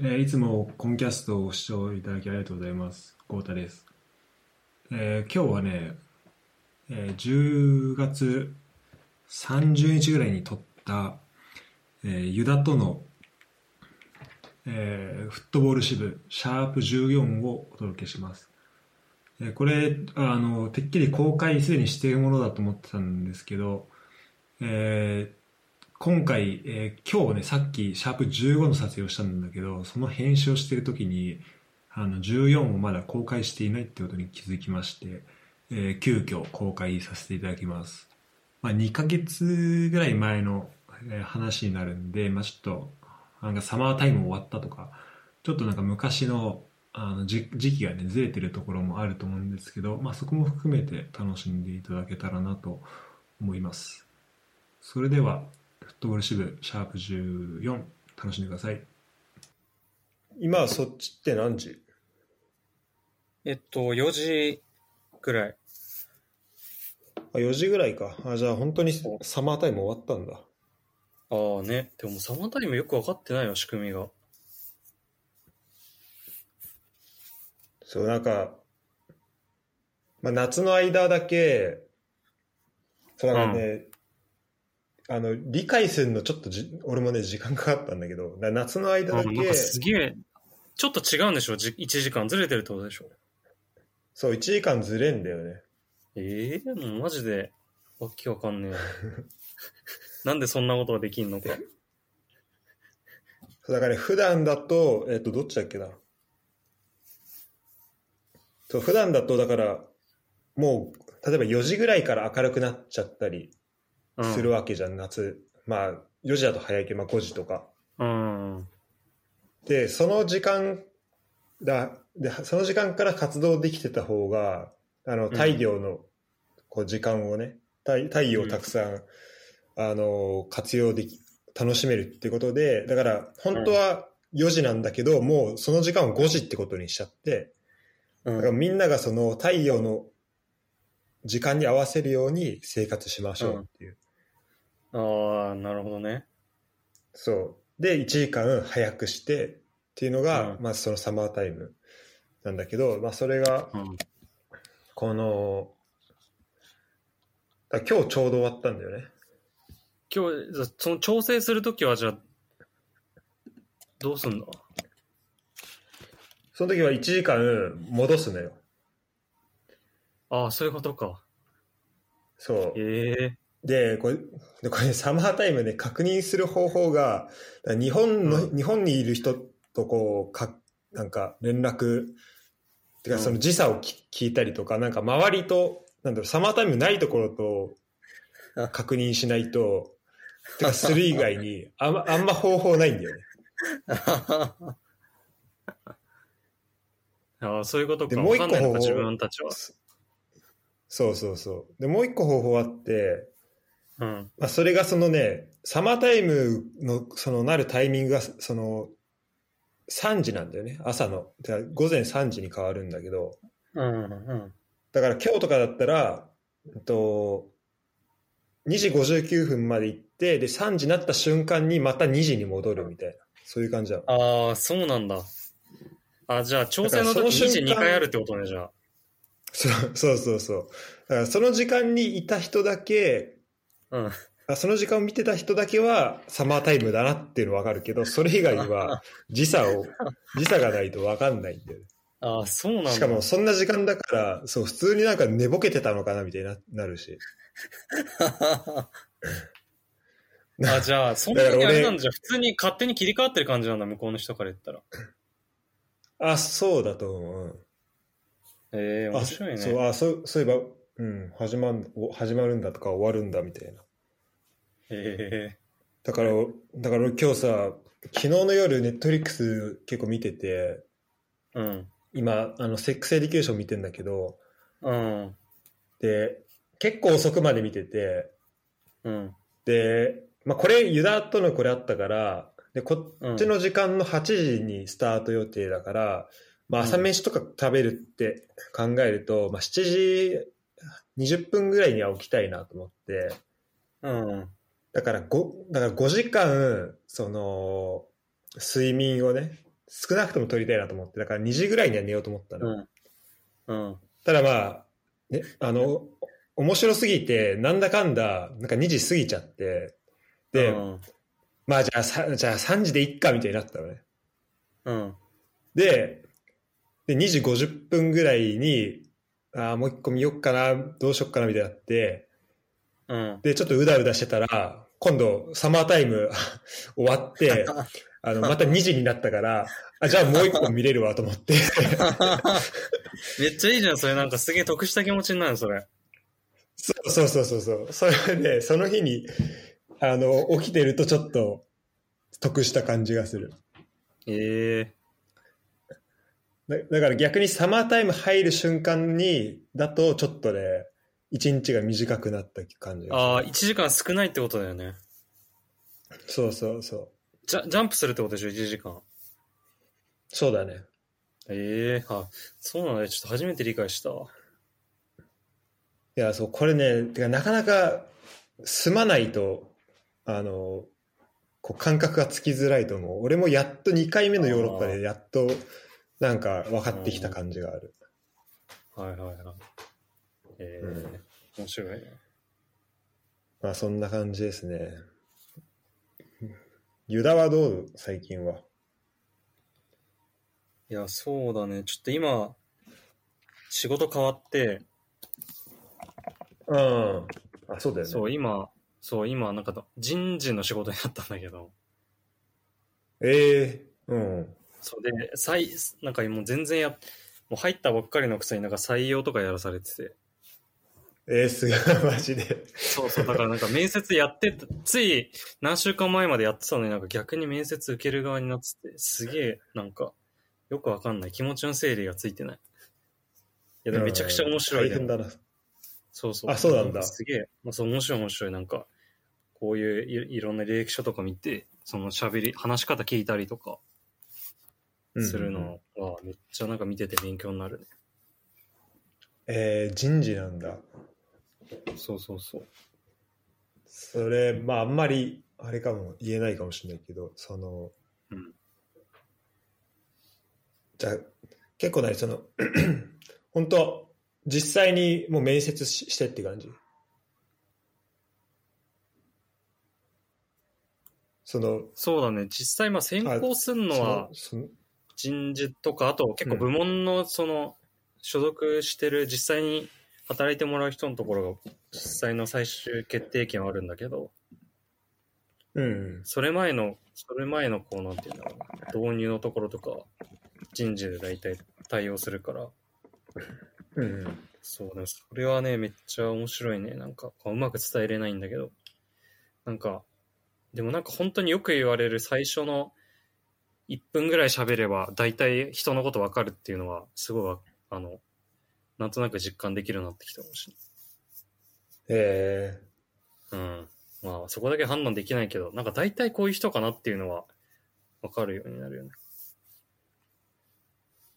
えいつもコンキャストをご視聴いただきありがとうございます。豪太です。えー今日はね、えー10月30日ぐらいに撮った、えーユダとの、えーフットボール支部、シャープ14をお届けします。えーこれ、あの、てっきり公開すでにしているものだと思ってたんですけど、えー今回、えー今日ね、さっきシャープ15の撮影をしたんだけど、その編集をしている時に、あの、14をまだ公開していないってことに気づきまして、えー急遽公開させていただきます。まあ、2ヶ月ぐらい前の、えー話になるんで、まあ、ちょっと、なんかサマータイム終わったとか、ちょっとなんか昔のあの時時期がね、ずれてるところもあると思うんですけど、まあ、そこも含めて楽しんでいただけたらなと思います。それでは、フットボール支部、シャープ14、楽しんでください。今はそっちって何時？えっと、4時ぐらい。あ ?4 時ぐらいか。あ、じゃあ本当にサマータイム終わったんだ。ああね。でもサマータイムよく分かってないよ、仕組みが。そう、なんか、まあ、夏の間だけ、そうなんかね、あの、理解するのちょっとじ、俺もね、時間かかったんだけど、だ夏の間だけ、うんなんかすげえ、ちょっと違うんでしょじ ?1 時間ずれてるってことでしょそう、1時間ずれんだよね。ええもうマジで、わけわかんねえ。なんでそんなことができんの？か。だからね、普段だと、えっ、と、どっちだっけな？そう、普段だと、だから、もう、例えば4時ぐらいから明るくなっちゃったりうんするわけじゃん、夏。まあ、4時だと早いけど、まあ5時とか。うん。で、その時間だ、で、その時間から活動できてた方が、あの、ん太陽の、こう、時間をね、太太陽をたくさん、あの、活用でき、楽しめるってことで、だから、本当は4時なんだけど、もうその時間を5時ってことにしちゃって、うだからん。みんながその太陽の時間に合わせるように生活しましょうっていう。ああ、なるほどね。そう。で、1時間早くしてっていうのが、うんまずそのサマータイムなんだけど、まあそれが、うん。この、だ今日ちょうど終わったんだよね。今日、その調整するときはじゃあ、どうすんだその時は1時間戻すのよ。ああ、そういうことか。そう。ええで、これ、でこれサマータイムで確認する方法が、日本の、う日本にいる人とこう、か、なんか連絡、てかうんその時差をき聞いたりとか、なんか周りと、なんだろう、サマータイムないところと確認しないと、てかする以外に、あんま、あんま方法ないんだよね。ああ、そういうことか。でもう一個方法自分たちは。そうそうそう。で、もう一個方法あって、うん。まあ、それがそのね、サマータイムのそのなるタイミングがその3時なんだよね、朝の。午前3時に変わるんだけど、うん。うん。だから今日とかだったら、えっと、2時59分まで行って、で、3時になった瞬間にまた2時に戻るみたいな、そういう感じなの。ああ、そうなんだ。あじゃあ、調整の時だからその2時瞬間2回あるってことね、じゃあ。そうそうそうそう。だからその時間にいた人だけ、うん。あその時間を見てた人だけはサマータイムだなっていうの分かるけど、それ以外は 時差を、時差がないと分かんないんだよね。ああ、そうなんだ。しかもそんな時間だから、そう、普通になんか寝ぼけてたのかなみたいにななるし。あ、じゃあ、そんなにあれなんだ。じゃあ、普通に勝手に切り替わってる感じなんだ、向こうの人から言ったら。あ、そうだと思う。ええうん面白いね。あそう、あ、そう、そういえば、うん、始まん、お始まるんだとか終わるんだみたいな。えだから、だから俺今日さ、昨日の夜 Netflix 結構見てて、えうん。今、あの、 Sex Education 見てんだけど、うん。で、結構遅くまで見てて、うん。で、まあ、これ、ユダとのこれあったから、で、こっちの時間の8時にスタート予定だから、まあ、朝飯とか食べるって考えると、まあ、7時20分ぐらいには起きたいなと思って、うん。だから5、だから5時間、その、睡眠をね、少なくとも撮りたいなと思って、だから2時ぐらいには寝ようと思ったの。うん。うん。ただまあ、ね、あの、面白すぎて、なんだかんだ、なんか2時過ぎちゃって、で、うん。まあじゃあさ、じゃあ3時でいっかみたいになったのね。うん。で、で2時50分ぐらいに、ああ、もう一個見よっかな、どうしよっかなみたいになって、うん。で、ちょっとうだうだしてたら、今度、サマータイム 終わって、あの、また2時になったから、あ、じゃあもう一個見れるわと思って。めっちゃいいじゃん、それなんかすげえ得した気持ちになる、それ。そうそうそうそうそう。それで、その日に、あの、起きてるとちょっと、得した感じがする。ええだだから逆にサマータイム入る瞬間に、だとちょっとね、一日が短くなった感じがああ、1時間少ないってことだよね。そうそうそう。ジャジャンプするってことでしょ、1時間。そうだね。ええあ、そうなんだ。ちょっと初めて理解したわ。いや、そう、これね、てかなかなか済まないと、あの、こう感覚がつきづらいと思う。俺もやっと2回目のヨーロッパでやっとなんか分かってきた感じがある。はいはいはい。ええうん面白いね。まあそんな感じですね。ユダはどう？最近は。いや、そうだね。ちょっと今、仕事変わって、うん。あ、そうだよね。そう、今、そう、今、なんか、人事の仕事になったんだけど、ええうん。そうで、再、なんかもう全然や、もう入ったばっかりのくせになんか採用とかやらされてて、えー、すごい、マジで。そうそう、だからなんか面接やってた、つい何週間前までやってたのになんか逆に面接受ける側になってて、すげえ、なんか、よくわかんない。気持ちの整理がついてない。いや、でもめちゃくちゃ面白い、大変だな。そうそう。あそうなんだすげえ、まあ、そう、面白い面白い。なんか、こういういいろんな履歴書とか見て、その喋り、話し方聞いたりとかするのは、めっちゃなんか見てて勉強になるね。えー、人事なんだ。そうそうそう。それ、まああんまり、あれかも言えないかもしれないけど、その、うんじゃあ、結構なに、その、本当実際にもう面接ししてって感じ？その、そうだね。実際、まあ選考するのは、人事とか、あと結構部門のその、所属してる、実際に働いてもらう人のところが、実際の最終決定権はあるんだけど、うん。それ前の、それ前のこう、なんていうんだろうな、導入のところとか、人事で大体対応するから、うん。そうね、それはね、めっちゃ面白いね。なんか、うまく伝えれないんだけど、なんか、でもなんか本当によく言われる最初の1分ぐらい喋れば、大体人のことわかるっていうのは、すごいわ、あの、なんとなく実感できるようになってきたかもしえれない。うん。まあ、そこだけ判断できないけど、なんか大体こういう人かなっていうのは、わかるようになるよね。ー、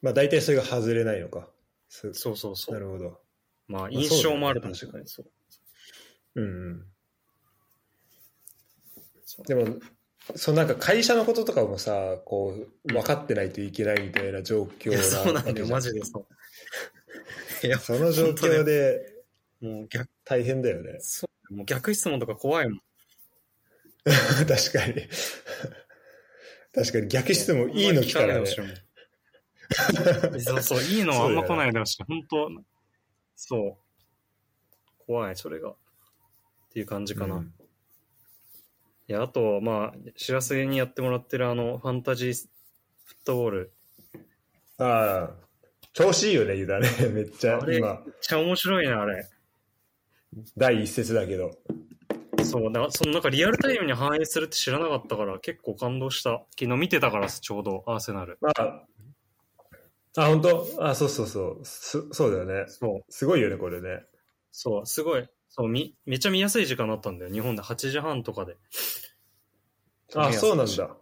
まあ大体それが外れないのか。すそうそうそう。なるほど。まあ、まあ印象もあるかもしそうだよねれない。そう。うんうん。でも、そのなんか会社のこととかもさ、こう、分かってないといけないみたいな状況なそうなんだよ、マジでそう。いや、その状況でもう逆、大変だよね。そう、もう逆質問とか怖いもん。確かに。確かに逆質問いいの来たらね。そうそう、いいのはあんま来ないでほしい。本当そう。怖い、それが。っていう感じかな。うんいや、あと、まあ、知らせにやってもらってるあの、ファンタジーフットボール。ああ、調子いいよね、ユダね。めっちゃ今、めっちゃ面白いね、あれ。第一節だけど。そう、だそのなんかリアルタイムに反映するって知らなかったから、結構感動した。昨日見てたから、ちょうど、アーセナル。まあ、あ、本当？あ、そうそうそう。すそうだよね。そう、すごいよね、これね。そう、すごい。そう、み、めっちゃ見やすい時間だったんだよ。日本で8時半とかで。あ、そうなんだ。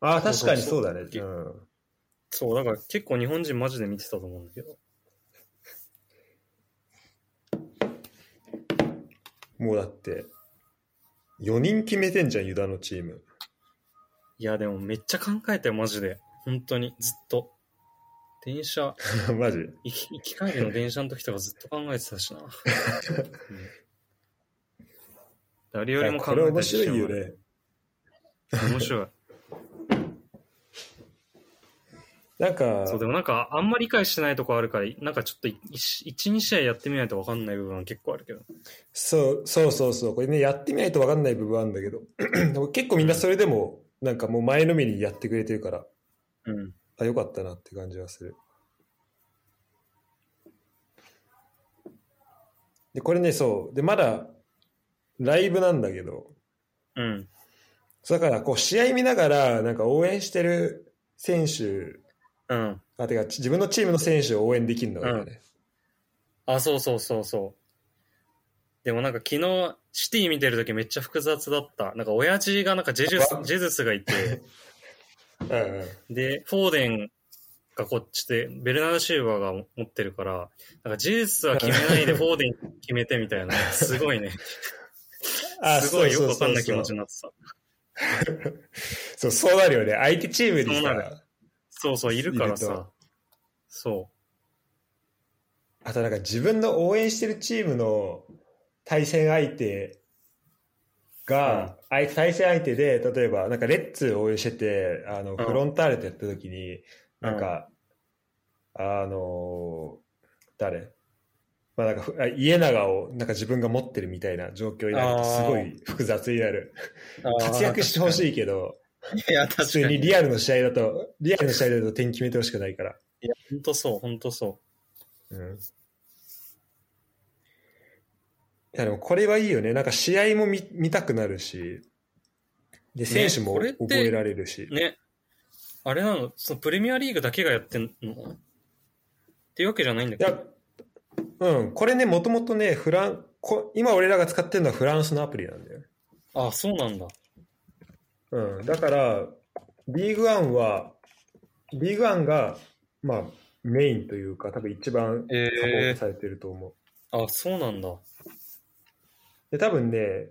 あ、確かにそそううだね。そううん。そう、だから結構日本人マジで見てたと思うんだけど。もうだって、4人決めてんじゃん、ユダのチーム。いや、でもめっちゃ考えたよ、マジで。本当に、ずっと。電車、マジ？行き行き帰りの電車の時とかずっと考えてたしな。うん誰よりも考これ面えたりして白いよね。面白い。なんか、そう、でもなんか、あんまり理解してないとこあるから、なんかちょっと1、2試合やってみないと分かんない部分は結構あるけど。そうそうそうそう。これね、やってみないと分かんない部分あるんだけど、でも結構みんなそれでも、なんかもう前のめりにやってくれてるから、うん。あ、よかったなって感じはする。で、これね、そう。で、まだ、ライブなんだけど、うん。だから、こう、試合見ながら、なんか応援してる選手、うん。あ、てか、自分のチームの選手を応援できるのよね。あ、そうそうそうそう。でもなんか昨日、シティ見てる時めっちゃ複雑だった。なんか親父がなんかジェジュス、ジェズスがいて、うんうん。で、フォーデンがこっちで、ベルナード・シューバーが持ってるから、なんかジェズスは決めないでフォーデン決めてみたいな。すごいね。あすごいよくわかんない気持ちになってた。そう、そうなるよね。相手チームにさ、そうそう、いるからさと。そあとなんか自分の応援してるチームの対戦相手が、相手対戦相手で、例えばなんかレッツ応援してて、あの、んフロンターレとやった時に、なんか、あのー誰？まあなんか家長をなんか自分が持ってるみたいな状況になるとすごい複雑になる。う。活躍してほしい。いけど、いや、普確かに。にリアルの試合だと、リアルの試合だと点決めてほしくないから。や、ほんとそう、ほんとそうん。いやでもこれはいいよね。なんか試合も見見たくなるし、で、選手も覚えられるし。う。ね。あれなの、そのプレミアリーグだけがやってんの？っていうわけじゃないんだいけ？ど。や、うん、これね、もともとね、フランこ、今俺らが使ってるのはフランスのアプリなんだよね。あ、そうなんだ。うん、だから、リーグワンは、リーグワンが、まあ、メインというか、多分一番サポーえトされてると思う。ー、あ、そうなんだ。で、多分ね、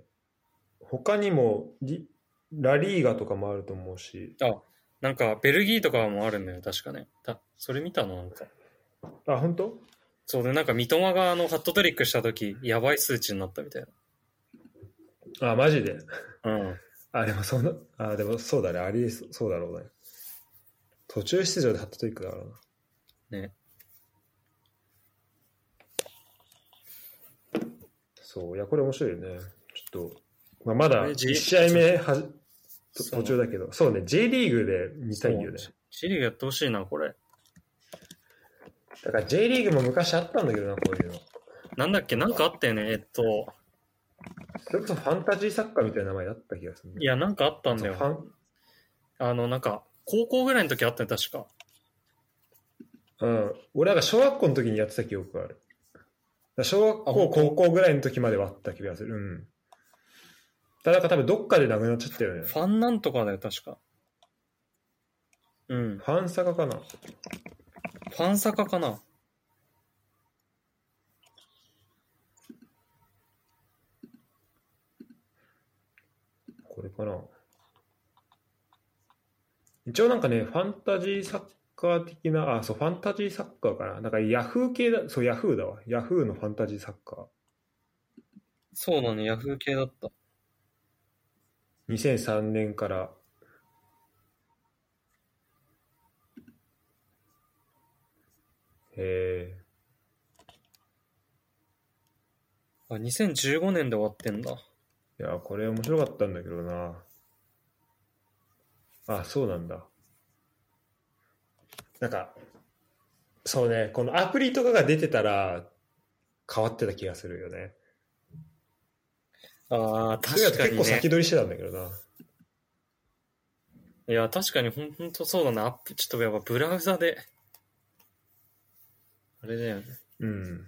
他にもリ、ラリーガとかもあると思うし、あ、なんか、ベルギーとかもあるんだよ、確かね。たそれ見たのなんか。あ、本当？そうで、なんか、三笘があの、ハットトリックした時やばい数値になったみたいあ、マジで？な。うん。あ、でもそんな、あ、でもそうだね、ありそうだろうね。途中出場でハットトリックだからな。ね。そう、いや、これ面白いよね。ちょっと、まあ、まだこれ J- 1試合目はじ途中だけど、そうね、J リーグで見たいよね。そうチリーグやってほしいな、これ。だから J リーグも昔あったんだけどな、こういうの。なんだっけ、なんかあったよね。えっと、それこそファンタジーサッカーみたいな名前だった気がする、ね。いや、なんかあったんだよ。そうファンあの、なんか、高校ぐらいの時あったよ、確か。うん。俺なんか小学校の時にやってた記憶がある。小学校、高校ぐらいの時まではあった気がする。うん。ただか多分どっかでなくなっちゃったよね。ファンなんとかだよ、確か。うん。ファンサカかな。ファンサカかな。これかな。一応なんかね、ファンタジーサッカー的な、あ、そう、ファンタジーサッカーかな。なんかヤフー系だ、そう、ヤフーだわ。ヤフーのファンタジーサッカー。そうだね、ヤフー系だった。2003年から。へえ。あ、2015年で終わってんだ。いや、これ面白かったんだけどな。あ、そうなんだ。なんか、そうね、このアプリとかが出てたら変わってた気がするよね。ああ、確かにね結構先。取りしてたんだけどな。いや、確かにほんほんとそうだな。アップ、ちょっとやっぱブラウザで。あれだよね。うん。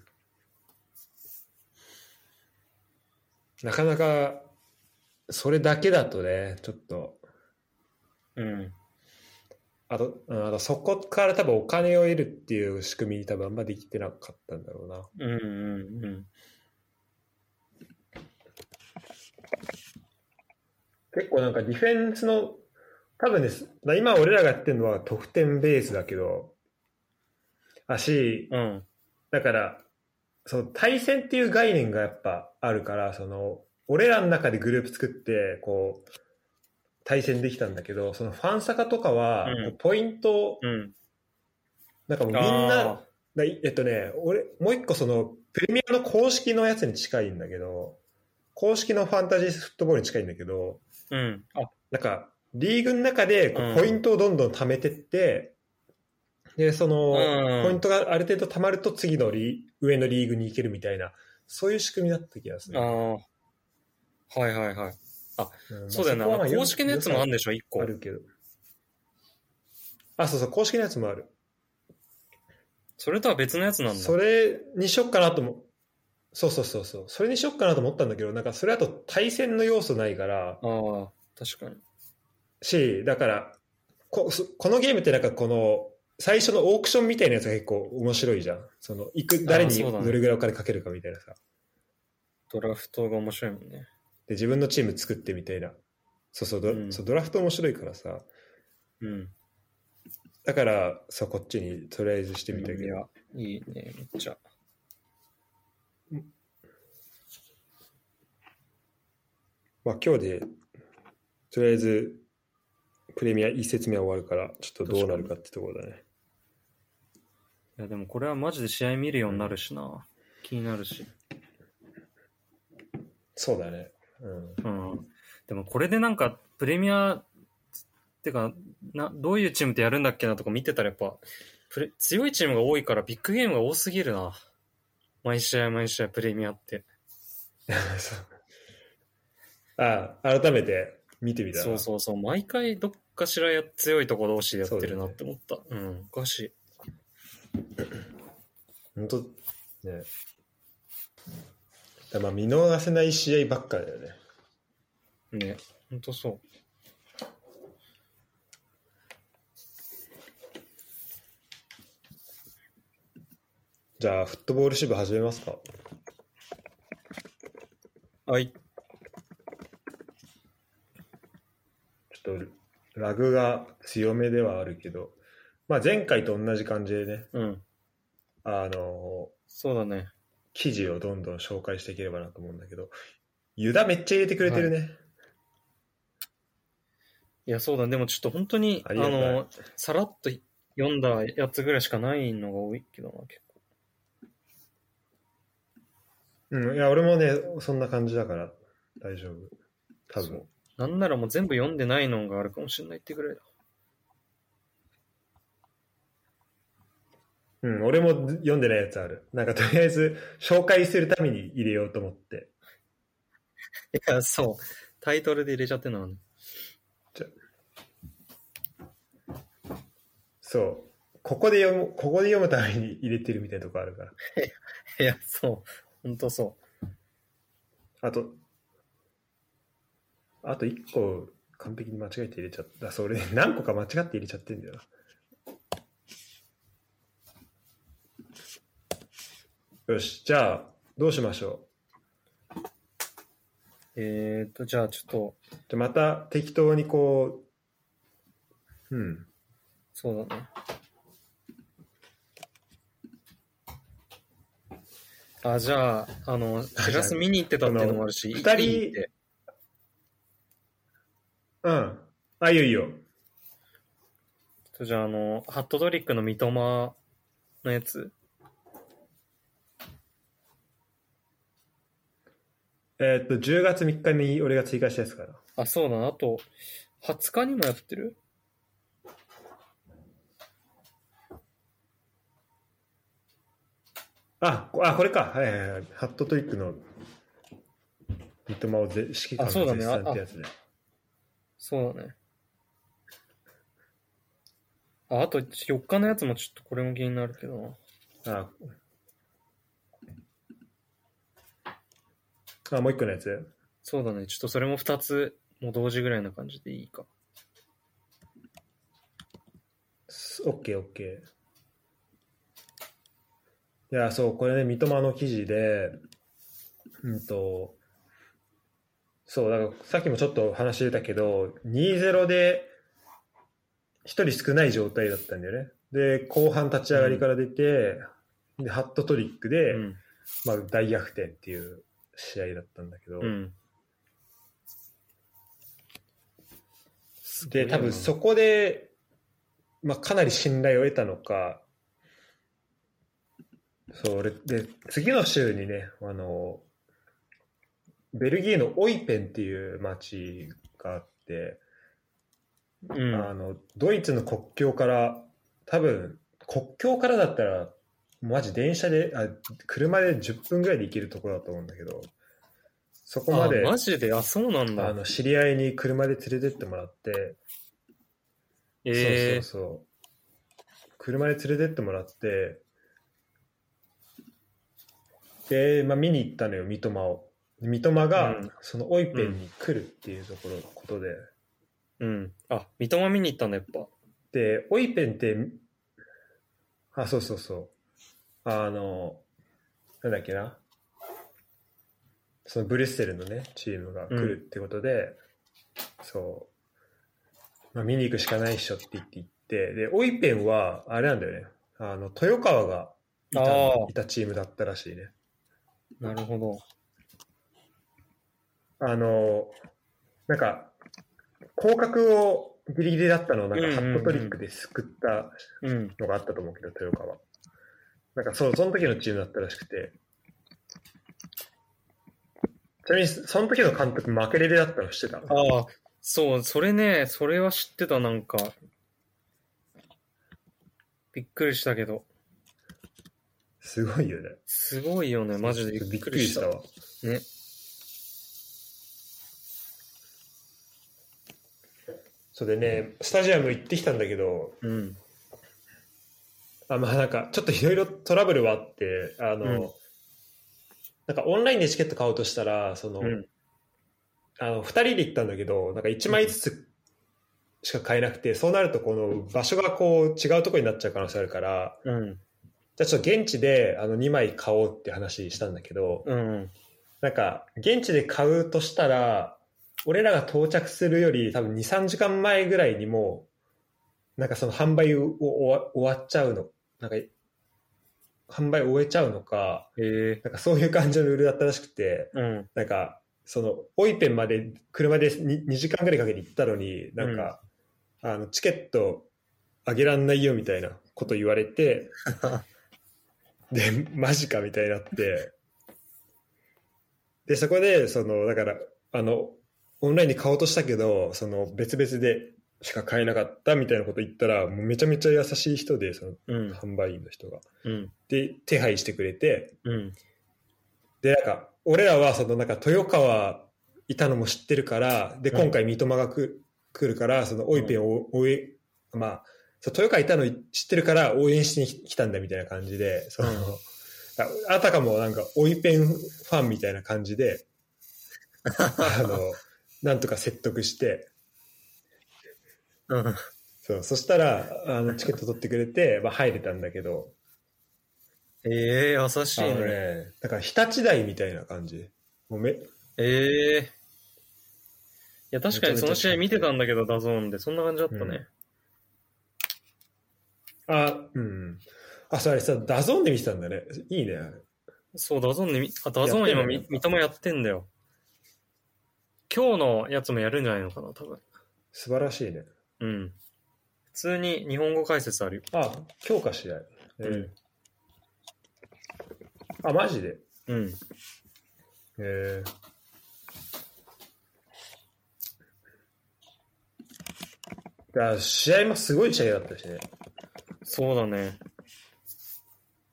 なかなか、それだけだとね、ちょっと、うん。あと、うんあとそこから多分お金を得るっていう仕組みに多分あんまできてなかったんだろうな。うんうんうん。結構なんかディフェンスの多分です。だ今俺らがやってるのは得点ベースだけど、あし、うん。だから、その対戦っていう概念がやっぱあるから、その、俺らの中でグループ作って、こう、対戦できたんだけど、そのファンサカとかは、ポイント、うん。なんかもうみんなえっとね、俺、もう一個その、プレミアの公式のやつに近いんだけど、公式のファンタジーフットボールに近いんだけど、ーうん。あ、なんか、リーグの中でポイントをどんどん貯めてって、で、その、うんポイントがある程度貯まると次のリ上のリーグに行けるみたいな、そういう仕組みだった気がする。ああ。はいはいはい。うんそうだよね。まあ公式のやつもあるんでしょ、一個あ。るけど。あ、そうそう、公式のやつもある。それとは別のやつなんだ。それにしよっかなとも、そうそうそうそう。それにしよっかなと思ったんだけど、なんかそれだと対戦の要素ないから、ああ、確かに。し、だから、こそこのゲームってなんかこの、最初のオークションみたいなやつが結構面白いじゃん。その、いく、誰にどれぐらいお金かけるかみたいなさ。ドラフトが面白いもんね。で、自分のチーム作ってみたいな。そうそう、ドうんそうドラフト面白いからさ。うん。だから、そう、こっちにとりあえずしてみたけど。いや、いいね、めっちゃ。まあ今日で、とりあえず、プレミア1節目は終わるから、ちょっとどうなるかってところだね。いや、でもこれはマジで試合見るようになるしな。気になるし。そうだね。うん。うん。でもこれでなんか、プレミア、ってか、な、どういうチームとやるんだっけなとか見てたらやっぱ、プレ強いチームが多いからビッグゲームが多すぎるな。毎試合毎試合プレミアって。ああ、改めて見てみたら。そうそうそう。毎回どっかしらや強いとこ同士でやってるなって思った。うん。おかしい。本当ね。だまあ見逃せない試合ばっかだよね。ね。ほんとそう。じゃあ、フットボール支部始めますか。はい。ちょっと、ラグが強めではあるけど、まあ前回と同じ感じでね、うん。あの、そうだね。記事をどんどん紹介していければなと思うんだけど、ユダめっちゃ入れてくれてるね。いや、そうだ。でもちょっと本当に、あの、さらっと読んだやつぐらいしかないのが多いけどな、結構。うん、いや、俺もね、そんな感じだから大丈夫。多分。なんならもう全部読んでないのがあるかもしれないってぐらいだ。うん、俺も読んでないやつある。なんかとりあえず紹介するために入れようと思って。いや、そう。タイトルで入れちゃってんのはね。そう。ここで読む、ここで読むために入れてるみたいなとこあるから。いや、そう。ほんとそあと、あと一個完璧に間違えて入れちゃった。それ、ね、何個か間違って入れちゃってんだよな。よし、じゃあ、どうしましょう？えーと、じゃあちょっと、また適当にこう、うん。そうだね。あ、じゃあ、あの、シラス見に行ってたっていうのもあるし、二人うん。あ、いいよいいよ。じゃあ、あの、ハットトリックの三笘のやつ。えーっと、10月3日に俺が追加したやつかな。あ、そうだな。あと、20日にもやってる？あ、こあ、これか。はいはいはい。ハットトリックの三笘をぜ指揮官の絶賛ってやつで。そうだね。あ、あと4日のやつもちょっとこれも気になるけどな。ああ、もう一個のやつ？そうだね。ちょっとそれも2つ、もう同時ぐらいな感じでいいか。オッケーオッケー。いや、そう、これね、三笘の記事で、うんと、そう、だからさっきもちょっと話出たけど、2-0で一人少ない状態だったんだよね。で、後半立ち上がりから出て、で、ハットトリックで、うん。まあ、大逆転っていう試合だったんだけど、うん。で、多分そこで、まあ、かなり信頼を得たのか、そう、俺、で、次の週にね、あの、ベルギーのオイペンっていう街があって、うん。あの、ドイツの国境から、多分、国境からだったら、マジ電車で、あ、車で10分ぐらいで行けるところだと思うんだけど、そこまで、あ、マジで？あ、そうなんだ。あの、知り合いに車で連れてってもらって、ええそうそうそう。車で連れてってもらって、で、まあ、見に行ったのよ、三笘を。三笘が、うんそのオイペンに来るっていうところ、ことで。うん。あ、三笘見に行ったんだ、やっぱ。で、オイペンって、あ、そうそうそう。あの、なんだっけな。そのブリュッセルのね、チームが来るってことで、そう、まあ、見に行くしかないっしょって言って行って、で、オイペンは、あれなんだよね。あの、豊川がいたいたチームだったらしいね。なるほど。あの、なんか、降格をギリギリだったのを、なんかうんうんうんハットトリックですくったうん。のがあったと思うけど、豊川。なんかそう、その時のチームだったらしくて。ちなみに、その時の監督、負けレレだったの知ってた？ああ、そう、それね、それは知ってた、なんか。びっくりしたけど。すごいよね。すごいよね、マジでびっくりした。わ。ね。それでね、スタジアム行ってきたんだけど、うん。あまあなんか、ちょっといろいろトラブルはあって、あの、うんなんかオンラインでチケット買おうとしたら、その、うん。あの、2人で行ったんだけど、なんか1枚ずつしか買えなくて、そうなるとこの場所がこう違うところになっちゃう可能性あるから、うん。じゃあちょっと現地であの2枚買おうって話したんだけど、うん。なんか現地で買うとしたら、俺らが到着するより多分2、3時間前ぐらいにもう、なんかその販売を終わっちゃうの、なんか販売終えちゃうのか、ええなんかそういう感じのルールだったらしくて、うん。なんか、その、オイペンまで車で 2, 2時間ぐらいかけて行ったのに、なんか、あの、チケットあげらんないよみたいなこと言われて、で、マジかみたいになって、で、そこで、その、だから、あの、オンラインに買おうとしたけど、その、別々でしか買えなかったみたいなこと言ったら、もうめちゃめちゃ優しい人で、その、うん。販売員の人が。うん。で、手配してくれて、うん。で、なんか、俺らは、その、なんか、豊川いたのも知ってるから、で、うん今回、三笘がく、来るから、その、オイペンを応援、まあ、そう豊川いたの知ってるから、応援しに来たんだみたいな感じで、その、うんああたかもなんか、オイペンファンみたいな感じで、あの、なんとか説得して、うん。そう、そしたら、あの、チケット取ってくれて、まあ、入れたんだけど、ええ優しいね。ね、だから、日立台みたいな感じ。もうめ、ええいや、確かにその試合見てたんだけど、ダゾーンで。そんな感じだったね。あ、うん。あ、それさ、 DAZNで見てたんだね。いいね。そう、 DAZNでみ、あ、 DAZN今、三笘やってんだよ。今日のやつもやるんじゃないのかな、多分。素晴らしいね。うん。普通に日本語解説あるよ。あ、今日か試合。えーあ、マジで？うん。えー、だ試合もすごい試合だったしね。そうだね。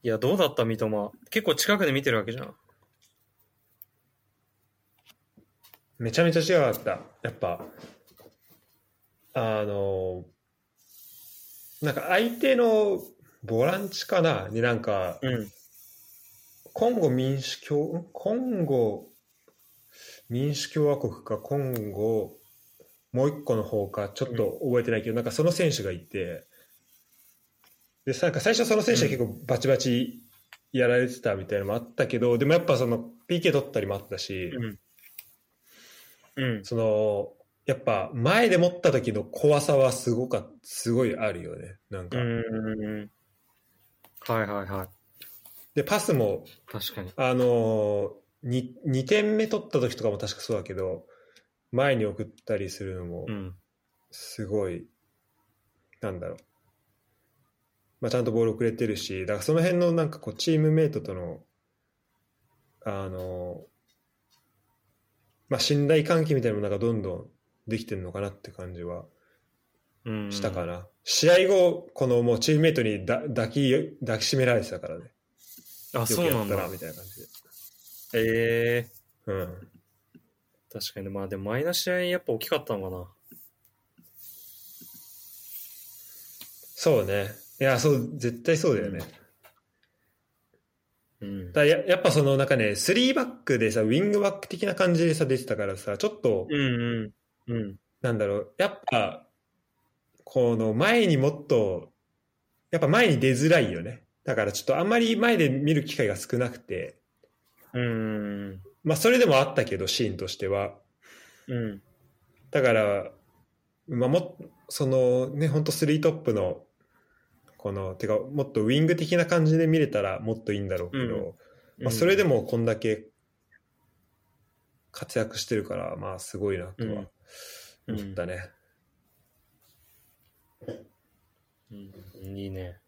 いや、どうだった三笘？結構近くで見てるわけじゃん。めちゃめちゃ違かった。やっぱ、あの、なんか相手のボランチかな？になんか、うん。コンゴ民主共、コンゴ民主共和国か、コンゴ、もう一個の方か、ちょっと覚えてないけど、なんかその選手がいて、で、なんか最初その選手は結構バチバチやられてたみたいなのもあったけど、でもやっぱその PK 取ったりもあったし、うん。うん。その、やっぱ前で持った時の怖さはすごかすごいあるよね。なんか。うん。はいはいはい。で、パスも、確かに。あのー、2, 2点目取った時とかも確かそうだけど、前に送ったりするのもう、ん。すごい、なんだろう。まあ、ちゃんとボール遅れてるし、だからその辺のなんかこう、チームメイトとの、あの、まあ、信頼関係みたいなものがどんどんできてるのかなって感じはうん。したかな。試合後、このもうチームメイトにだ抱き、抱きしめられてたからね。あ、そうなんだ。みたいな感じで。ええうん。確かに。まあでも前の試合やっぱ大きかったのかな。そうね。いや、そう、絶対そうだよね。うん。だややっぱそのなんかね、3バックでさ、ウィングバック的な感じでさ、出てたからさ、ちょっと、うんうん。うん。なんだろう、やっぱ、この前にもっと、やっぱ前に出づらいよね。だからちょっとあんまり前で見る機会が少なくて、うん。まあそれでもあったけど、シーンとしては。うん。だから、まあもっそのね、本当スリートップの、この、てか、もっとウィング的な感じで見れたらもっといいんだろうけど、うんまあそれでもこんだけ活躍してるから、まあすごいなとは思ったね。うん、いいね。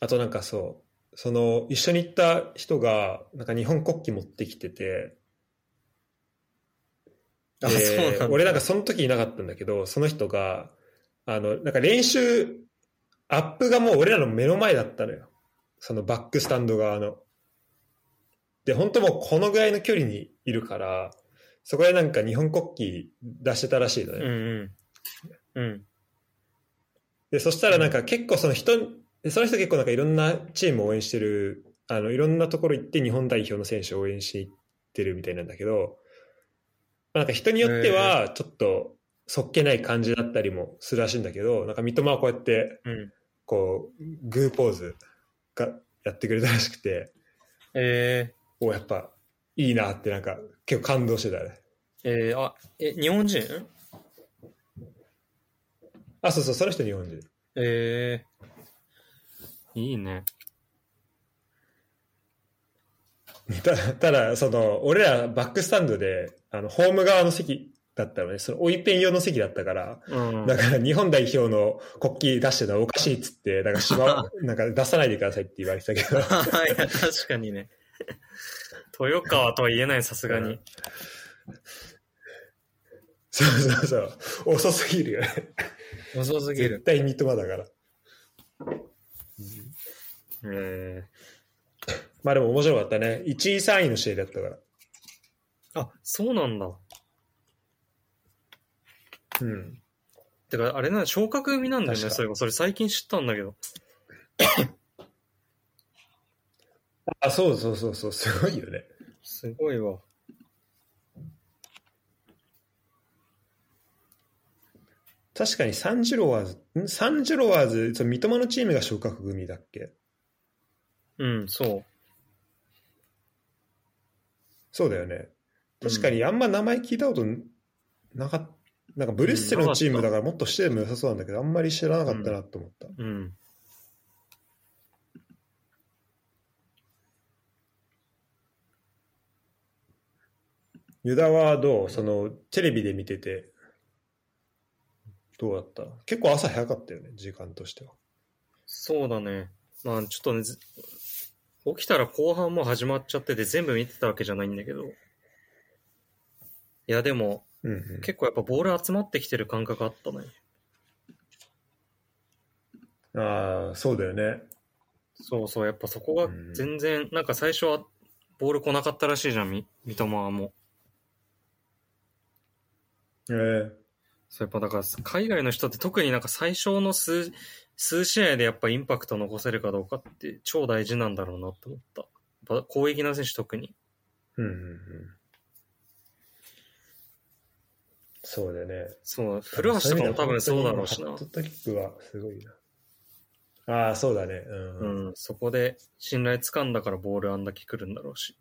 あとなんかそう、その一緒に行った人が、なんか日本国旗持ってきてて、あ、でそうなんだ。俺なんかその時いなかったんだけど、その人が、あの、なんか練習、アップがもう俺らの目の前だったのよ。そのバックスタンド側の。で、本当もうこのぐらいの距離にいるから、そこでなんか日本国旗出してたらしいのね。うんうん。うん。で、そしたらなんか結構その人、その人結構なんかいろんなチームを応援してる、あの、いろんなところ行って日本代表の選手を応援していってるみたいなんだけど、なんか人によってはちょっとそっけない感じだったりもするらしいんだけど、なんか三笘はこうやって、うん。こう、グーポーズがやってくれたらしくて、えおやっぱいいなってなんか結構感動してたね。ー、えー、あ、え、日本人？あ、そうそう、その人日本人。えー、いいね。ただ、ただその、俺らバックスタンドで、あの、ホーム側の席だったのね、その、追いペン用の席だったから、うん。だから日本代表の国旗出してるのはおかしいっつって、だからしま、なんか出さないでくださいって言われてたけど、いや確かにね。豊川とは言えない、さすがに。そうそうそう、遅すぎるよね。遅すぎる。絶対三笘だから。えまあでも面白かったね。1位3位の試合だったから。ー、あ、そうなんだ。うん。てか、あれな、昇格組なんだよね、それが。それ最近知ったんだけど。あ、そうそうそうそう、すごいよね。すごいわ。確かにサンジロワーズ、ん？サンジロワーズ、その三笘のチームが昇格組だっけ？うん、そう。そうだよね。確かにあんま名前聞いたことなかった。なんかブリュッセルのチームだからもっとしても良さそうなんだけど、あんまり知らなかったなと思った。うん。ユダはどうそのテレビで見てて、どうだった？結構朝早かったよね、時間としては。そうだね。まあ、ちょっとね、ず起きたら後半もう始まっちゃってて全部見てたわけじゃないんだけど。いや、でも、うんうん、結構やっぱボール集まってきてる感覚あったね。ああ、そうだよね。そうそう、やっぱそこが全然、なんか最初はボール来なかったらしいじゃん、み三笘はもう。えー、そうやっぱだから海外の人って特になんか最初の数数試合でやっぱインパクト残せるかどうかって超大事なんだろうなって思った。やっぱ攻撃の選手特に。うんうんうん。そうだよね。そう、古橋とかも多分そうだろうしなハッ。キックはすごいな。ああ、そうだね。うん。ううんん、そこで信頼掴んだからボールあんだけ来るんだろうし。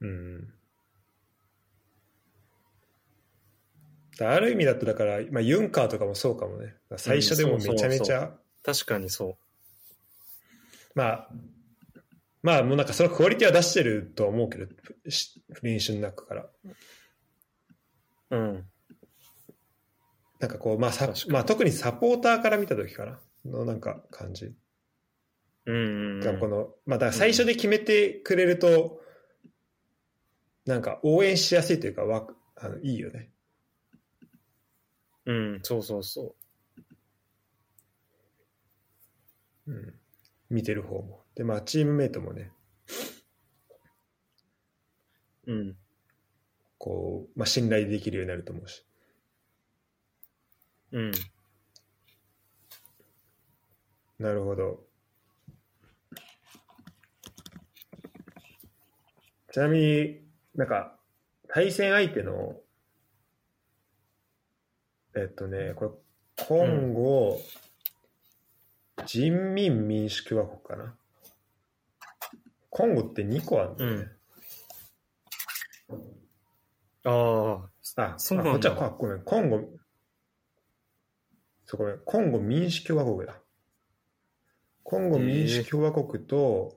ううん。ある意味だとだから、まあ、ユンカーとかもそうかもね。最初でもめちゃめちゃ、確かにそまあ、まあもうなんかそのクオリティは出してるとは思うけど、し練習の中から。う。うん。なんかこう、まあさまあ、特にサポーターから見た時かな。のなんか感じ。うんこの、まあだから最初で決めてくれると、なんか応援しやすいというか、わあのいいよね。うん、そうそうそうん。見てる方も。で、まあチームメイトもね、う。うん。こう、まあ信頼できるようになると思うし。うん。なるほど。ちなみになんか、対戦相手の、えっとね、これ、コンゴ、人民民主共和国かな？コンゴって2個あるんだよね。ああ、あ、そうなんだ。あこっちは、あごめん、コンゴ、そうごめん、コンゴ民主共和国だ。コンゴ民主共和国と、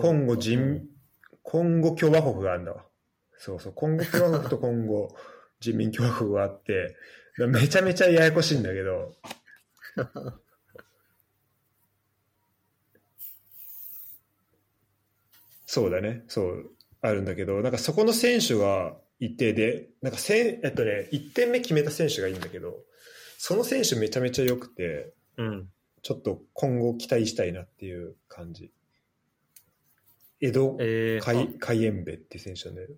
コンゴ人、コンゴ共和国があるんだわ。そうそう、コンゴ共和国とコンゴ人民共和国があって、だめちゃめちゃややこしいんだけど、そうだね、そう、あるんだけど、なんかそこの選手がいて、で、なんかせん、えっとね、1点目決めた選手がいいんだけど、その選手めちゃめちゃ良くて、うん。ちょっと今後期待したいなっていう感じ。江戸えー、海海援部っていう選手なんだよ。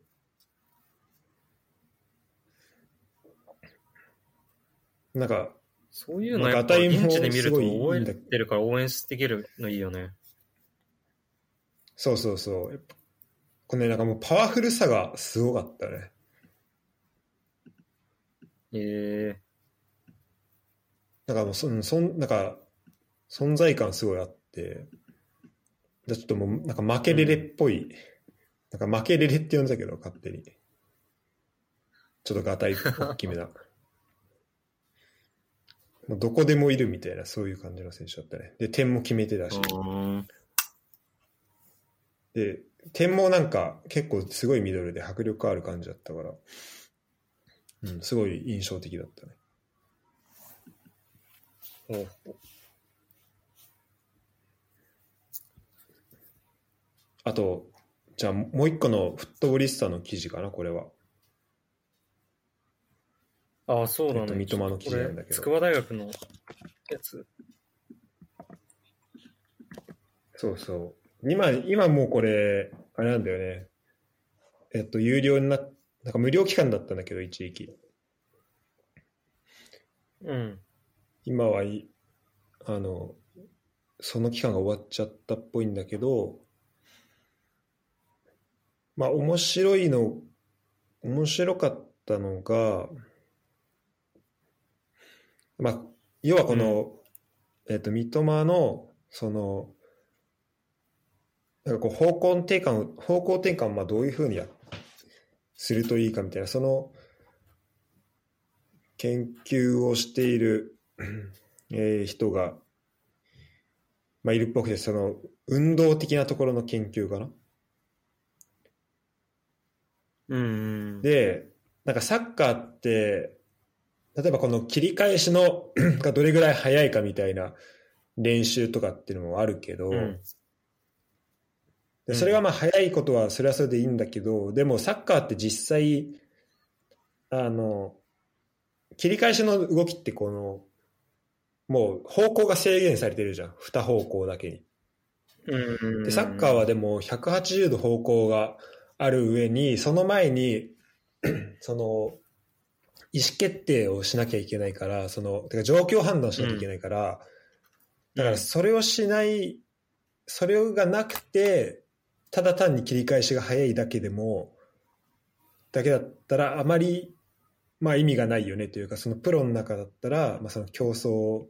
なんか、そういうのやっぱ現地で見ると応援ってるから応援できるのいいよね。そうそうそう。やっぱこのね、なんかもうパワフルさがすごかったね。えなんかもうそん、そん、なんか、存在感すごいあって、ちょっともう、なんか負けレレっぽい、なんか負けレレって呼んだけど、勝手に。ちょっとガタイ大きめな。もうどこでもいるみたいな、そういう感じの選手だったね。で、点も決めてたし。ー。で、点もなんか結構すごいミドルで迫力ある感じだったから、うん、すごい印象的だったね。ほうあと、じゃあもう一個のフットボリスタの記事かな、これは。ああ、そうだね。えっと三笘の記事なんだけど筑波大学のやつ。そうそう。今、今もうこれ、あれなんだよね。えっと、有料になっなんか無料期間だったんだけど、一時期。うん。今はい、あの、その期間が終わっちゃったっぽいんだけど、まあ、面白いの、面白かったのが、まあ、要はこの、えっと、三笘の、その、なんかこう方向転換を、方向転換をまあどういうふうにやするといいかみたいな、その研究をしている、えー人が、まあ、いるっぽくて、その運動的なところの研究かな？うんうん。で、なんかサッカーって、例えばこの切り返しの がどれぐらい速いかみたいな練習とかっていうのもあるけど、うんでそれがまあ速いことはそれはそれでいいんだけど、でもサッカーって実際、あの、切り返しの動きってこの、もう方向が制限されてるじゃん。二方向だけに。で、サッカーはでも180度方向がある上に、その前に、その、意思決定をしなきゃいけないから、その、てか状況判断しなきゃいけないから、だからそれをしない、それがなくて、ただ単に切り返しが早いだけでも、だけだったらあまり、まあ意味がないよねというか、そのプロの中だったら、まあその競争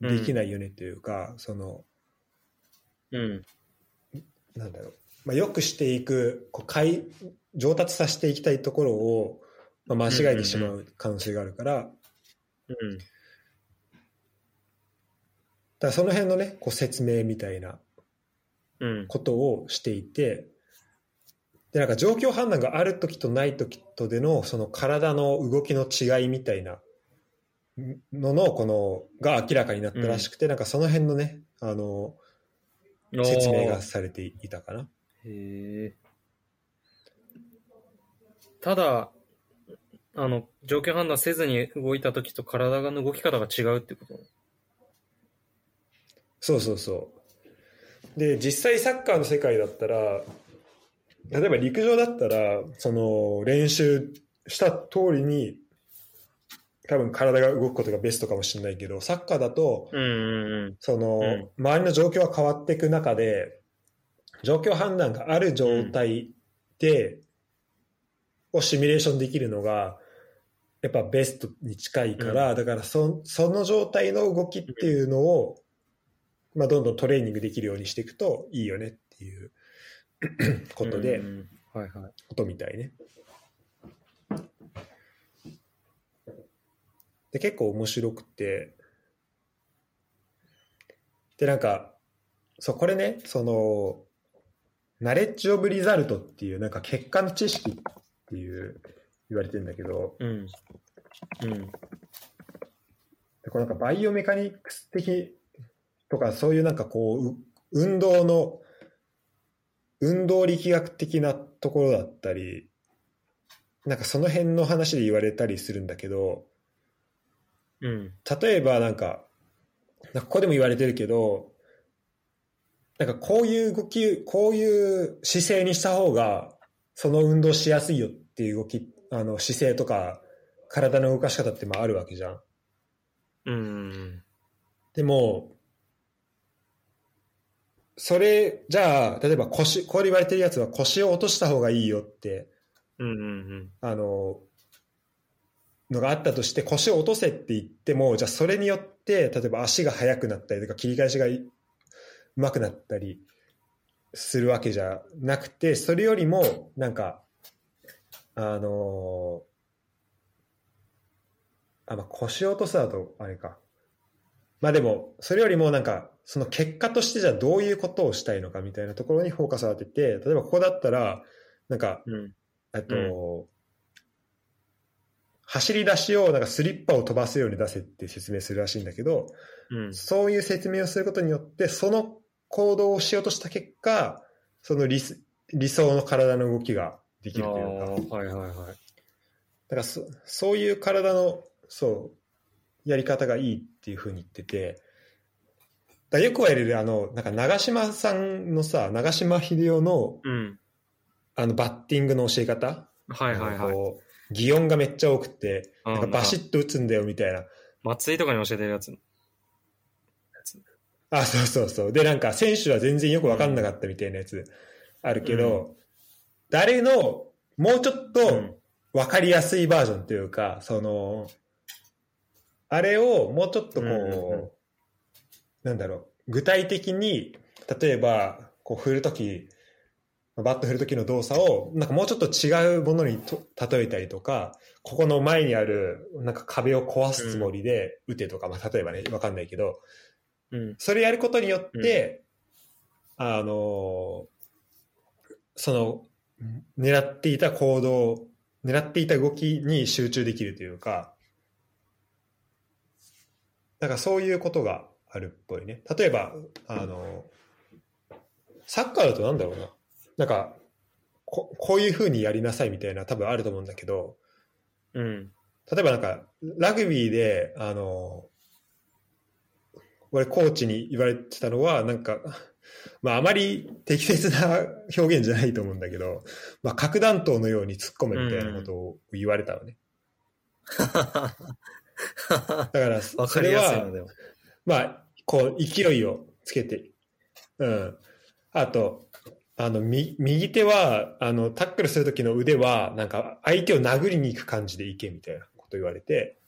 できないよねというか、その、うん。なんだろう。まあ、よくしていくこうかい上達させていきたいところを、まあ、間違えてしまう可能性があるから、うん。だからその辺のねこう説明みたいなうん。ことをしていてでなんか状況判断がある時とない時とでのその体の動きの違いみたいなののこのが明らかになったらしくて、なんかその辺のねあの説明がされていたかな。へえ。ただ、あの、状況判断せずに動いた時と体の動き方が違うってこと？そうそうそう。で、実際サッカーの世界だったら、例えば陸上だったら、その練習した通りに、多分体が動くことがベストかもしれないけど、サッカーだと、うんうんその、うん。周りの状況が変わっていく中で、状況判断がある状態で、をシミュレーションできるのが、やっぱベストに近いから、だからそその状態の動きっていうのを、まあ、どんどんトレーニングできるようにしていくといいよねっていうことで、うんうんはいはい。ことみたいね。で、結構面白くて、で、なんか、そう、これね、その、ナレッジ・オブ・リザルトっていう、なんか結果の知識っていう、言われてるんだけど、うん。うん。でこれなんかバイオメカニクス的とか、そういうなんかこう、う運動の、運動力学的なところだったり、なんかその辺の話で言われたりするんだけど、うん。例えばなんか、なんかここでも言われてるけど、なんかこういう動き、こういう姿勢にした方が、その運動しやすいよっていう動き、あの姿勢とか、体の動かし方ってまああるわけじゃん。うん。でも、それ、じゃあ、例えば腰、こう言われてるやつは腰を落とした方がいいよって、うんうんあの、のがあったとして、腰を落とせって言っても、じゃあそれによって、例えば足が速くなったりとか、切り返しがいうまくなったりするわけじゃなくて、それよりも、なんか、あのあ、まあ、腰を落とすだと、あれか。まあでも、それよりもなんか、その結果としてじゃあどういうことをしたいのかみたいなところにフォーカスを当てて、例えばここだったら、なんか、うん。うん。えっと、走り出しをなんかスリッパを飛ばすように出せって説明するらしいんだけど、うん。そういう説明をすることによって、その行動をしようとした結果、その理す理想の体の動きができるというか、はいはいはい。だからそそういう体の、そう、やり方がいいっていうふうに言ってて、だよく言われる、あの、なんか長嶋さんのさ、長嶋秀夫の、うん。あの、バッティングの教え方、はいはいはい。こう擬音がめっちゃ多くて、なんかバシッと打つんだよみたいな。松井とかに教えてるやつ。あ、そうそうそう。で、なんか選手は全然よく分かんなかったみたいなやつあるけど、誰のもうちょっうとん。分かりやすいバージョンというか、その、あれをもうちょっとこう、うんうんうん。なんだろう、具体的に、例えば、こう振るとき、バット振るときの動作を、なんかもうちょっと違うものにと例えたりとか、ここの前にある、なんか壁を壊すつもりで打てとか、まあ例えばね、わかんないけど、うん。それやることによって、あの、その、狙っていた行動、狙っていた動きに集中できるというか、なんかそういうことがあるっぽいね。例えば、あの、サッカーだとなんだろうな。なんか、ここういう風にやりなさいみたいな多分あると思うんだけど、うん。例えばなんか、ラグビーで、あの、俺コーチに言われてたのは、なんか、まああまり適切な表現じゃないと思うんだけど、まあ核弾頭のように突っ込むみたいなことを言われたのね。だから、わそれは。まあ、こう、勢いをつけて、うん。あと、あの、み右手は、あの、タックルするときの腕は、なんか、相手を殴りに行く感じでいけみたいなこと言われて、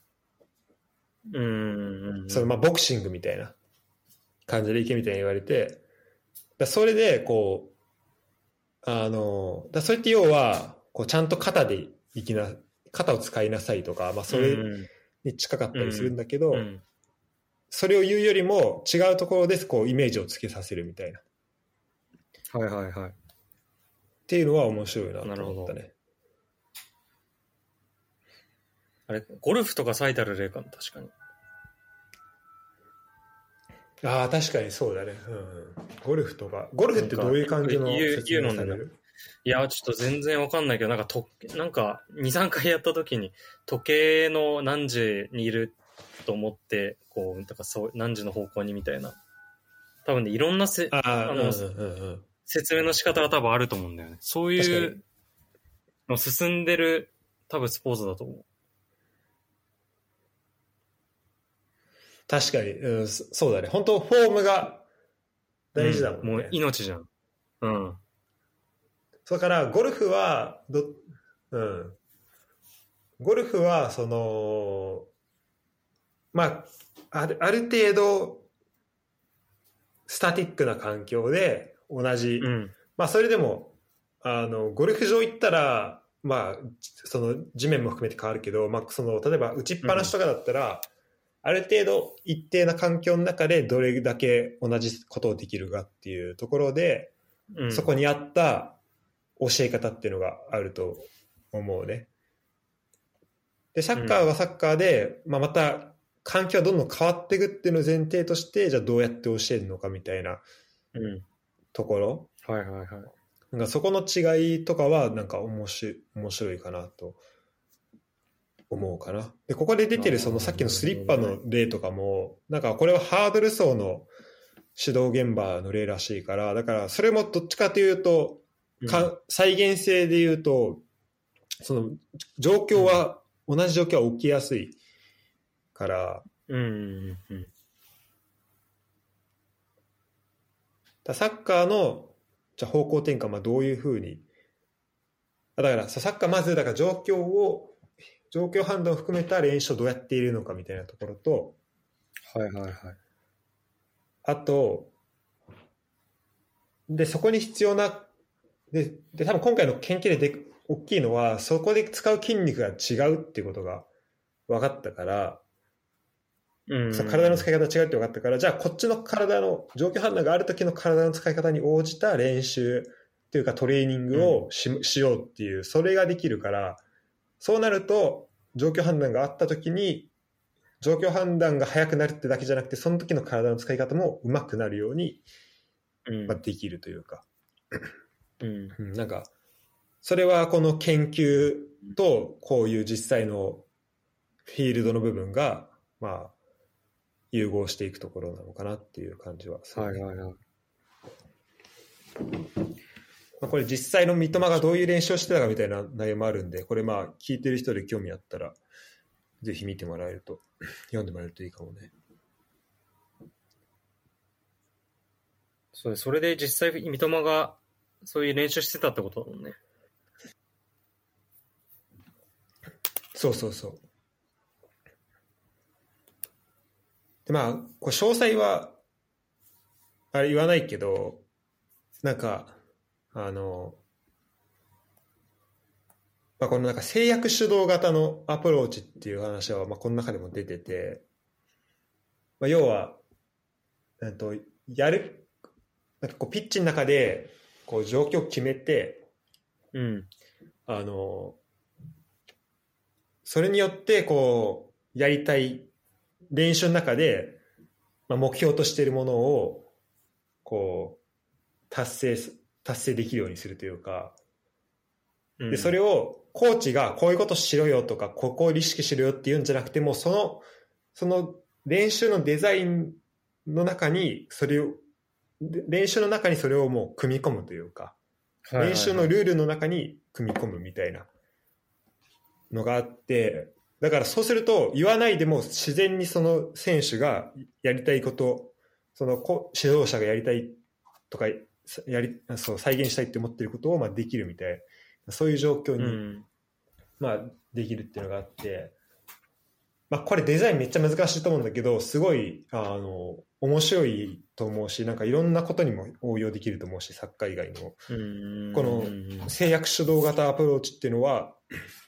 うんうんうん。そのまあボクシングみたいな感じでいけみたいに言われて、だそれでこあの、だそれって要は、こうちゃんと肩でいきな、肩を使いなさいとか、まあそれうんに近かったりするんだけど、うんそれを言うよりも違うところでこうイメージをつけさせるみたいな。っはいはいはい。ていうのは面白いなと思ったなるほね。あれ、ゴルフとか最たる例かも、確かに。ああ、確かにそうだね。うんうん、ゴルフとか。ゴルフってどういう感じの説明される？いや、ちょっと全然わかんないけど、なんかと、なんか、2、3回やった時に、時計の何時にいると思って、こう、だからそう、何時の方向にみたいな。多分ね、いろんなせあのうんうん。説明の仕方が多分あると思うんだよね。そういうの進んでる、多分スポーツだと思う。確かに、うん、そそうだね。本当フォームが大事だもんね。もう命じゃん。うん。だから、ゴルフは、ど、うん。ゴルフは、その、まあ、あるある程度、スタティックな環境で、同じ、うん。まあ、それでも、あの、ゴルフ場行ったら、まあ、その、地面も含めて変わるけど、まあ、その、例えば、打ちっぱなしとかだったら、ある程度、一定な環境の中で、どれだけ同じことをできるかっていうところで、うん、そこにあった教え方っていうのがあると思うね。で、サッカーはサッカーで、まあ、また環境はどんどん変わっていくっていうのを前提として、じゃあどうやって教えるのかみたいなうん。ところ。はいはいはい。なんかそこの違いとかはなんか面白い面白いかなと思うかな。で、ここで出てるそのさっきのスリッパの例とかも、なんかこれはハードル走の指導現場の例らしいから、だからそれもどっちかというと、か再現性で言うと、その状況は、同じ状況は起きやすいから、うん。うん。うん。だサッカーのじゃあ方向転換はどういうふうに？あだからさサッカーまずだから状況を状況判断を含めた練習をどうやっているのかみたいなところとはいはいはい。あとでそこに必要なでで多分今回の研究でで大きいのはそこで使う筋肉が違うっていうことが分かったから、うん。体の使い方違うって分かったから、じゃあこっちの体の状況判断がある時の体の使い方に応じた練習っていうかトレーニングをし,、しようっていう、それができるから、そうなると状況判断があった時に、状況判断が早くなるってだけじゃなくて、その時の体の使い方も上手くなるように、うんまあ、できるというか、うん。うん、なんか、それはこの研究とこういう実際のフィールドの部分が、まあ、融合していくところなのかなっていう感じはするはいはいはい。まあ、これ実際の三笘がどういう練習をしてたかみたいな内容もあるんで、これまあ聞いてる人で興味あったら、ぜひ見てもらえると、読んでもらえるといいかもね。それそれで実際、三笘がそういう練習してたってことだもんね。そうそうそう。でまあ、これ詳細は、あれ言わないけど、なんか、あの、まあ、このなんか制約主導型のアプローチっていう話は、まあ、この中でも出てて、まあ、要は、えっと、やる、なんかこうピッチの中で、こう状況を決めて、うん。あの、それによって、こう、やりたい練習の中で、まあ、目標としているものを、こう、達成す、達成できるようにするというか、うん、で、それを、コーチがこういうことしろよとか、ここを意識しろよって言うんじゃなくても、その、その練習のデザインの中に、それを、で練習の中にそれをもう組み込むというか、はいはいはい。練習のルールの中に組み込むみたいな。のがあって、だからそうすると言わないでも自然にその選手がやりたいこと、そのこ指導者がやりたいとか、やりそう再現したいって思ってることをまあできるみたいな、そういう状況に、うん。まあ、できるっていうのがあって、まあ、これデザインめっちゃ難しいと思うんだけど、すごい、あの、面白いと思うし、なんかいろんなことにも応用できると思うし、サッカー以外の。うんこのうん制約主導型アプローチっていうのは、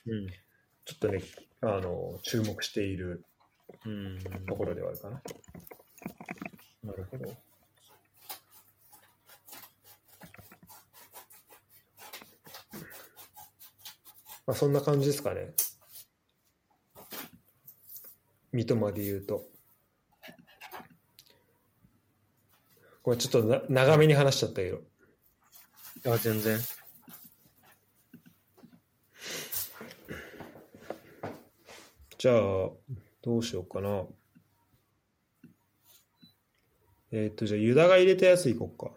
うんちょっとね、あの、注目しているうんところではあるかな。なるほど。まあ、そんな感じですかね。三笘で言うと。これちょっとな長めに話しちゃったけど。あ、全然。じゃあ、どうしようかな。えーっと、じゃあ、ユダが入れたやついこうか。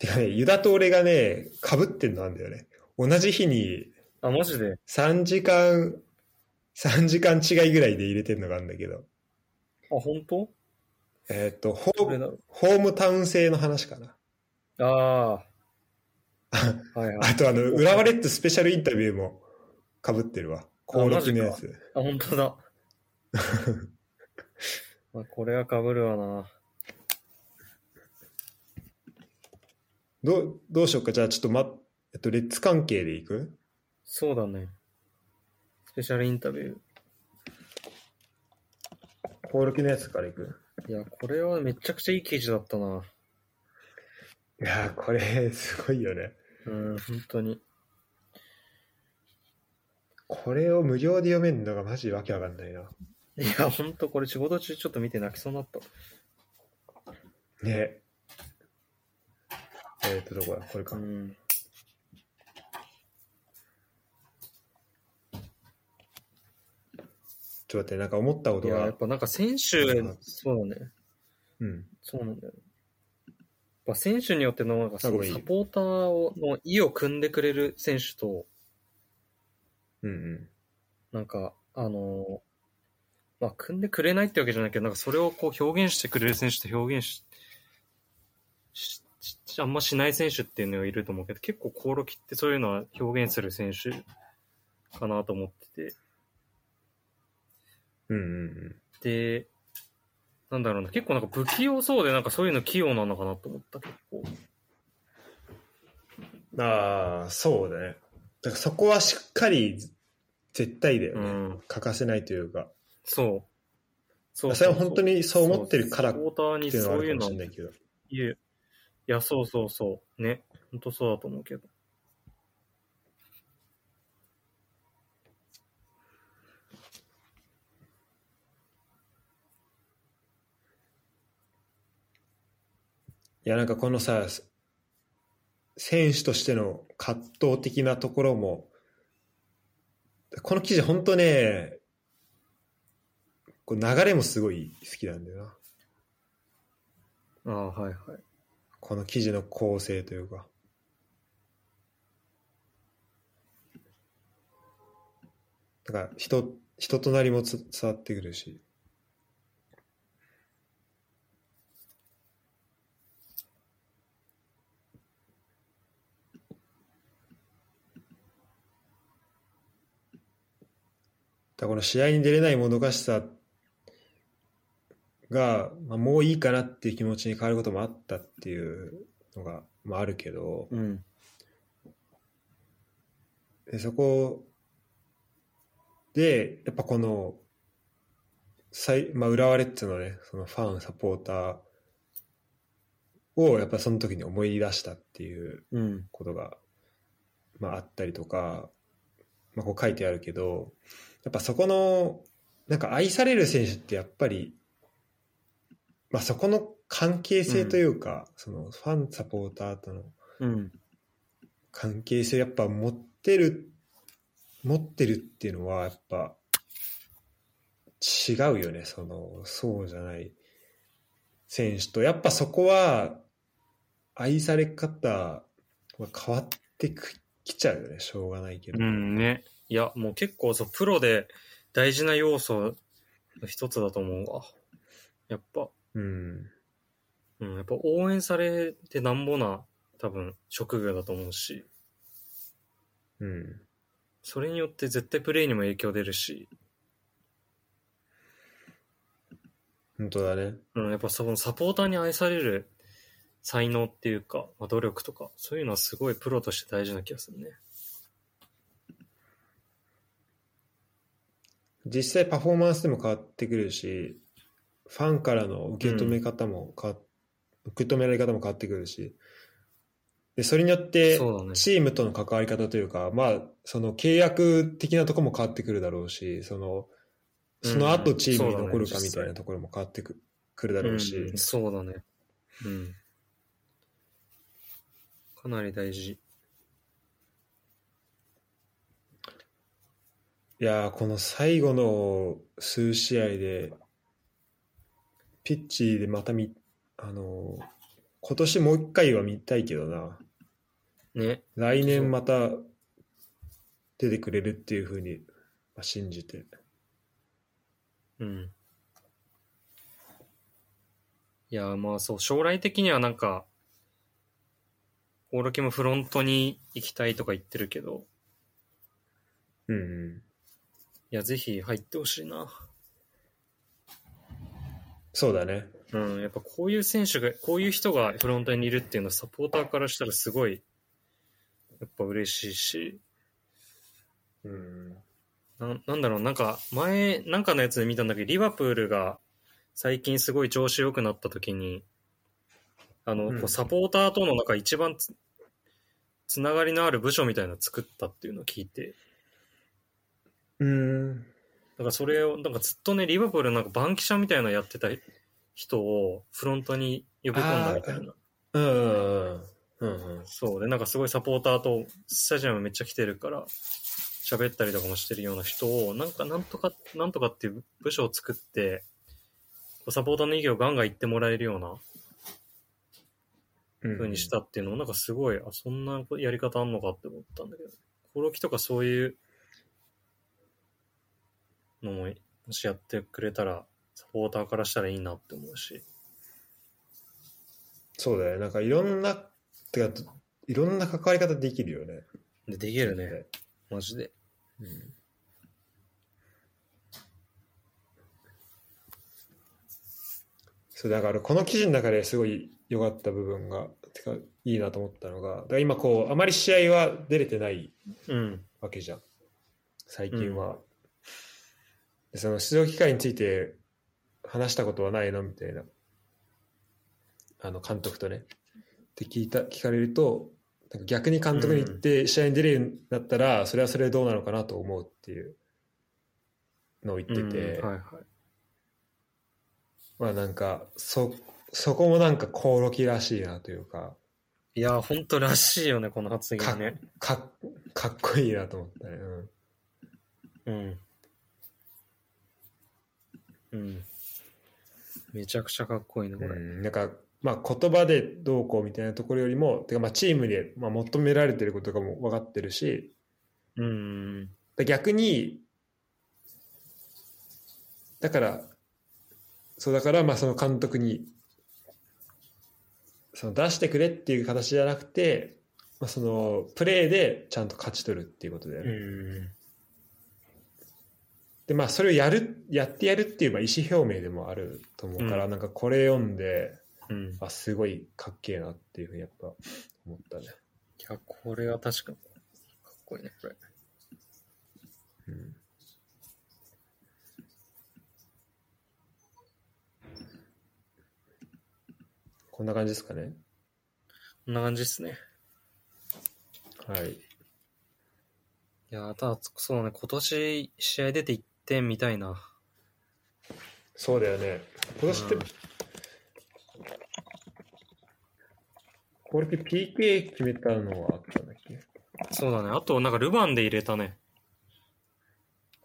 てかね、ユダと俺がね、被ってんのなんだよね。同じ日にあ、マジで？3時間、3時間違いぐらいで入れてんのがあるんだけど。あ、本当？えーっと、ホーホームタウン製の話かな。う。ああ。はいはい。あと、あの、浦和レッズスペシャルインタビューも被ってるわ。登録のやつ。あ、本当だ。まあ、これは被るわな。どう、どうしようか。じゃあ、ちょっとま、えっと、レッツ関係でいく？そうだね。スペシャルインタビュ登録のやつからいく？ー。いや、これはめちゃくちゃいい記事だったな。いやー、これ、すごいよね。うん、本当に。これを無料で読めるのがマジわけわかんないな。いや、本当これ仕事中ちょっと見て泣きそうになった。ねえっ、と、どこだ？これか。うん。ちょっと待って、なんか思ったこといや、っ。ぱなんか選手、そうだね。うん。そうなんだよ。やっぱ選手によってのなんかサポーターをの意を組んでくれる選手と、うんうん。なんか、あの、まあ、組んでくれないってわけじゃないけど、なんかそれをこう表現してくれる選手と表現し、ししあんましない選手っていうのがいると思うけど、結構コオロキってそういうのは表現する選手かなと思ってて、うんうんうん。で、なんだろうな、結構なんか不器用そうで、なんかそういうの器用なのかなと思った、結構。ああ、そうだね。だからそこはしっかり絶対だよね。うん。欠かせないというか。そう。そうそれは本当にそう思ってるからっていうのはあそういうのるかもしれないけど。いえ、いや、そうそうそう。ね。本当そうだと思うけど。いや、なんかこのさ、選手としての葛藤的なところも、この記事本当ね、こう流れもすごい好きなんだよな。ああ、はいはい。この記事の構成というか。だから人、人となりもつ伝わってくるし。この試合に出れないもどかしさが、まあ、もういいかなっていう気持ちに変わることもあったっていうのが、まあ、あるけど、うん。でそこで、やっぱこの、最まあ、浦和レッズのね、そのファン、サポーターをやっぱその時に思い出したっていううん。ことが、まあ、あったりとか、まあ、こう書いてあるけど、やっぱそこの、なんか愛される選手ってやっぱり、まあ、そこの関係性というか、そのファン、サポーターとのうん。関係性やっぱ持ってる持ってるっていうのはやっぱ違うよね。そのそうじゃない選手と。やっぱそこは愛され方は変わってきちゃうよね。しょうがないけど、うんね。いや、もう結構そう、プロで大事な要素の一つだと思うわ。やっぱ、うんうん、やっぱ応援されてなんぼな、多分、職業だと思うし、うんそれによって絶対プレーにも影響出るし、本当だね。うん、やっぱそのサポーターに愛される才能っていうか、まあ、努力とか、そういうのはすごいプロとして大事な気がするね。実際パフォーマンスでも変わってくるし、ファンからの受け止め方も変わ、受け止められ方も変わってくるし、でそれによってチームとの関わり方というか、まあ、その契約的なところも変わってくるだろうし、その、その後チームに残るかみたいなところも変わってくくるだろうし、うん、そうだね。うん。かなり大事。いやーこの最後の数試合で、ピッチでまた見、あのー今年もう一回は見たいけどな。ね。来年また出てくれるっていうふうにまあ信じて。うん。いや、まあそう、将来的にはなんか、オールキもフロントに行きたいとか言ってるけど、うんうん。いや、ぜひ入ってほしいな。そうだね。うん、やっぱこういう選手が、こういう人がフロントにいるっていうのはサポーターからしたらすごい、やっぱ嬉しいし、うん。ななんだろう、なんか前、なんかのやつで見たんだけど、リバプールが最近すごい調子良くなった時に、あの、うんこうサポーターとの中一番つつながりのある部署みたいなの作ったっていうのを聞いて、うん。だからそれを、なんかずっとね、リバプールなんかバンキシャみたいなのやってた人をフロントに呼び込んだみたいな。うんうんうん。うんそうで、なんかすごいサポーターとスタジアムめっちゃ来てるから、喋ったりとかもしてるような人を、なんかなんとか、なんとかっていう部署を作って、こうサポーターの意見をガンガン言ってもらえるようなうん。風にしたっていうのを、なんかすごい、あ、そんなやり方あんのかって思ったんだけど、コロキとかそういうのも、もしやってくれたら、サポーターからしたらいいなって思うし。そうだよね。なんかいろんな、てか、いろんな関わり方できるよね。で、できるね。マジで。うん。そうだからこの記事の中ですごい良かった部分がてかいいなと思ったのがだ今こうあまり試合は出れてないうん。わけじゃん最近は、でその出場機会について話したことはないのみたいな。あの監督とね。って聞いた聞かれるとなんか逆に監督に言って試合に出れるんだったら、それはそれでどうなのかなと思うっていうのを言ってて、うんはいはい。まあなんかそそこもなんかコオロキらしいなというか。いや、本当らしいよね、この発か言ね。かっかっこいいなと思ったね、うん、うん。うん。めちゃくちゃかっこいいね、これ。うん、なんか、まあ、言葉でどうこうみたいなところよりもてかまあチームで、まあ、求められてることとかも分かってるしうん。で逆にだからそうだからまあその監督にその出してくれっていう形じゃなくて、まあ、そのプレーでちゃんと勝ち取るっていうことで、うん。でまあそれをやるやってやるっていうまあ意思表明でもあると思うから、うんなんかこれ読んでうん。いあすごいかっけえなっていうふうにやっぱ思ったね。や、これは確かに、かっこいいね、これ。うんこんな感じですかね。こんな感じですね。はい。いや、ただ、そうだね、今年試合出て1点見たいな。そうだよね。今年って、うんこれって PK 決めたのはあったんだっけ？そうだね。あと、なんかルヴァンで入れたね。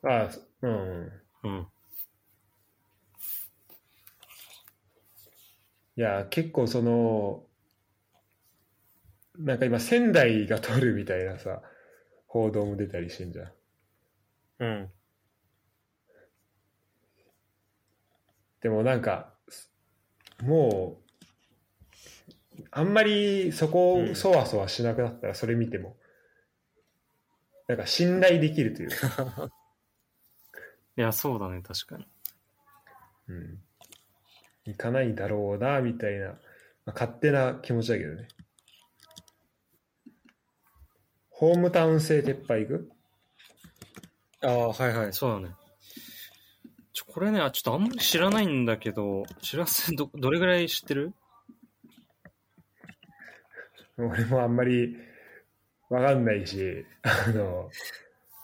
ああ、うん。うん。いや、結構その、なんか今仙台が取るみたいなさ、報道も出たりしてんじゃん。うん。でもなんか、もう、あんまりそこうんをそわそわしなくなったら、それ見ても、なんか信頼できるというか、いや、そうだね、確かに。うん、行かないだろうな、みたいな、まあ、勝手な気持ちだけどね。ホームタウン制撤廃行くああ、はいはい、そうだね。ちょ、これね、ちょっとあんまり知らないんだけど、知らせ、ど、どれぐらい知ってる？俺もあんまりわかんないし、あの、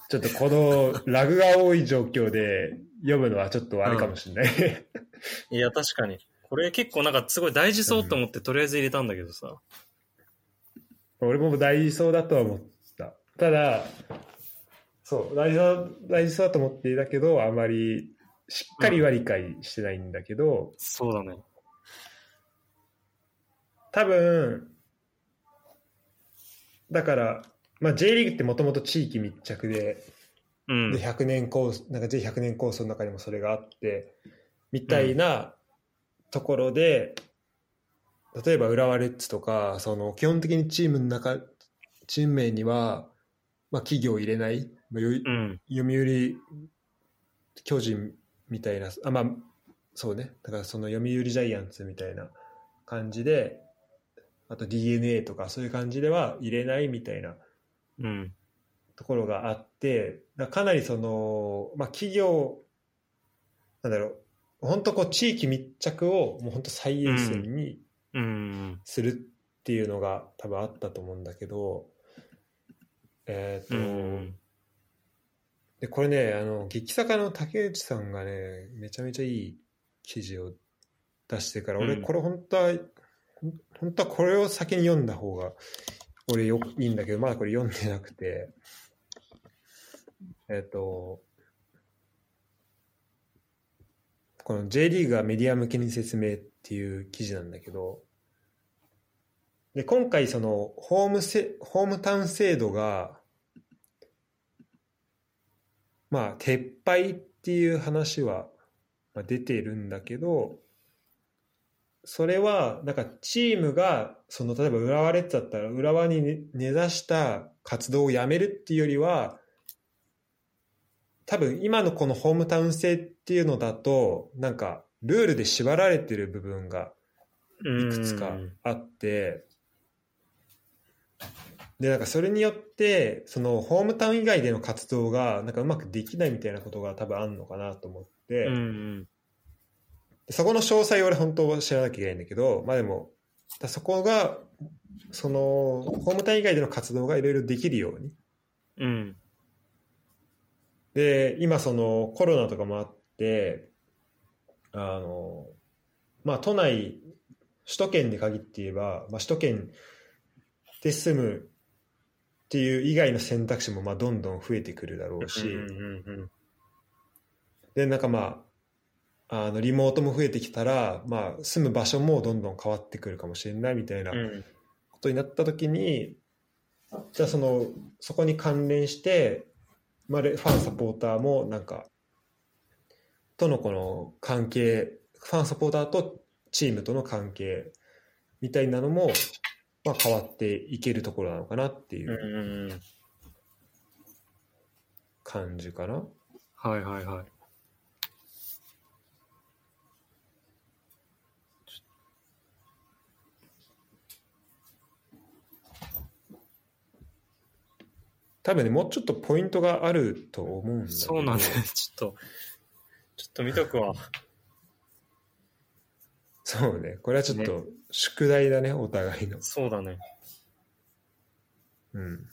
ちょっとこのラグが多い状況で読むのはちょっとあれかもしれない、うん、いや、確かに。これ結構なんかすごい大事そうと思ってとりあえず入れたんだけどさ。俺も大事そうだとは思った。ただ、そう、大事そう、大事そうだと思っていたけど、あまりしっかりは理解してないんだけど、うん、そうだね。多分、だから、まあ、J リーグってもともと地域密着で、うん、で100年構想なんか J100 年構想の中にもそれがあってみたいなところで、うん、例えば浦和レッズとかその基本的にチームの中チーム名には、まあ、企業を入れない、まあうん、読売巨人みたいなあまあそうね。だからその読売ジャイアンツみたいな感じであと d n a とかそういう感じでは入れないみたいなうん、ところがあってかなりその、まあ、企業なんだろう本当こう地域密着をもう本当最優先にするっていうのが多分あったと思うんだけど、えっ、ー、と、うん、でこれねあの劇作家の竹内さんがねめちゃめちゃいい記事を出してから、俺これ本当は本当はこれを先に読んだ方が俺よいいんだけど、まだこれ読んでなくて、えっ、と、この J リーグがメディア向けに説明っていう記事なんだけど、で、今回そのホームせ、ホームタウン制度が、まあ、撤廃っていう話は出ているんだけど、それはなんかチームがその例えば浦和レッズだったら浦和に根ざした活動をやめるっていうよりは多分今のこのホームタウン制っていうのだとなんかルールで縛られてる部分がいくつかあってでなんかそれによってそのホームタウン以外での活動がなんかうまくできないみたいなことが多分あるのかなと思って。うんそこの詳細を俺本当は知らなきゃいけないんだけど、まあでも、そこが、その、ホームタウン以外での活動がいろいろできるように。うん。で、今そのコロナとかもあって、あの、まあ都内、首都圏に限って言えば、まあ首都圏で住むっていう以外の選択肢もまあどんどん増えてくるだろうし、で、なんかまあ、あのリモートも増えてきたら、まあ、住む場所もどんどん変わってくるかもしれないみたいなことになった時に、じゃあそのそこに関連して、まあ、ファンサポーターもなんかとのこの関係ファンサポーターとチームとの関係みたいなのも、まあ、変わっていけるところなのかなっていう感じかな。はいはいはい。多分ねもうちょっとポイントがあると思うんだそうなんだよ。ちょっと、ちょっと見とくわ。そうねこれはちょっと宿題だねお互いの。そうだね。うん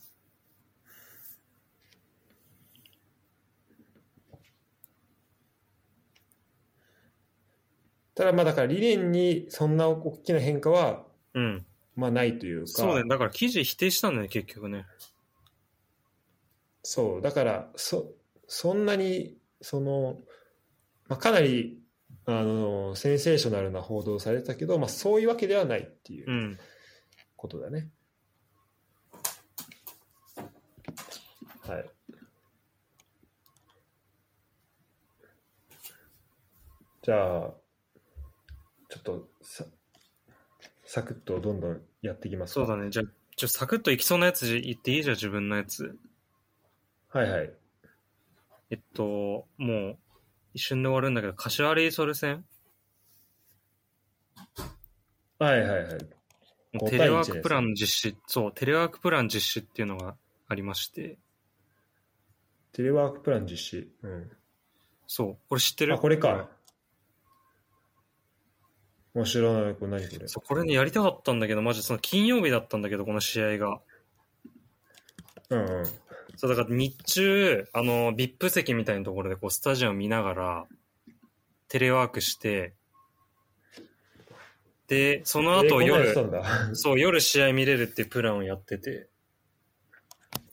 ただまあだから理念にそんな大きな変化はうん。まあないというかそうだね。だから記事否定したんだよね、結局ね。そうだからそそんなにその、まあ、かなりあのセンセーショナルな報道されてたけど、まあ、そういうわけではないっていううんことだね。はい。じゃあ、ちょっとさ、サクッとどんどんやっていきますかそうだね。じゃあ、ちょ、サクッといきそうなやつ言っていい？じゃん、自分のやつ。はいはい。えっと、もう、一瞬で終わるんだけど、柏レイソル戦はいはいはい。5テ対1レワークプラン実施、そう、テレワークプラン実施っていうのがありまして、テレワークプラン実施？うん。そう、これ知ってる？あ、これか。面白いない。これ何これ？そう、これね、やりたかったんだけど、マジその金曜日だったんだけど、この試合が。うんうん。そう、だから日中、あの、VIP 席みたいなところで、こう、スタジアム見ながら、テレワークして、で、その後夜。そう、夜試合見れるっていうプランをやってて、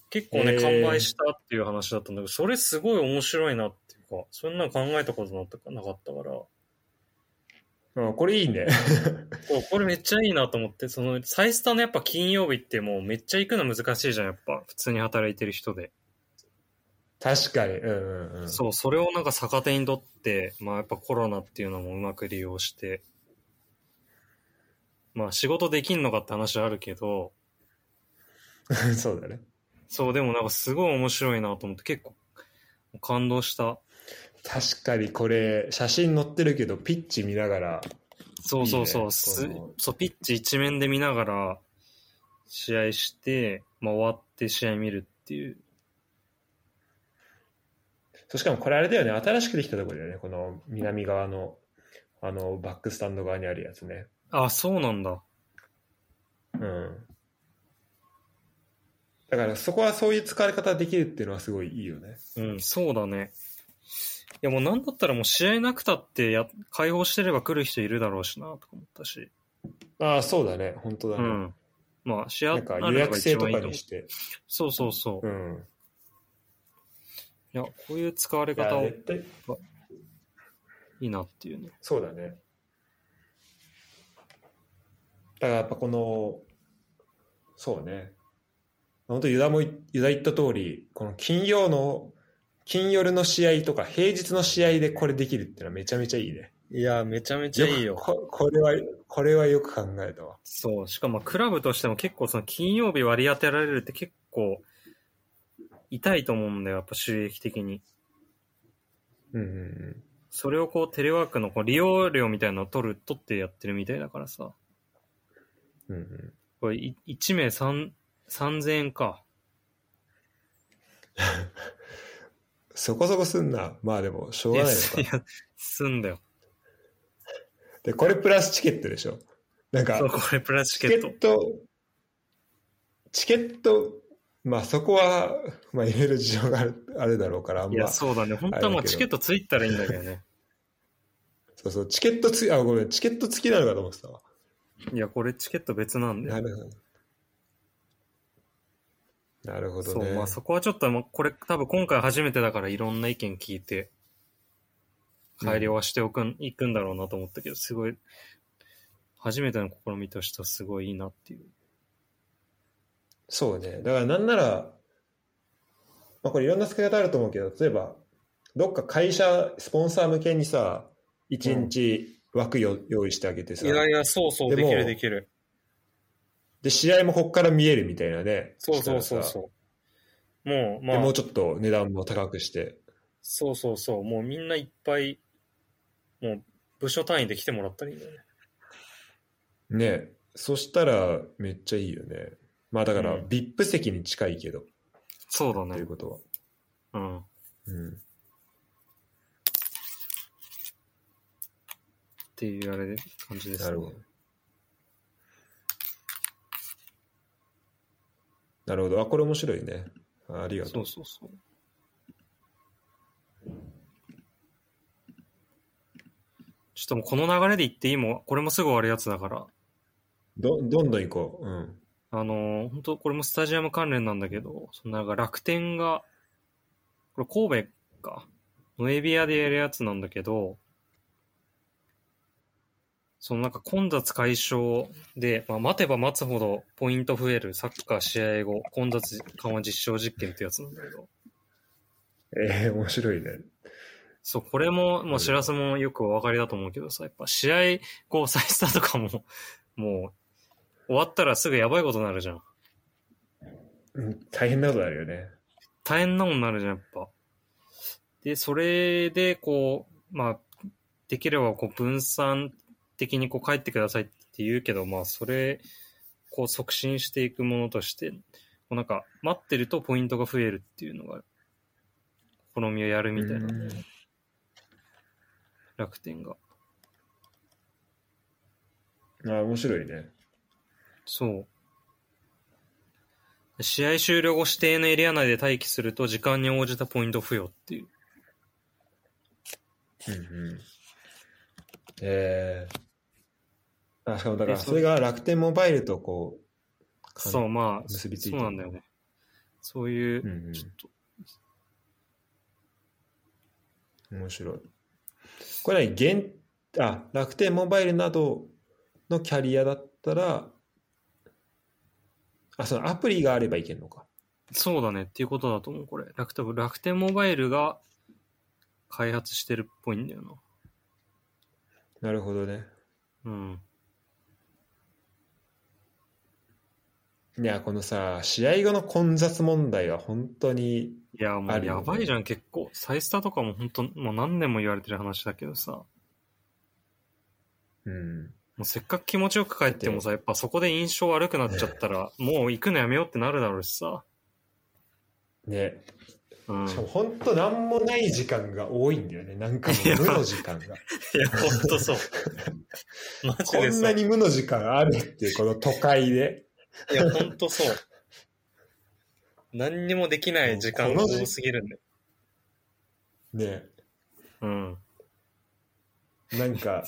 結構ね、えー完売したっていう話だったんだけど、それすごい面白いなっていうか、そんなの考えたことなかったから、うん、これいいね。こうこれめっちゃいいなと思って、その、サイスタのやっぱ金曜日ってもうめっちゃ行くの難しいじゃん、やっぱ。普通に働いてる人で。確かに。うんうんうん。そう、それをなんか逆手にとって、まあやっぱコロナっていうのもうまく利用して、まあ仕事できんのかって話はあるけど、そうだね。そう、でもなんかすごい面白いなと思って結構感動した。確かにこれ、写真載ってるけど、ピッチ見ながら、そうそうそう、いいねそう、ピッチ一面で見ながら試合して、まあ終わって試合見るっていう。そうしかもこれあれだよね、新しくできたところだよね、この南側の、あの、バックスタンド側にあるやつね。あ、そうなんだ。うん。だからそこはそういう使われ方できるっていうのはすごいいいよね。うん、そうだね。いやもうなんだったらもう試合なくたってや開放してれば来る人いるだろうしなとか思ったし。ああ、そうだね、本当だね。うん。まあ試合なんか予約制とかにして。そうそうそう。いうん。や、こういう使われ方をいいなっていうね。そうだね。だからやっぱこの、そうね。本当ユダもい、ユダ言った通り、この金曜の、金夜の試合とか平日の試合でこれできるっていうのはめちゃめちゃいいね。いや、めちゃめちゃいいよく。ここれは、これはよく考えたわ。そう。しかもクラブとしても結構その金曜日割り当てられるって結構痛いと思うんだよ。やっぱ収益的に。うんうんうん。それをこうテレワークのこう利用料みたいなのを取る、取ってやってるみたいだからさ。うんうん、これい1名3 3000円か。そこそこすんな。まあでも、しょうがないのか。すんだよ。で、これプラスチケットでしょ。なんかそう、、これプラスチチケケット。ット、チケット、まあそこは、まあいろいろ事情があるあるだろうから、あんいや、ま、そうだね。本当はもうチケットついたらいいんだけどね。そうそう、チケットつき、あ、ごめん、チケット付きなのかと思ってたわ。いや、これチケット別なんで。なるほど。なるほどそう、ね。まあそこはちょっと、まあ、これ多分今回初めてだからいろんな意見聞いて、改良はしておくん、いくんだろうなと思ったけど、すごい、初めての試みとしてはすごいいいなっていう。そうね。だからなんなら、まあこれいろんな使い方あると思うけど、例えば、どっか会社、スポンサー向けにさ、一日枠よ、用意してあげてさ、いや、そうそでもきる。で、試合もこっから見えるみたいなね。そうそうそうそう。もう、まあでもう、ちょっと値段も高くして。そうそうそう。もうみんないっぱい、もう部署単位で来てもらったらいいんだよね。ねそしたらめっちゃいいよね。まあだから、うん VIP 席に近いけど、そうだねという。ことは。うん。っうん。ていうあれで感じですねなるほど。なるほど。あ、これ面白いね。あありがとそうう。そうそう。ちょっともうこの流れで言っていいもん、これもすぐ終わるやつだから、どどんどん行こう。うん。あのー本当これもスタジアム関連なんだけど、そのなんか楽天が、これ神戸か、ノエビアでやるやつなんだけど、そのなんか混雑解消で、まあ、待てば待つほどポイント増えるサッカー試合後混雑緩和実証実験ってやつなんだけど、えー、面白いね。そう、これも、もう、しらすもよくお分かりだと思うけどさ、やっぱ試合、こう、再スターとかも、もう、終わったらすぐやばいことになるじゃん。うん大変なことあるよね。大変なもんになるじゃん、やっぱ。で、それで、こう、まあ、できれば、こう、分散的にこう帰ってくださいって言うけど、まあ、それ、こう促進していくものとして、こうなんか、待ってるとポイントが増えるっていうのが、好みをやるみたいな、うん楽天が。あー面白いね。そう。試合終了後指定のエリア内で待機すると時間に応じたポイント付与っていう。うんうん。えー、あ、しかもだから、えそれが楽天モバイルとこう、そう、まあ、結びついてるそうなんだよね。そういう、うんうんちょっと、面白い。これ何？現あ、楽天モバイルなどのキャリアだったら、あ、そのアプリがあればいけるのか。そうだねっていうことだと思う、これ。楽天、楽天モバイルが開発してるっぽいんだよな。なるほどね。うん。いや、このさ、試合後の混雑問題は本当に、いや、もうやばいじゃん、結構。サイスタとかも本当、もう何年も言われてる話だけどさ、もうん。うせっかく気持ちよく帰ってもさ、やっぱそこで印象悪くなっちゃったら、もう行くのやめようってなるだろうしさ。ね。うん。しかも本当なんもない時間が多いんだよね。なんかもう無の時間が。いや、ほんとそう。マジこでそう。んなに無の時間あるっていう、この都会で。いや、ほんとそう。何にもできない時間が多すぎるんだよ。ね。うん。なんか。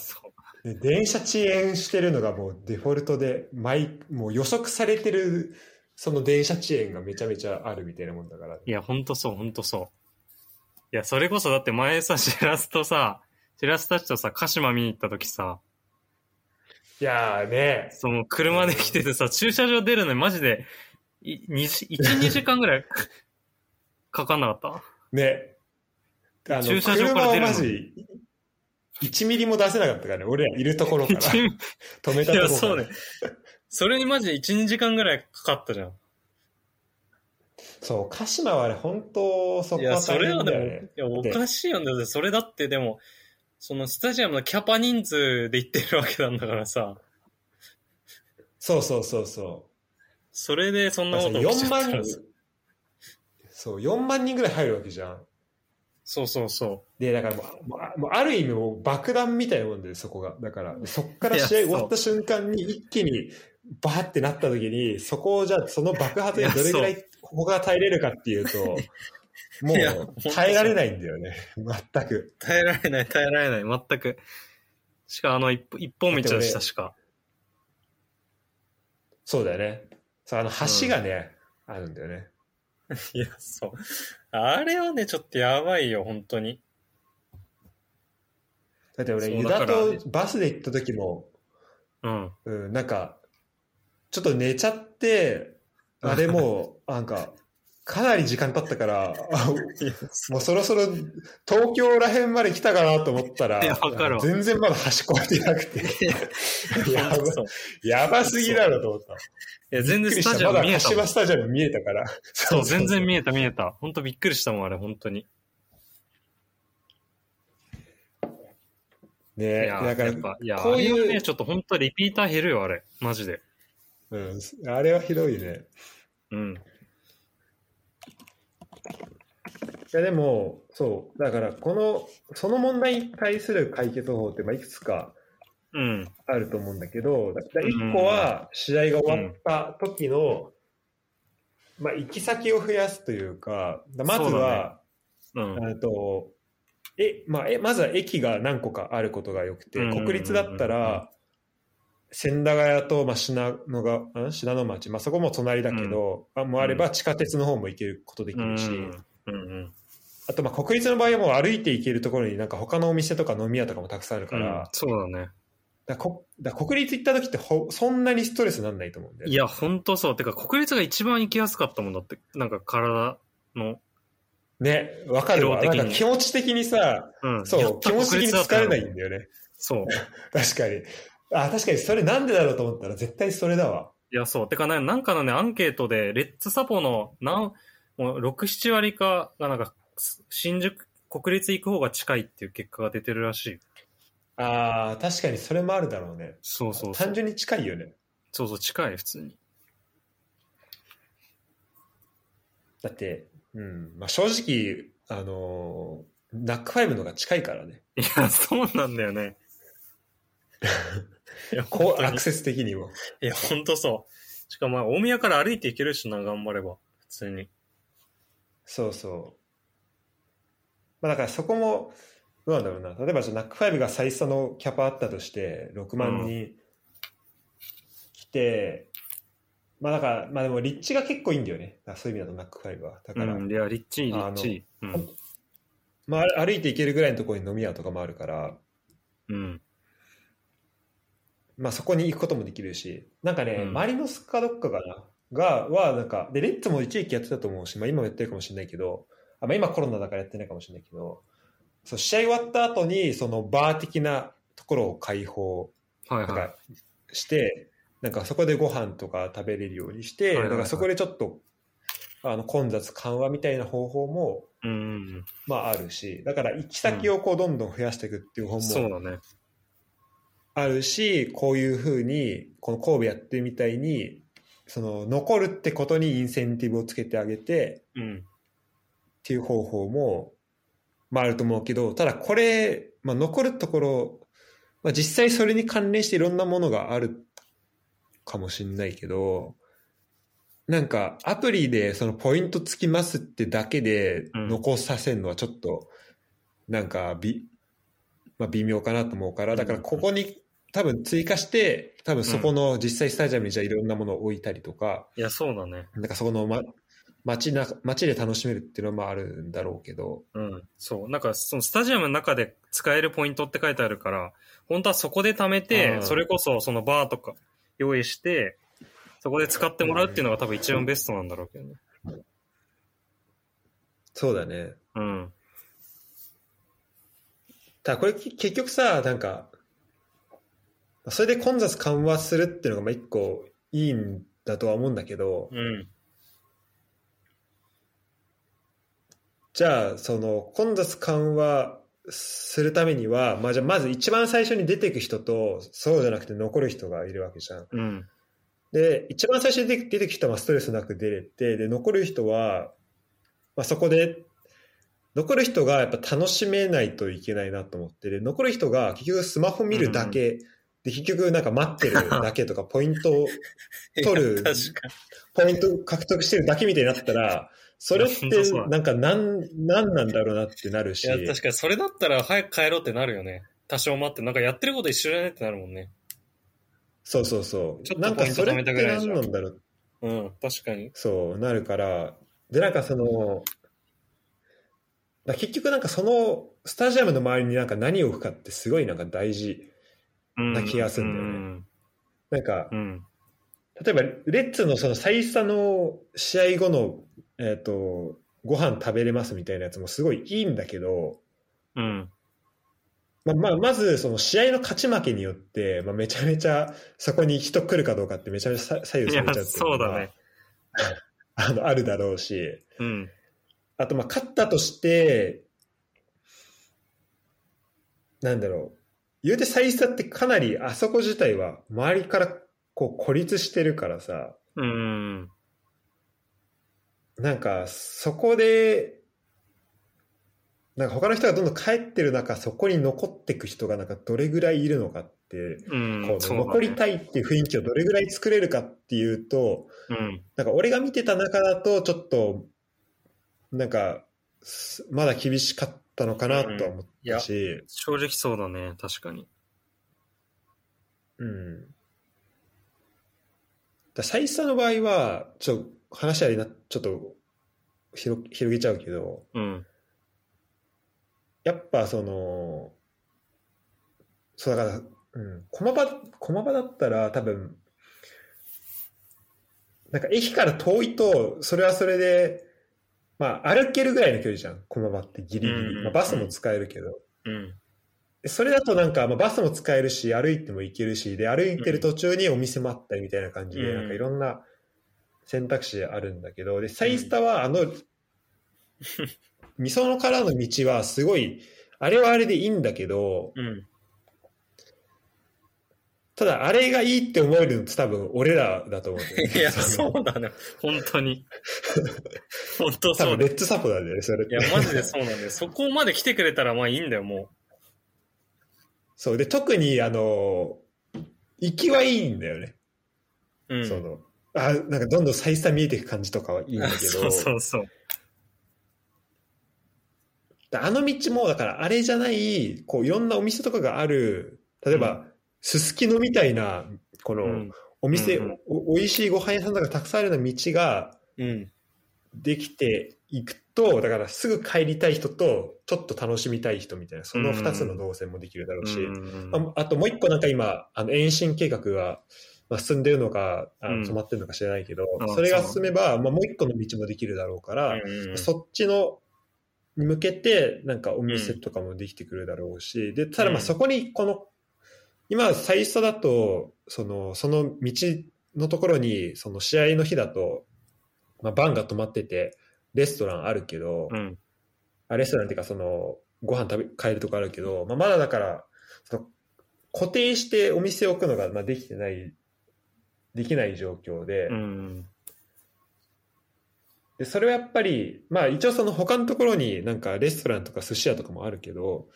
ね電車遅延してるのがもうデフォルトで、毎もう予測されてる、その電車遅延がめちゃめちゃあるみたいなもんだから。いや、ほんとそう、ほんとそう。いや、それこそだって前さ、シラスとさ、シラスたちとさ、鹿島見に行った時さ、いやーね。その車で来ててさ、駐車場出るのにマジで、い、2時、1、2時間ぐらい かかんなかった？ね。あの、駐車場から出るの車をマジ、1ミリも出せなかったからね。俺らいるところから。一止めたいや、ところから。そうね。それにマジで1、2時間ぐらいかかったじゃん。そう、鹿島はあれ、本当、そいや、こは大それはでも、変だよね。いや、おかしいよね。それだってでも、そのスタジアムのキャパ人数で行ってるわけなんだからさ、そうそうそうそそれでそんう。なこと起きち4万ゃったらさ、そう、4万人ぐらい入るわけじゃん。そうそうそで、だからもう、もうある意味もう爆弾みたいなもんで、そこが。だから、そっから試合終わった瞬間に一気にバーってなった時に、そこをじゃあその爆発にどれぐらいいここが耐えれるかっていうと、もう耐えられないんだよね。全く。う。耐えられない、耐えられない、全く。しかもあの一本一本道でしたしか。そうだよね。そう、あの橋がね、あるんだよね。いや、そう。あれはね、ちょっとやばいよ、本当に。だって俺、ユダとバスで行った時も、うん。うん、なんか、ちょっと寝ちゃって、あれもう、なんか、かなり時間経ったから、あもうそろそろ東京ら辺まで来たかなと思ったら、全然まだ橋越えてなくて、やばやばすぎだろと思った。いや、全然スタジアム見えたもん柏。スタジアム見えたから。そう、全然見えた見えた。本当びっくりしたもん、あれ、本当に。いねや、だからこういうね、ちょっと本当リピーター減るよ、あれ。マジで。うん、あれはひどいね。うん。いやでも、そう、だからこの、その問題に対する解決方法って、まあ、いくつかうん。あると思うんだけど、だから1個は試合が終わった時の、まあ、行き先を増やすというか、まずは、うん。えっとえまあ、えまずは駅が何個かあることがよくて、うんうんうんうん国立だったら、千駄ヶ谷と、まあ、信濃がん？信濃町、まあ、そこも隣だけど、あもあれば地下鉄の方も行けることできるし、うんうん。あとまあ国立の場合はもう歩いて行けるところになんか他のお店とか飲み屋とかもたくさんあるから、うんそうだね。だこだ国立行った時ってほそんなにストレスなんないと思うんだよね。いや、本当そう。てか、国立が一番行きやすかったもんだって。なんか体の。ね、わかるわ。なんか気持ち的にさ、うん。そう、気持ち的に疲れないんよ。だよね。そう。確かに。あ、確かにそれなんでだろうと思ったら絶対それだわ。いや、そう。てかね、なんかのね、アンケートで、レッツサポの、なん、もう、6、7割かが、なんか、新宿、国立行く方が近いっていう結果が出てるらしい。ああ、確かにそれもあるだろうね。そうそう単。純に近いよね。そうそう、近い、普通に。だって、うん、まあ正直、あのーナックファイブの方が近いからね。いや、そうなんだよね。いや、こう、アクセス的にも。いや、ほんとそう。しかも、まあ大宮から歩いて行けるしな、頑張れば。普通に。そうそう。まあだからそこも、どうなんだろうな。例えばじゃあナックファイブが最初のキャパあったとして、6万人来て、まあだから、まあでも立地が結構いいんだよね。そういう意味だとナックファイブは。だから、うん、いや、リッチー、リあのッチー。うん。まあ歩いて行けるぐらいのところに飲み屋とかもあるから、うん。まあそこに行くこともできるし、なんかね、うんマリノスかどっかかな、が、は、なんか、で、レッツも一時期やってたと思うし、まあ今もやってるかもしれないけど、あまあ今コロナだからやってないかもしれないけど、そう、試合終わった後に、そのバー的なところを開放はいはい。して、なんかそこでご飯とか食べれるようにして、はいはいはいだからそこでちょっと、あの、混雑緩和みたいな方法も、うん。まああるし、だから行き先をこうどんどん増やしていくっていう方もそうだね。あるし、こういうふうに、この神戸やってるみたいに、その残るってことにインセンティブをつけてあげてうん。っていう方法も、まああると思うけど、ただこれ、まあ残るところ、まあ実際それに関連していろんなものがあるかもしれないけど、なんかアプリでそのポイントつきますってだけでうん残させるのはちょっと、なんかび、まあ微妙かなと思うから、だからここに多分追加して、多分そこの実際スタジアムにじゃあいろんなものを置いたりとか、いや、そうだね。なんかそこの、ま、街な街で楽しめるっていうのはまああるんだろうけど、うん。そう。なんか、そのスタジアムの中で使えるポイントって書いてあるから、本当はそこで貯めてう、んそれこそそのバーとか用意して、そこで使ってもらうっていうのが多分一番ベストなんだろうけどね。そうだね。うん。ただこれき結局さ、なんか、それで混雑緩和するっていうのがまあ一個いいんだとは思うんだけど、うん。じゃあ、その混雑緩和するためには、まあじゃあまず一番最初に出ていく人と、そうじゃなくて残る人がいるわけじゃん。うん。で、一番最初に出て出てく人はストレスなく出れて、で、残る人は、まあそこで、残る人がやっぱ楽しめないといけないなと思って、で、残る人が結局スマホ見るだけ、で、結局なんか待ってる だけとか、ポイントを取るポイント獲得してるだけみたいになったら、それってなんかなん、なんなんだろうなってなるしに。い、や、確かにそれだったら早く帰ろうってなるよね。多少待って、なんかやってること一緒じゃねってなるもんね。そうそうそう。ちょっとなんかそれってポイント貯めたぐらい何じゃんなんだろう。うん、確かに。そう、なるから。で、なんかその、だ結局なんかそのスタジアムの周りになんか何を置くかってすごいなんか大事。うんな気がするんだよねなんか、うん。うん。例えばレッツのその最初の試合後の、えっ、と、ご飯食べれますみたいなやつもすごいいいんだけど、うん。まあ、まあ、まず、その試合の勝ち負けによって、まあ、めちゃめちゃそこに人来るかどうかってめちゃめちゃ左右されちゃうってそうだね。あの、あるだろうし、うん。あと、まあ、勝ったとして、なんだろう。言うて最初ってかなり、あそこ自体は周りからこう孤立してるからさ、うん。なんか、そこで、なんか他の人がどんどん帰ってる中、そこに残っていく人がなんかどれぐらいいるのかって、うん。こう残りたいっていう雰囲気をどれぐらい作れるかっていうと、うん。なんか俺が見てた中だとちょっと、なんか、すまだ厳しかったのかなとは思ったし、正直そうだね。確かに。うん。だ最初の場合は、ちょっと話ありな、ちょっと広広げちゃうけど、うん。やっぱその、そうだから、うん、駒場、駒場だったら多分、なんか駅から遠いと、それはそれで、まあ歩けるぐらいの距離じゃん、駒場ってギリギリ。うんうんまあ、バスも使えるけど。うん。それだとなんか、まあ、バスも使えるし、歩いても行けるし、で、歩いてる途中にお店もあったりみたいな感じで、うんなんかいろんな選択肢あるんだけど、で、サイスタはあの、みそのからの道はすごい、あれはあれでいいんだけど、うん。ただ、あれがいいって思えるのって多分俺らだと思うんだよね。いや、そうだね。本当に。本当多そうだ。分レッツサポなんだよね、それ。いや、マジでそうなんだよ。そこまで来てくれたらまあいいんだよ、もそう。で、特に、あの、行きはいいんだよね。う。うん。その、あ、なんかどんどん再三見えていく感じとかはいいんだけど、そうそうそう。あの道も、だからあれじゃない、こういろんなお店とかがある、例えば、すすきのみたいな、この、うん。お店、うんうん。お、おいしいご飯屋さんとかたくさんあるような道がうん。できていくと、だからすぐ帰りたい人と、ちょっと楽しみたい人みたいな、その二つの動線もできるだろうし、うんああともう一個なんか今、あの延伸計画が、まあ、進んでるのか、あうん。の止まってるのか知らないけど、あそれが進めば、まあ、もう一個の道もできるだろうから、うん。そっちのに向けて、なんかお店とかもできてくるだろうし、で、ただまあうん。そこにこの、今、最初だと、その、その道のところに、その試合の日だと、まあ、バンが止まってて、レストランあるけど、うん。あレストランっていうか、その、ご飯食べ、買えるとこあるけど、まあ、まだだから、その固定してお店を置くのが、まあ、できてない、できない状況で、うん。で、それはやっぱり、まあ一応その他のところになんかレストランとか寿司屋とかもあるけど、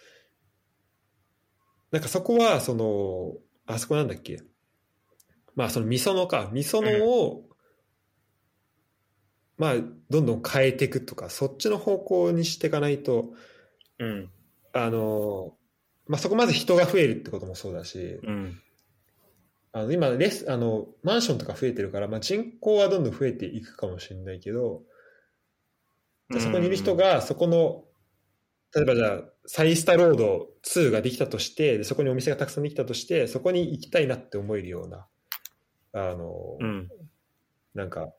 なんかそこはその、あそこなんだっけ？まあその味噌のか、味噌のを、まあどんどん変えていくとか、そっちの方向にしていかないと、うん。あの、まあそこまず人が増えるってこともそうだし、うん。あの今レス、あの、マンションとか増えてるから、まあ人口はどんどん増えていくかもしれないけど、じゃあそこにいる人が、そこの、例えばじゃあ、サイスタロード2ができたとして、でそこにお店がたくさんできたとして、そこに行きたいなって思えるような、あの、うん。なんか、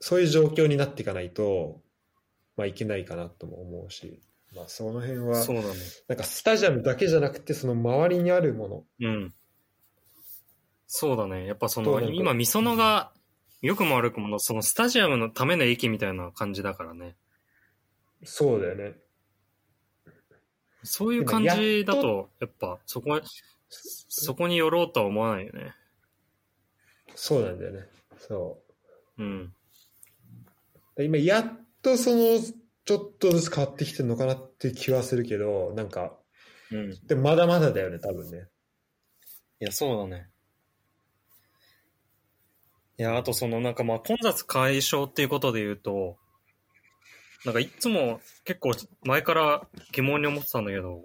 そういう状況になっていかないと、まあいけないかなとも思うし、まあその辺は、そうだね。なんかスタジアムだけじゃなくて、その周りにあるもの、うん。そうだね。やっぱその、今、みそのが、良くも悪くもの、そのスタジアムのための駅みたいな感じだからね。そうだよね。そういう感じだと、やっぱ、そこ、そこに寄ろうとは思わないよね。そうなんだよね。そう。うん。今やっとそのちょっとずつ変わってきてるのかなっていう気はするけどなんかうん。いでもまだまだだよね多分ねや、そうだね。いや、あとそのなんかまあ混雑解消っていうことで言うと、なんかいつも結構前から疑問に思ってたんだけど、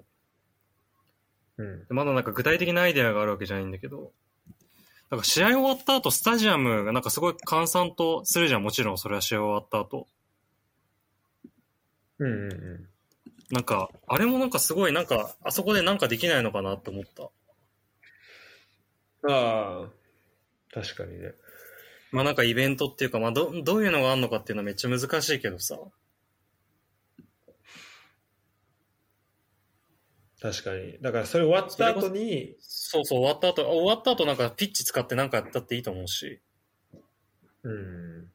うんまだなんか具体的なアイデアがあるわけじゃないんだけど、なんか試合終わった後スタジアムがなんかすごい閑散とするじゃん、もちろんそれは試合終わった後。うんうんうんなんか、あれもなんかすごいなんか、あそこでなんかできないのかなって思った。ああ確かにねまあなんかイベントっていうか、まあど、どういうのがあるのかっていうのはめっちゃ難しいけどさ。確かにだからそれ終わった後にそうそう、終わった後、終わった後なんかピッチ使ってなんかやったっていいと思うし。うん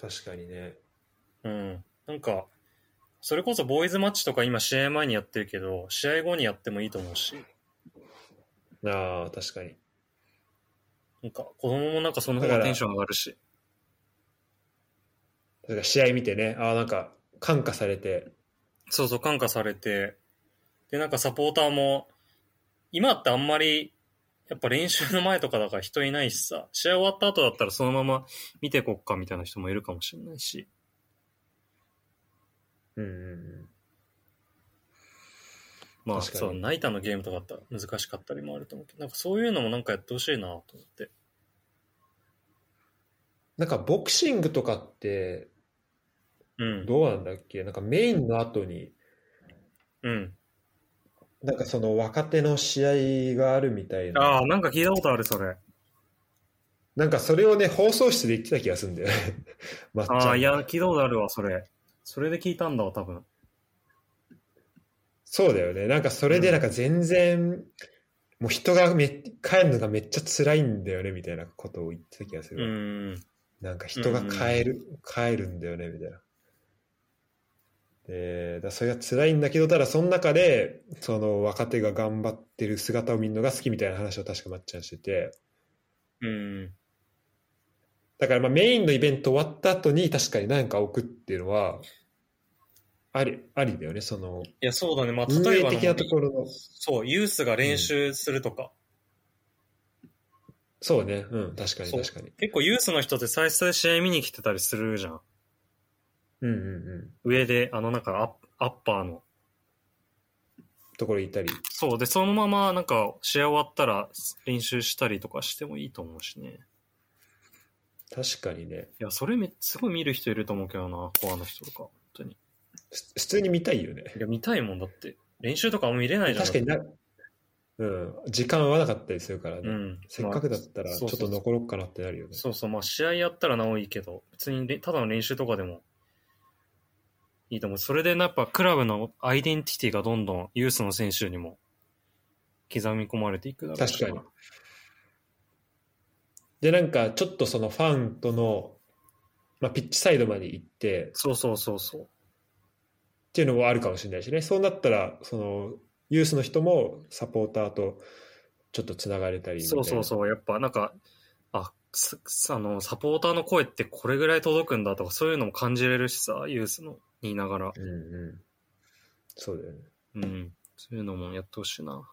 確かにねうん。なんか、それこそボーイズマッチとか今試合前にやってるけど、試合後にやってもいいと思うし。ああ確かになんか子供もなんかその方がテンション上がるし。だから試合見てねああなんか感化されてそうそう、感化されて。で、なんかサポーターも、今ってあんまり、やっぱ練習の前とかだから人いないしさ、試合終わった後だったらそのまま見てこっかみたいな人もいるかもしれないし。うんうんうんまあ、そう、ナイターのゲームとかだったら難しかったりもあると思うけど、なんかそういうのもなんかやってほしいなと思って。なんかボクシングとかってうん。どうなんだっけ？なんかメインの後にうん。なんかその若手の試合があるみたいな。ああ、なんか聞いたことある、それ。なんかそれをね、放送室で言ってた気がするんだよね。まっちゃんああ、いや、聞いたことあるわ、それ。それで聞いたんだわ、多分。そうだよね。なんかそれでなんか全然、もう人がめ帰るのがめっちゃ辛いんだよね、みたいなことを言ってた気がすうる。ん。なんか人が帰る、帰るんだよね、みたいな。えー、だそれが辛いんだけど、ただその中で、その若手が頑張ってる姿を見るのが好きみたいな話を確かまっちゃんしてて、うん。だからまあメインのイベント終わった後に確かに何か置くっていうのは、あり、ありだよね、その、いや、そうだね。まあ、運例えば営的なところの、そう、ユースが練習するとか。そうね、うん、確かに確かに。結構ユースの人って最初で試合見に来てたりするじゃん。うんうんうん。上で、あの、なんかアップ、アッパーの。ところ行ったり。そう。で、そのまま、なんか、試合終わったら練習したりとかしてもいいと思うしね。確かにね。いや、それめすごい見る人いると思うけどな、コアの人とか。本当に。す普通に見たいよね。いや、見たいもんだって。練習とかあんま見れないじゃん。確かにな、うん、時間合わなかったりするからね。うん。せっかくだったらちょっと残ろうかなってなるよね。そうそう、まあ試合やったらなおいいけど、別にれただの練習とかでもいいと思う。それでやっぱクラブのアイデンティティがどんどんユースの選手にも刻み込まれていくだろうし確かにで、なんかちょっとそのファンとの、まあ、ピッチサイドまで行ってっそうそうそうそう。ていうのもあるかもしれないしね。そうなったら、そのユースの人もサポーターとちょっとつながれたり。そうそうそう。やっぱなんか、あ、あの、サポーターの声ってこれぐらい届くんだとかそういうのも感じれるしさ、ユースの言いながら。うんうん。そうだよね。うん。そういうのもやってほしいな。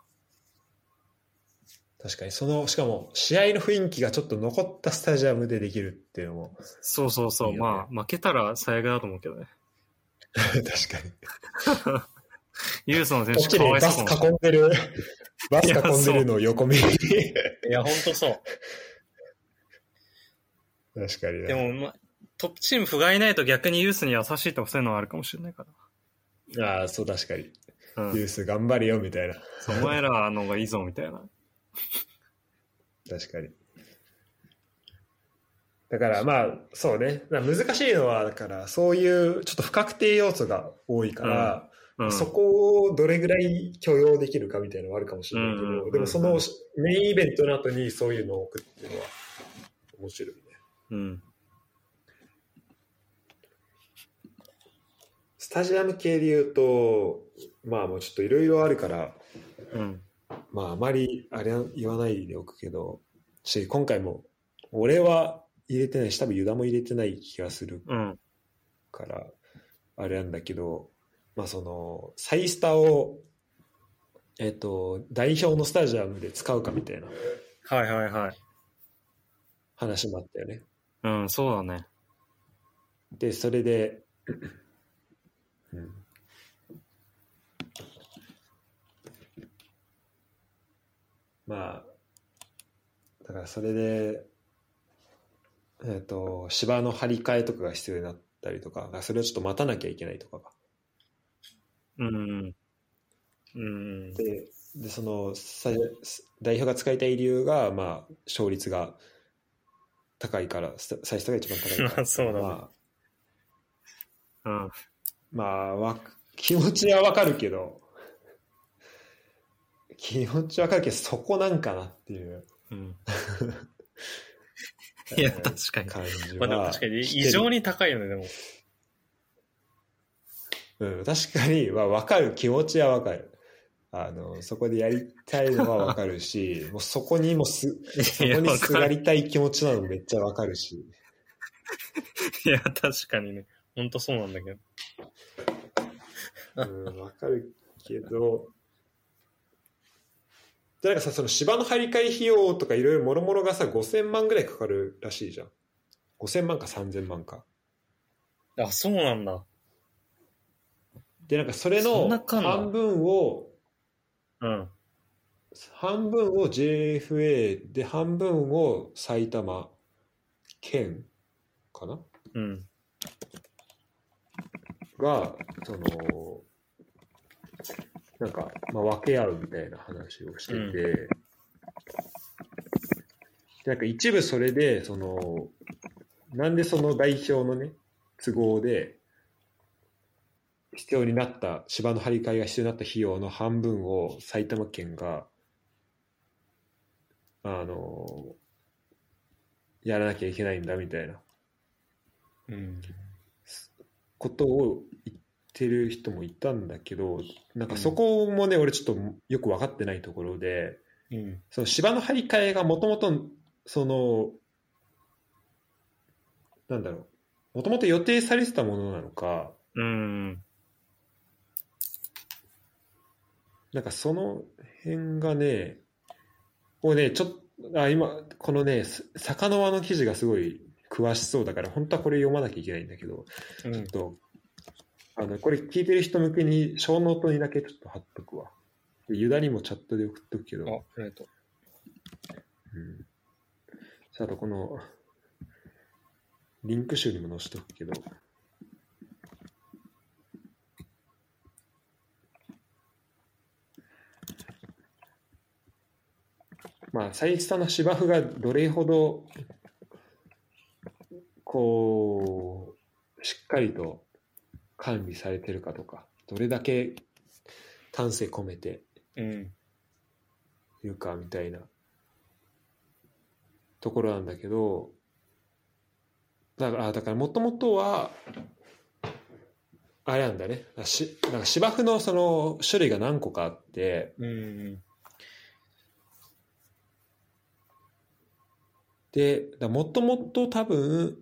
確かに、その、しかも試合の雰囲気がちょっと残ったスタジアムでできるっていうのも、そうそうそう。いいよねまあ、負けたら最悪だと思うけどね。確かに。ユースの選手かわいちでバスそうかもしれない囲んでる、バス囲んでるのを横目に。いや、ほんとそう。確かにね。でも、ま、トップチーム不甲斐ないと逆にユースに優しいとかそういうのはあるかもしれないかああ、そう、確かに。ら。うん。ユース頑張れよ、みたいな。お前らの方がいいぞ、みたいな。確かに。だからまあ、そうね。難しいのは、だから、そういうちょっと不確定要素が多いから、うん。そこをどれぐらい許容できるかみたいなのはあるかもしれないけど、うんうんうんうんでもそのメインイベントの後にそういうのを置くっていうのは面白いね。うん。タジアム系で言うと、まあもうちょっといろいろあるから、うん。まああまりあれは言わないでおくけど、し、今回も俺は入れてないし、多分ユダも入れてない気がするうん。から、あれなんだけど、まあその、サイスタを、えっ、と、代表のスタジアムで使うかみたいなはいはいはい。話もあったよね。うん、そうだね。で、それで、うん、まあ、だからそれで、えっ、と、芝の張り替えとかが必要になったりとか、それをちょっと待たなきゃいけないとかが。うん。うん。で、でそのさ代表が使いたい理由が、まあ、勝率が高いから、スタサイストが一番高いから。ま あそうだねまあうん。まあ、わ気持ちはわかるけど、気持ちわかるけど、そこなんかなっていううん。いや、確かに。感じまあでもは確かに異常に高いよね、でも。うん、確かに、まあ、わかる、気持ちはわかる。あの、そこでやりたいのはわかるし、もうそこにもす、そこにすがりたい気持ちなのもめっちゃわかるし。いや、確かにね。ほんとそうなんだけど。うん、わかるけど、で、なんかさ、その芝の張り替え費用とかいろいろもろもろがさ、5000万ぐらいかかるらしいじゃん。5000万か3000万か。あ、そうなんだ。で、なんかそれその半分を、うん。半分を JFA で半分を埼玉県かな？うん。が、その、なんか、まあ、分け合うみたいな話をしてて、うん。でなんか一部それで、その、なんでその代表のね、都合で、必要になった、芝の張り替えが必要になった費用の半分を埼玉県が、あの、やらなきゃいけないんだみたいな。うん。ことを言ってる人もいたんだけどなんかそこもね、俺ちょっとよく分かってないところでうん。その芝の張り替えがもともとそのなんだろうもともと予定されてたものなのかうん。なんかその辺がね、をね、ちょっと、あ、今、このね、す坂の輪の記事がすごい詳しそうだから、本当はこれ読まなきゃいけないんだけど、うんちょっと、あの、これ聞いてる人向けに、ショーノートにだけちょっと貼っとくわ。でユダにもチャットで送っとくけあ、ど、ありがとう。うん。さああとこの、リンク集にも載せとくけど、まあ、最初の芝生がどれほど、こう、しっかりと管理されてるかとか、どれだけ丹精込めてうん。いるかみたいなところなんだけど、だから、あだからもともとは、あれなんだね。しなんか芝生のその種類が何個かあって、うん。で、もともと多分、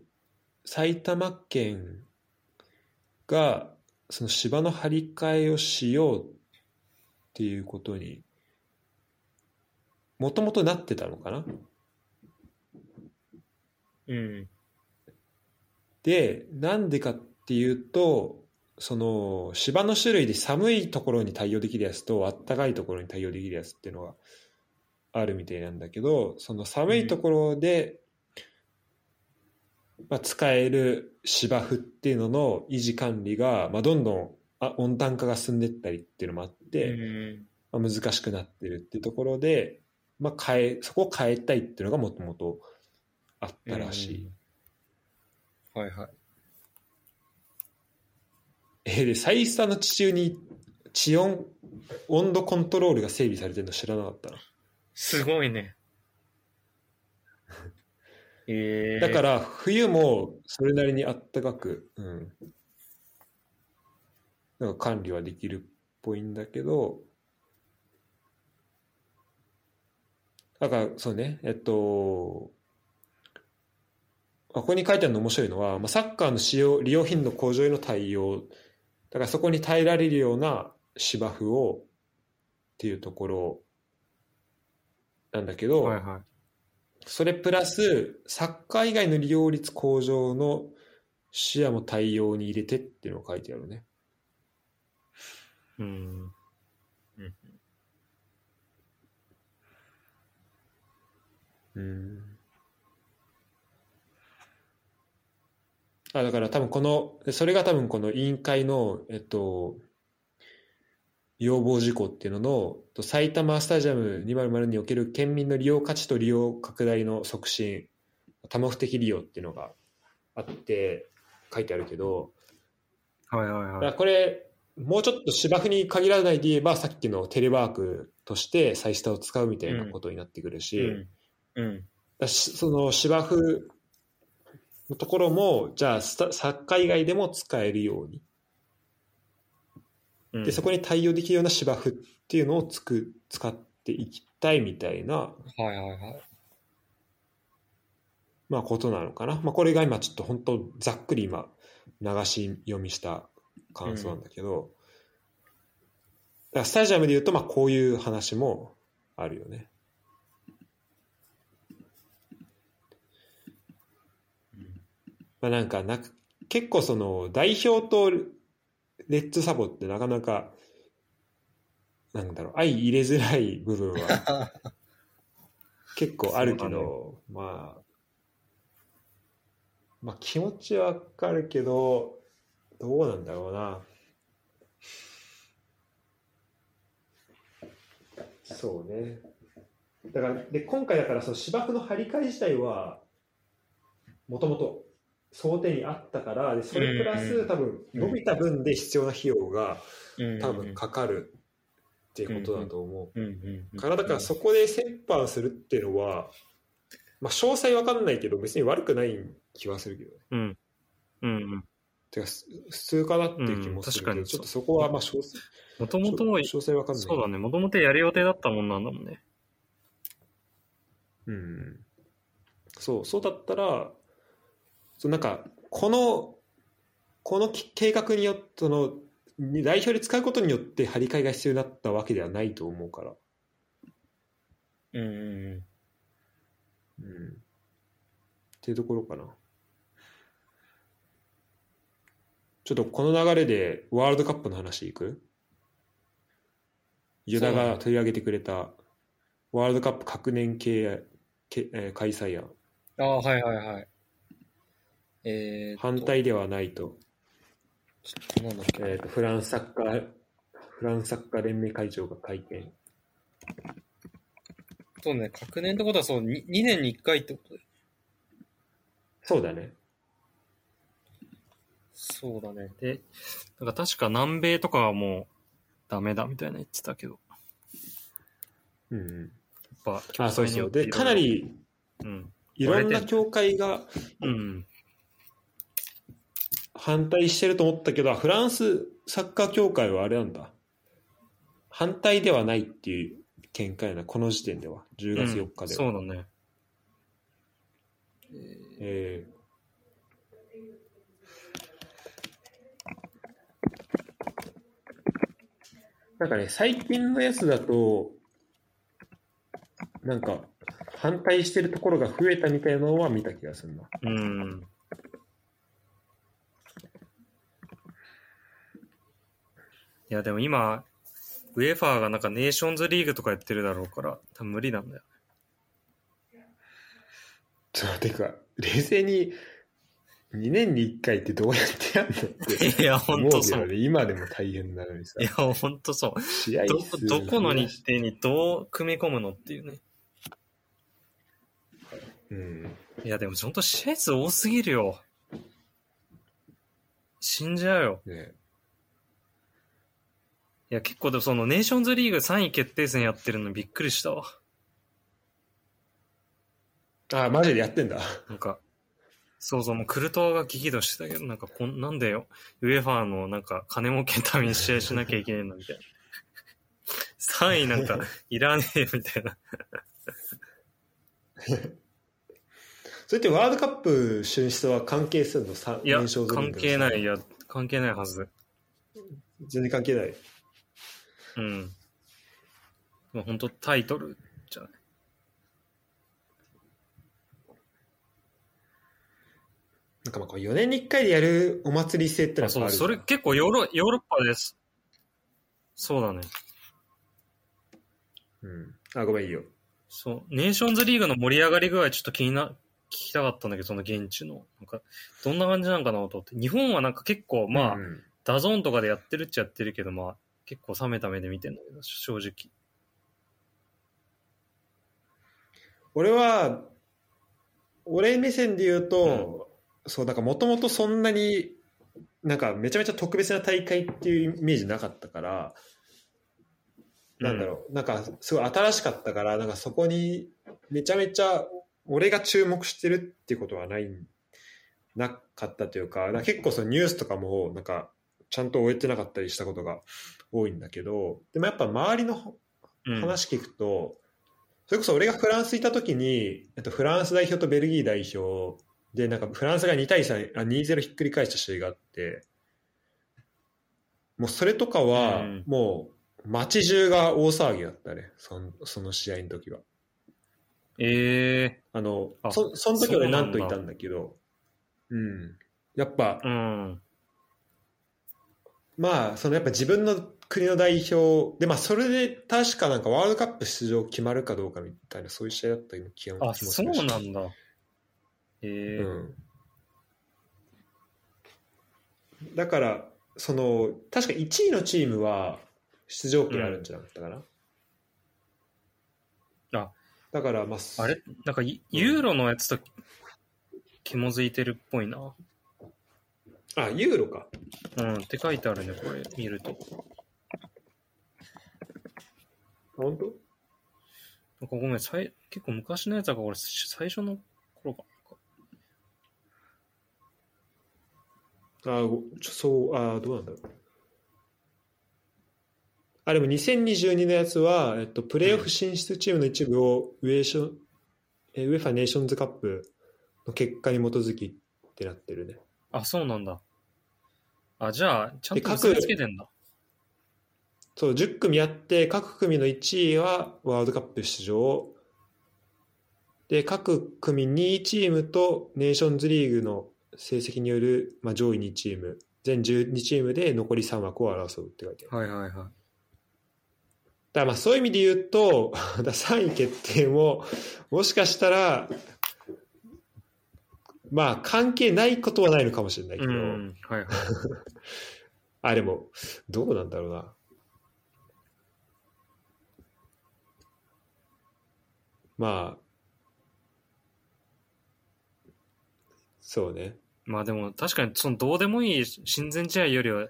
埼玉県が、その芝の張り替えをしようっていうことに、もともとなってたのかな？うん。で、なんでかっていうと、その芝の種類で寒いところに対応できるやつと暖かいところに対応できるやつっていうのがあるみたいなんだけど、その寒いところで、まあ、使える芝生っていうのの維持管理が、まあ、どんどんあ温暖化が進んでったりっていうのもあって、うん。まあ、難しくなってるっていうところで、まあ、変えそこを変えたいっていうのがもともとあったらしい。はいはい。えーで、最スタの地中に地温、温度コントロールが整備されてるの知らなかったな。すごいね。ええだから、冬もそれなりにあったかく、うん。なんか管理はできるっぽいんだけど、だから、そうね、えっと、ここに書いてあるの面白いのは、まあ、サッカーの使用利用頻度向上への対応、だからそこに耐えられるような芝生をっていうところなんだけど、はいはい。それプラス、サッカー以外の利用率向上の視野も対応に入れてっていうのが書いてあるね。うん。うん。あ、だから多分この、それが多分この委員会の、えっと、要望事項っていうのの、と埼玉スタジアム200における県民の利用価値と利用拡大の促進、多目的利用っていうのがあって、書いてあるけど、はいはいはい。これ、もうちょっと芝生に限らないで言えば、さっきのテレワークとして再スタを使うみたいなことになってくるし、うん。うん。だしその芝生のところも、じゃあサッカー以外でも使えるように、うんでそこに対応できるような芝生っていうのをつく使っていきたいみたいな、はいはいはい。まあ、ことなのかな。まあ、これが今ちょっと本当ざっくり今流し読みした感想なんだけど、だからスタジアムで言うとまあこういう話もあるよね。まあ、なんかな結構その代表とレッツサボってなかなかなんだろう相入れづらい部分は。結構あるけど、まあまあ気持ちはわかるけどどうなんだろうな。そうね。だからで今回だからその芝生の張り替え自体はもともと想定にあったからでそれプラス、多分伸びた分で必要な費用がうん多分かかるっていうことだと思う。からだからそこで折半するっていうのは、まあ、詳細わかんないけど別に悪くない気はするけどね。うん。うんうん。てかす普通かなっていう気もするけど、うんちょっとそこはまあ詳細もともと、詳細わかんない。そうだね。もともとやる予定だったもんなんだもんね。うん。そう、そうだったら、そうなんか、この、このき計画によって、その、に代表で使うことによって張り替えが必要になったわけではないと思うから。うんうんうん。うん。っていうところかな。ちょっとこの流れでワールドカップの話いく？ユダが取り上げてくれたワールドカップ各年系け、えー開催案。ああ、はいはいはい。えー、反対ではないと。なんだっけ。えー、とフランスサッカーフランスサッカー連盟会長が会見そうね、確年ってことはそう、2, 2年に1回ってことで。そうだねそうだね。で、なんか確か南米とかはもうダメだみたいな言ってたけど、うんうんやっぱ、あそうそうでかなり、りうん。いろんな協会がうん。反対してると思ったけどフランスサッカー協会はあれなんだ反対ではないっていう見解なこの時点では10月4日では、うんそうだね。えーなんかね、最近のやつだと、なんか、反対してるところが増えたみたいなのは見た気がするな。うん。いや、でも今、ウェファーがなんかネーションズリーグとかやってるだろうから、多分無理なんだよ。そう、てか、冷静に、2年に1回ってどうやってやんのって いや、ほんとそう。今でも大変なのにさい。や、ほんとそう。試合ど、数どこの日程にどう組み込むのっていうね。うん。いや、でもほんと試合数多すぎるよ。死んじゃうよ。ねいや、結構でもそのネーションズリーグ3位決定戦やってるのびっくりしたわ。あ、マジでやってんだ。なんか、そうそう、もうクルトワが激怒してたけど、なんかこん、なんでよ、ウェファーのなんか金儲けのために試合しなきゃいけないのみたいな。3位なんか いらねえみたいな。それってワールドカップ進出は関係するの？さいや、関係ない。いや。や、関係ないはず。全然関係ない。うん。もう本当タイトルじゃない。なんかまあこう4年に1回でやるお祭り性ってのあ、そう、はやっぱあるそれ結構ヨーロヨーロッパです。そうだね。うん。あ、ごめんいいよ。そう。ネーションズリーグの盛り上がり具合ちょっと気にな、聞きたかったんだけど、その現地の。なんか、どんな感じなんかなと思って。日本はなんか結構、まあ、うん DAZNとかでやってるっちゃやってるけど、まあ、結構冷めた目で見てんだけど、正直。俺は、俺目線で言うと、そう、なんかもともとそんなに、なんかめちゃめちゃ特別な大会っていうイメージなかったから、なんだろう、なんかすごい新しかったから、なんかそこにめちゃめちゃ俺が注目してるっていうことはない、なかったというか、か結構そのニュースとかもなんかちゃんと終えてなかったりしたことが多いんだけど、でもやっぱ周りのうん。話聞くと、それこそ俺がフランスいた時に、えっと、フランス代表とベルギー代表で、なんかフランスが2対3、あ2-0ひっくり返した試合があって、もうそれとかはうん、もう街中が大騒ぎだったね、そのその試合の時は。ええあの、あそその時俺そうなんだなんといたんだけど、うん。やっぱ、うん。まあ、そのやっぱ自分の国の代表で、まあそれで確かなんかワールドカップ出場決まるかどうかみたいな、そういう試合だったような気があ、そう気もするし。なんだ。ええ。うん、だからその確か1位のチームは出場権あるんじゃなかったかな、あ。だからまああれ？なんかユ、ユーロのやつと紐づいてるっぽいな。あユーロか。うん、って書いてあるね、これ、見ると。本当？なんかごめん、さい結構昔のやつだから、俺、最初の頃か。あごちょそう、あどうなんだろう。あ、でも2022のやつは、えっと、プレーオフ進出チームの一部をウェーション、えウェファネーションズカップの結果に基づきってなってるね。あ、そうなんだ。あ、じゃあ、ちゃんと結びつけてんだ。そう、10組あって、各組の1位はワールドカップ出場。で、各組2位チームとネーションズリーグの成績による、まあ、上位2チーム、全12チームで残り3枠を争うって書いてある。はいはいはい。だからまあそういう意味で言うと、だ3位決定も、もしかしたら、まあ関係ないことはないのかもしれないけど、うん。はいはい。あ、でも、どうなんだろうな。まあ、そうね。まあでも確かにそのどうでもいい親善試合よりは、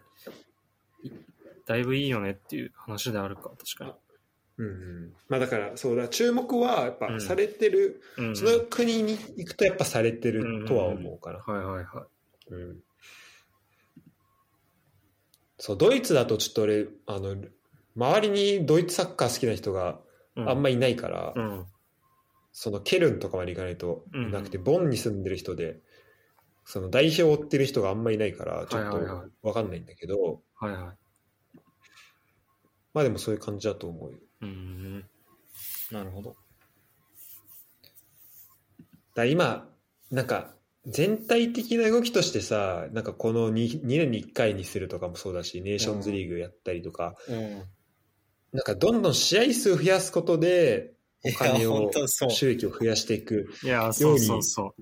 いだいぶいいよねっていう話であるか、確かに。うんうん、まあだから、そうだ、注目はやっうんぱされてる、うんうんその国に行くとやっぱされてるとは思うかな。はいはいはうんそう、ドイツだとちょっと俺、あの、周りにドイツサッカー好きな人がい。あんまいないから、うん。そのケルンとかまで行かないとうんいなくて、ボンに住んでる人で、その代表を追ってる人があんまいないから、ちょっとはいはいはいわかんないんだけど、はいはい。まあでもそういう感じだと思うよ。うん。なるほど。だ今、なんか、全体的な動きとしてさ、なんかこの 2, 2年に1回にするとかもそうだし、ネーションズリーグやったりとか、うん。なんかどんどん試合数増やすことで、お金を収益を増やしていくいや、そうそうそ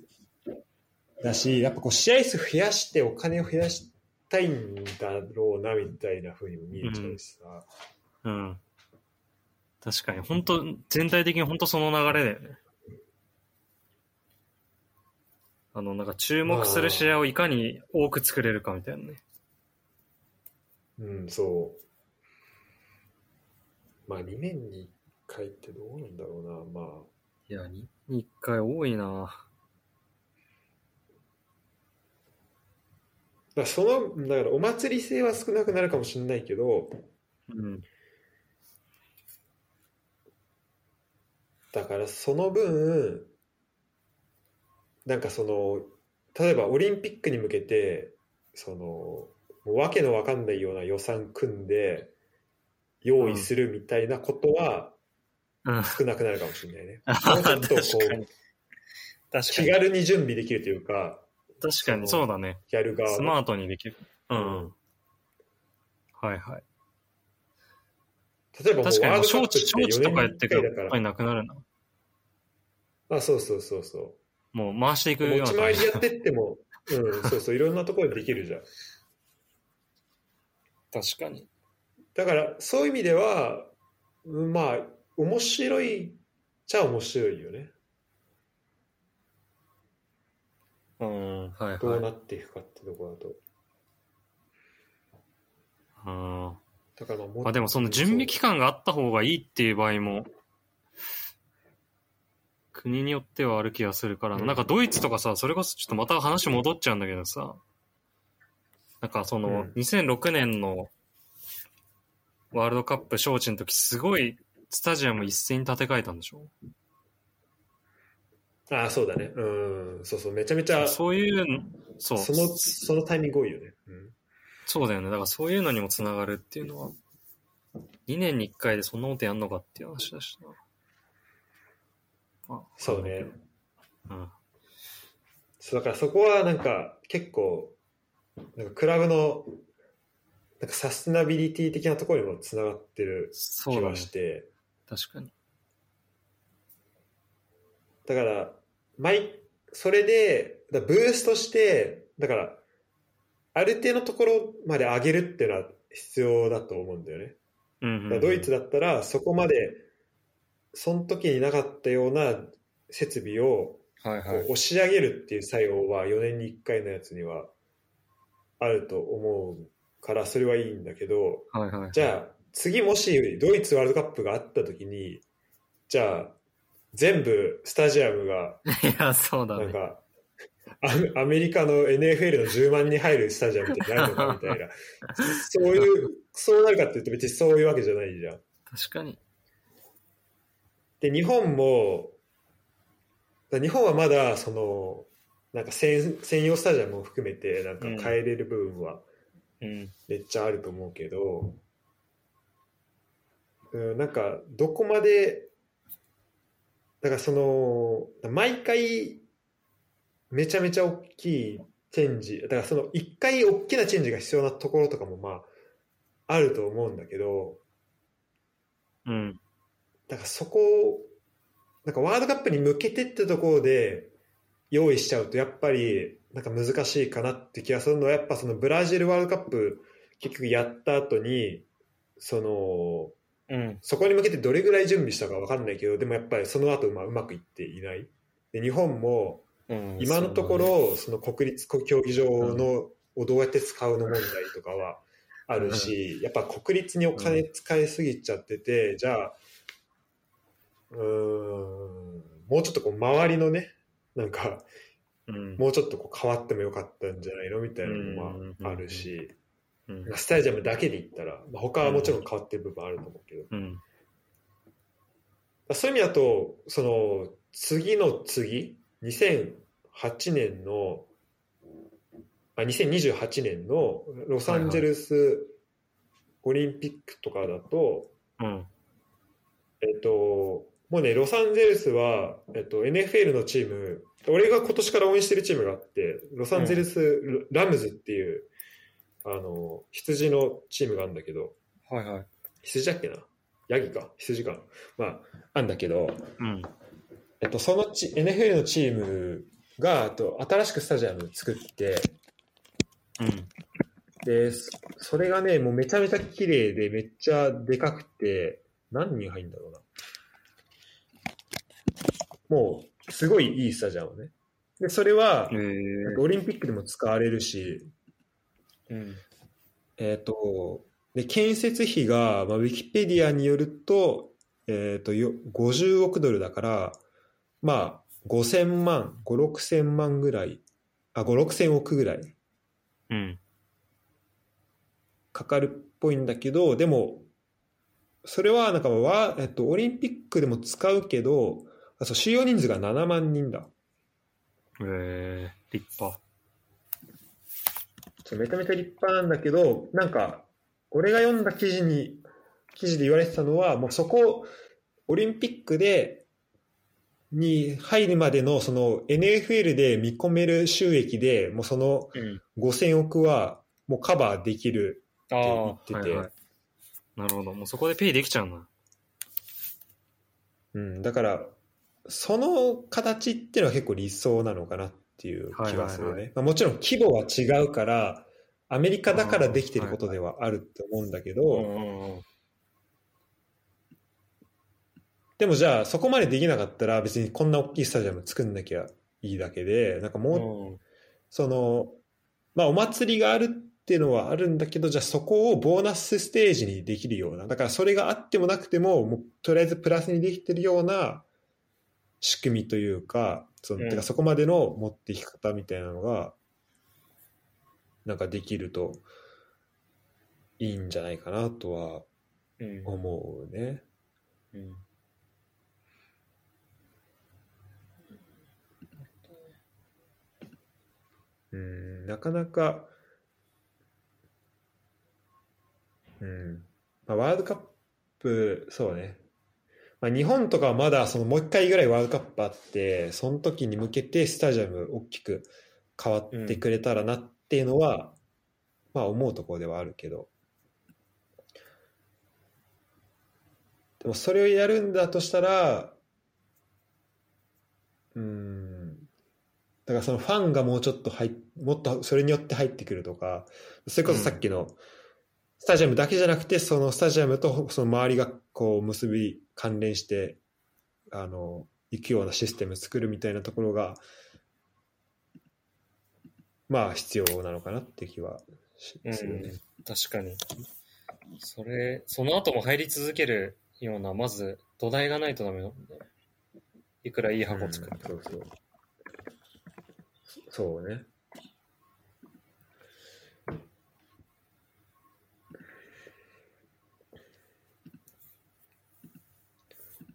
う。だし、やっぱこう試合数増やしてお金を増やしたいんだろうな、みたいな風にも見えちゃうしさ。うん。確かに、本当全体的に本当その流れだよね。あの、なんか注目する試合をいかに多く作れるかみたいなね。うん、そう。まあ2年に1回ってどうなんだろうな、まあ。いや、に一回多いなだその、だからお祭り性は少なくなるかもしれないけど、うん。だからその分、なんかその、例えばオリンピックに向けて、その、もうわけのわかんないような予算組んで、用意するみたいなことはうん。少なくなるかもしれないね。あもうちょっとこう、。気に。軽に準備できるというか、確かに、そうだね。やる側のスマートにできる。う。うんはいはい。例えば確かに、招致、ップって4招致とかや年に1ってくるやっぱり。なくなるな。あ、そうそうそうそう。もう回していくような持ち回やってっても、うん、そうそう、いろんなところでできるじゃん。確かに。だから、そういう意味では、うんまあ、面白いっちゃ面白いよね。うん、はいどうはい。なっていくかってところだと。うん。だからまあでもその準備期間があった方がいいっていう場合も、国によってはある気がするからな、うんかドイツとかさ、それこそちょっとまた話戻っちゃうんだけどさ、なんかそのうん2006年のワールドカップ招致の時すごいスタジアム一斉に建て替えたんでしょ？ああ、そうだね。うん、そうそう、めちゃめちゃ、そそういう、そう、の、そのタイミング多いよね。うんそうだよね。だからそういうのにもつながるっていうのは、2年に1回でそんなことやんのかっていう話だしな。まあそうね。うん。そうだからそこはなんか結構、なんかクラブの、なんかサステナビリティ的なところにもつながってる気そうだねが。して、確かに。だから、毎、それで、だブーストして、だから、ある程度のところまで上げるっていうのは必要だと思うんだよね。うんうんうんドイツだったら、そこまで、その時になかったような設備を押し上げるっていう作用は4年に1回のやつにはあると思うから、それはいいんだけど、はいはい。じゃあ、次もしドイツワールドカップがあった時に、じゃあ、全部スタジアムが、いや、そうだね。なんか、アアメリカの NFL の10万人入るスタジアムってなるのかみたいな。そういう、そうなるかって言うと別にそういうわけじゃないじゃん。確かに。で、日本も、日本はまだ、その、なんか専専用スタジアムを含めて、なんか変えれる部分はうん。めっちゃあると思うけど、うん、なんか、どこまで、だからその、毎回、めちゃめちゃ大きいチェンジ、だからその一回大きなチェンジが必要なところとかもまあ、あると思うんだけど、うん。だからそこを、なんかワールドカップに向けてってところで用意しちゃうと、やっぱりなんか難しいかなって気がするのは、やっぱそのブラジルワールドカップ結局やった後に、その、うん。そこに向けてどれぐらい準備したかわかんないけど、でもやっぱりその後まあうまくいっていない。で日本もうん、今のところ、その国立競技場のをどうやって使うの問題とかはあるし、やっぱ国立にお金使いすぎちゃってて、じゃあ、うーん、もうちょっとこう周りのね、なんか、うん、もうちょっとこう変わってもよかったんじゃないの？みたいなのもまああるし、うん。スタジアムだけで言ったら、まあ、他はもちろん変わってる部分あると思うけど、うん。そういう意味だと、その次の次、2008年の、あ2028年のロサンゼルスオリンピックとかだと、うん。えっと、もうね、ロサンゼルスは、えっと、NFL のチーム、俺が今年から応援してるチームがあって、ロサンゼルスラムズっていう、あの、羊のチームがあるんだけど、はいはい。羊だっけな？ヤギか？羊か。まあ、あんだけど、うん。えっと、そのチ NFL のチームが、あと、新しくスタジアム作って、うん。で、そそれがね、もうめちゃめちゃ綺麗で、めっちゃでかくて、何人入るんだろうな？もう、すごいいいスタジアムね。で、それはえ、ー、オリンピックでも使われるし、うん。えっ、と、で、建設費が、まあ、ウィキペディアによると、えっ、と、よ50億ドルだから、まあ、5000万、5、6000万ぐらい、あ、5、6000億ぐらいうん。かかるっぽいんだけど、でも、それはなんかわ、えっと、オリンピックでも使うけど、あそう収容人数が7万人だ。えー、立派。そうめちゃめちゃ立派なんだけど、なんか、俺が読んだ記事に、記事で言われてたのは、もうそこ、オリンピックで、に入るまでの、その NFL で見込める収益で、もうそのうん。5000億はもうカバーできる。って言ってていはい。なるほど。もうそこでペイできちゃうな。うん、だから、その形っていうのは結構理想なのかなっていう気がするね。はいはいまあ、もちろん規模は違うから、アメリカだからできてることではあると思うんだけど。でもじゃあそこまでできなかったら別にこんな大きいスタジアム作んなきゃいいだけで、なんかもう、うんその、まあお祭りがあるっていうのはあるんだけど、じゃあそこをボーナスステージにできるような、だからそれがあってもなくても、もうとりあえずプラスにできてるような仕組みというか、その、うんてかそこまでの持っていき方みたいなのが、なんかできるといいんじゃないかなとはうん思うね。うんうん、なかなか、うん、まあ、ワールドカップ、そうね。まあ、日本とかはまだそのもう一回ぐらいワールドカップあって、その時に向けてスタジアム大きく変わってくれたらなっていうのは、まあ思うところではあるけど。でもそれをやるんだとしたら、うん、だからそのファンがもうちょっと入っもっとそれによって入ってくるとか、それこそさっきのスタジアムだけじゃなくて、そのスタジアムとその周りがこう結び関連して、あの、行くようなシステム作るみたいなところが、まあ必要なのかなって気はしうんするね。確かに。それ、その後も入り続けるような、まず土台がないとダメなんで。いくらいい箱作っても。うんそうそうそうね。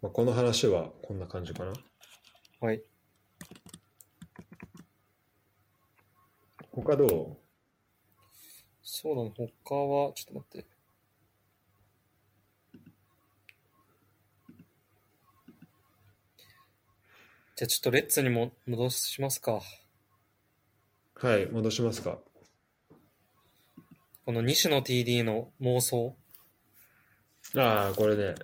まあ、この話はこんな感じかな。はい。他どう？そうだね、他は、ちょっと待って。じゃあちょっとレッツにも戻しますか。はい、戻しますか。この西野 TD の妄想。ああ、これね。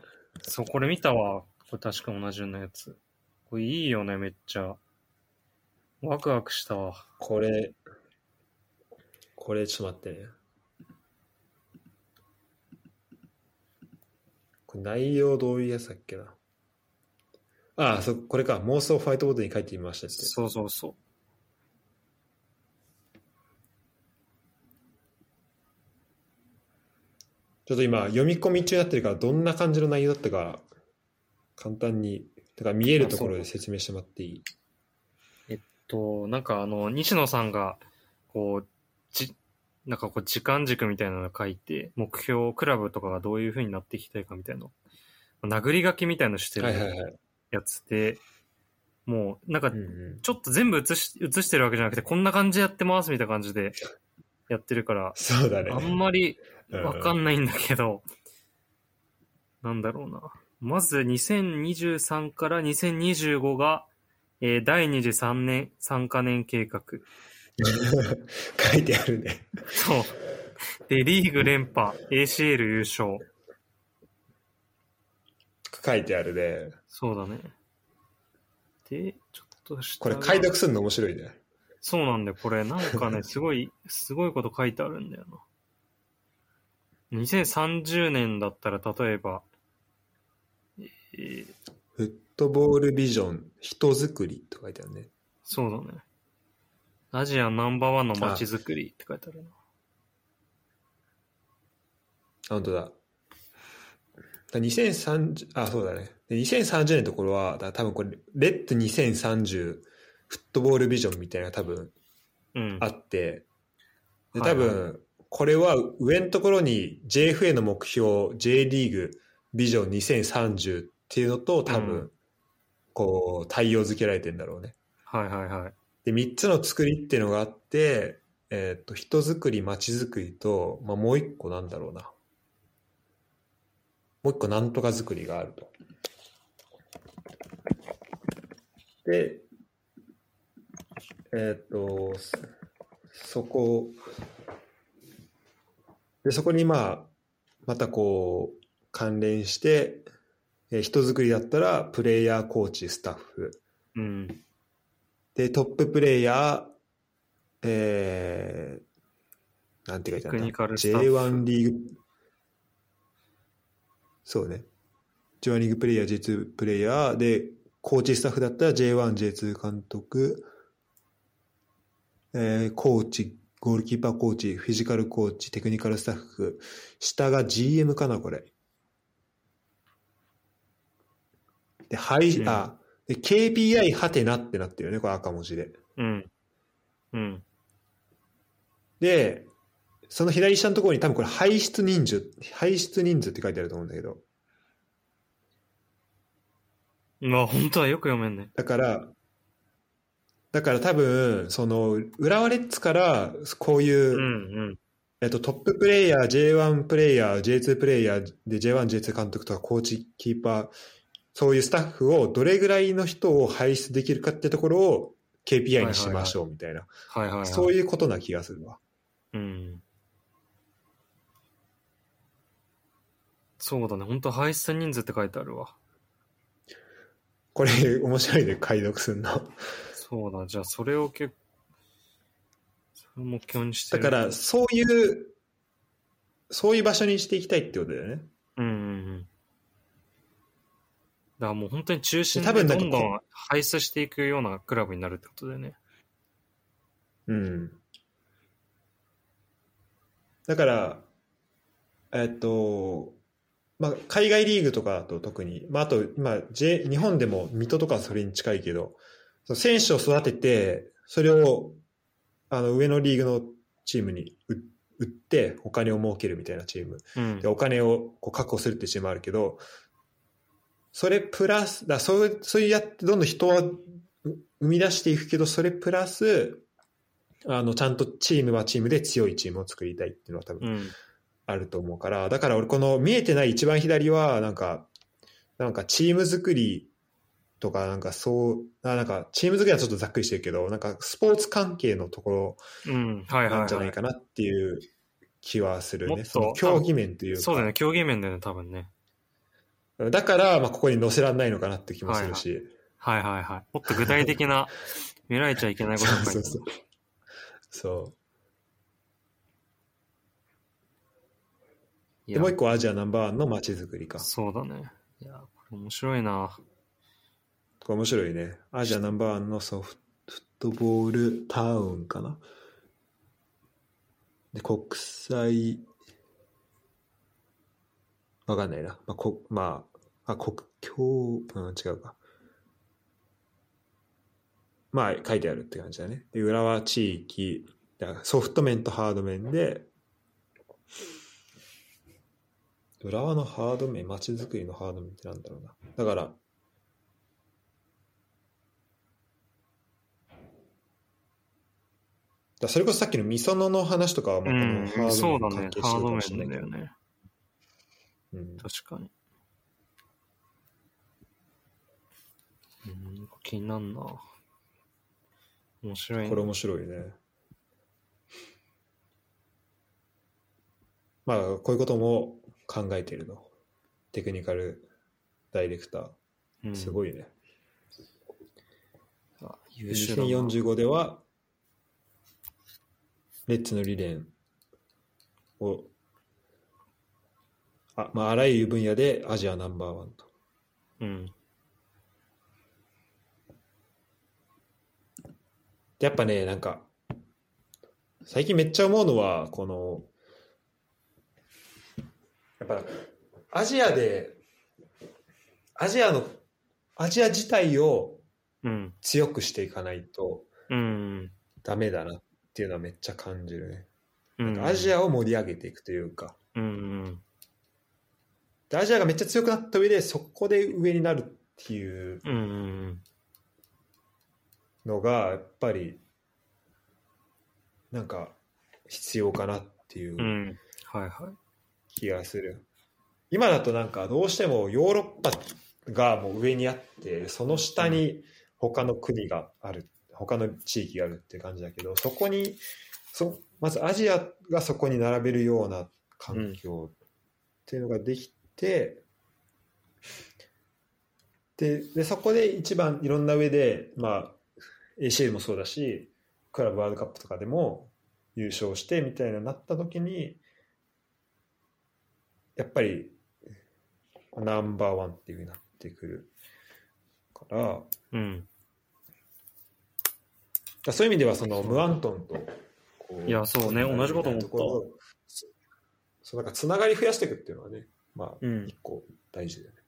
そう、これ見たわ。これ確か同じようなやつ。これいいよね、めっちゃ。ワクワクしたわ。これ、これちょっと待ってね。これ内容どういうやつだっけな。ああ、そこれか。妄想ファイトボードに書いてみましたって。そうそうそう。ちょっと今、読み込み中になってるから、どんな感じの内容だったか、簡単に、だから見えるところで説明してもらっていい？と、なんかあの、西野さんが、こう、じ、なんかこう、時間軸みたいなのを書いて、目標、クラブとかがどういう風になっていきたいかみたいなの、殴り書きみたいのしてはいはいるはい。やつで、もう、なんかちょっと全部映し、映してるわけじゃなくて、こんな感じでやってますみたいな感じでやってるから、そうだね。あんまりわかんんないんだけど、なんだろうな。まず2023から2025が、えー第2次3年、3カ年計画。書いてあるね。そう。で、リーグ連覇、ACL 優勝。書いてあるね。そうだね。で、ちょっと下これが解読するの面白いね。そうなんだよ。これなんかね、すごい、すごいこと書いてあるんだよな。2030年だったら、例えば、えーフットボールビジョン、人づくりと書いてあるね。そうだね。アジアナンバーワンの街づくりって書いてあるな。あ、本当だ。だ2030、あ、そうだね。で2030年のところは、だ多分これ、レッド2030フットボールビジョンみたいな多分うん。あって、ではいはい多分、これは上のところに JFA の目標、J リーグビジョン2030っていうのと多分、うんこう、対応付けられてんだろうね。はいはいはい。で、3つの作りっていうのがあって、えっ、と、人づくり、街づくりと、まあ、もう一個なんだろうな。もう一個なんとかづくりがあると。で、えっ、と、そそこ、で、そこにまあ、またこう、関連して、えー人づくりだったら、プレイヤー、コーチ、スタッフ。うん。で、トッププレイヤー、えー、なんて書いてあるんだ？テクニカルスタッフ J1 リーグ、そうね。J1 リーグプレイヤー、J2 プレイヤー、で、コーチスタッフだったら J1、J2 監督、えー、コーチ、ゴールキーパーコーチ、フィジカルコーチ、テクニカルスタッフ、下が GM かな、これ。で、はい、うんあ、で、KPI はてなってなってるよね、これ赤文字で。うん。うん。で、その左下のところに多分これ排出人数、排出人数って書いてあると思うんだけど、まあ、本当はよく読めんね。だから、だから多分、その、浦和レッズから、こういう、うんうん。えっと、トッププレイヤー、J1 プレイヤー、J2 プレイヤーで J1、J2 監督とかコーチ、キーパー、そういうスタッフをどれぐらいの人を輩出できるかってところを KPI にしましょうみたいな、はいはいはい。そういうことな気がするわ。うん。そうだね。本当排出人数って書いてあるわ。これ面白いね、解読するの。そうだ。じゃあ、それを結構、それを目標にしてる。だから、そういう、そういう場所にしていきたいってことだよね。うんうんうん。だからもう本当に中心で多分なんかどんどん排出していくようなクラブになるってことだよね。うん。だから、えっと、まあ、海外リーグとかだと特に、まあ、あと、まあ、J、日本でも水戸とかそれに近いけど、選手を育てて、それをあの上のリーグのチームに売売ってお金を儲けるみたいなチームうんでお金をこう確保するっていうチームもあるけどそれプラスだそういうそういうやってどんどん人はう生み出していくけどそれプラスあのちゃんとチームはチームで強いチームを作りたいっていうのは多分うん。あると思うから、だから俺この見えてない一番左は、なんか、なんかチーム作りとか、なんかそう、あなんかチーム作りはちょっとざっくりしてるけど、なんかスポーツ関係のところなんはいはい。じゃないかなっていう気はするね。その競技面というか。そうだね、競技面だよね、多分ね。だから、まあここに載せられないのかなって気もするし。はいはいはい。もっと具体的な、見られちゃいけないことそうそうそう。そう。でもう一個アジアナンバーワンの街づくりか。そうだね。いや、これ面白いな。これ面白いね。アジアナンバーワンのソフトボールタウンかな？で、国際、わかんないな。まあ、こまあ、あ、国境、うん、違うか。まあ、書いてあるって感じだね。で、浦和地域、だソフト面とハード面で、浦和のハード面、街づくりのハード面ってなんだろうな。だから、だそれこそさっきのみそのの話とかはまあこうんのハー、ド面に関。かもしれない面けど、ね。うん確かに。うん、気になんな。面白いね。これ面白いね。まあこういうことも考えているの。テクニカルダイレクタうー。んすごいね。あ優秀だな。2045では、レッツの理念を、あまあ、あらゆる分野でアジアナンバーワンと。うん。やっぱね、なんか、最近めっちゃ思うのは、この、やっぱ、アジアで、アジアの、アジア自体をうん。強くしていかないとうん。ダメだなっていうのはめっちゃ感じるね。うん。アジアを盛り上げていくというか、うんうん。でアジアがめっちゃ強くなった上で、そこで上になるっていうのが、やっぱり、なんか、必要かなっていう。うん。うん。はいはい。気がする今だとなんかどうしてもヨーロッパがもう上にあってその下に他の国がある他の地域があるって感じだけどそこにそまずアジアがそこに並べるような環境っていうのができて、ででそこで一番いろんな上で、まあ、ACL もそうだしクラブワールドカップとかでも優勝してみたいななった時にやっぱりナンバーワンっていうふうになってくるからうん。だそういう意味ではそのムアントンとこいやそうね同じこと思ったそそうなんかつながり増やしていくっていうのはねまあうん一個大事だよね。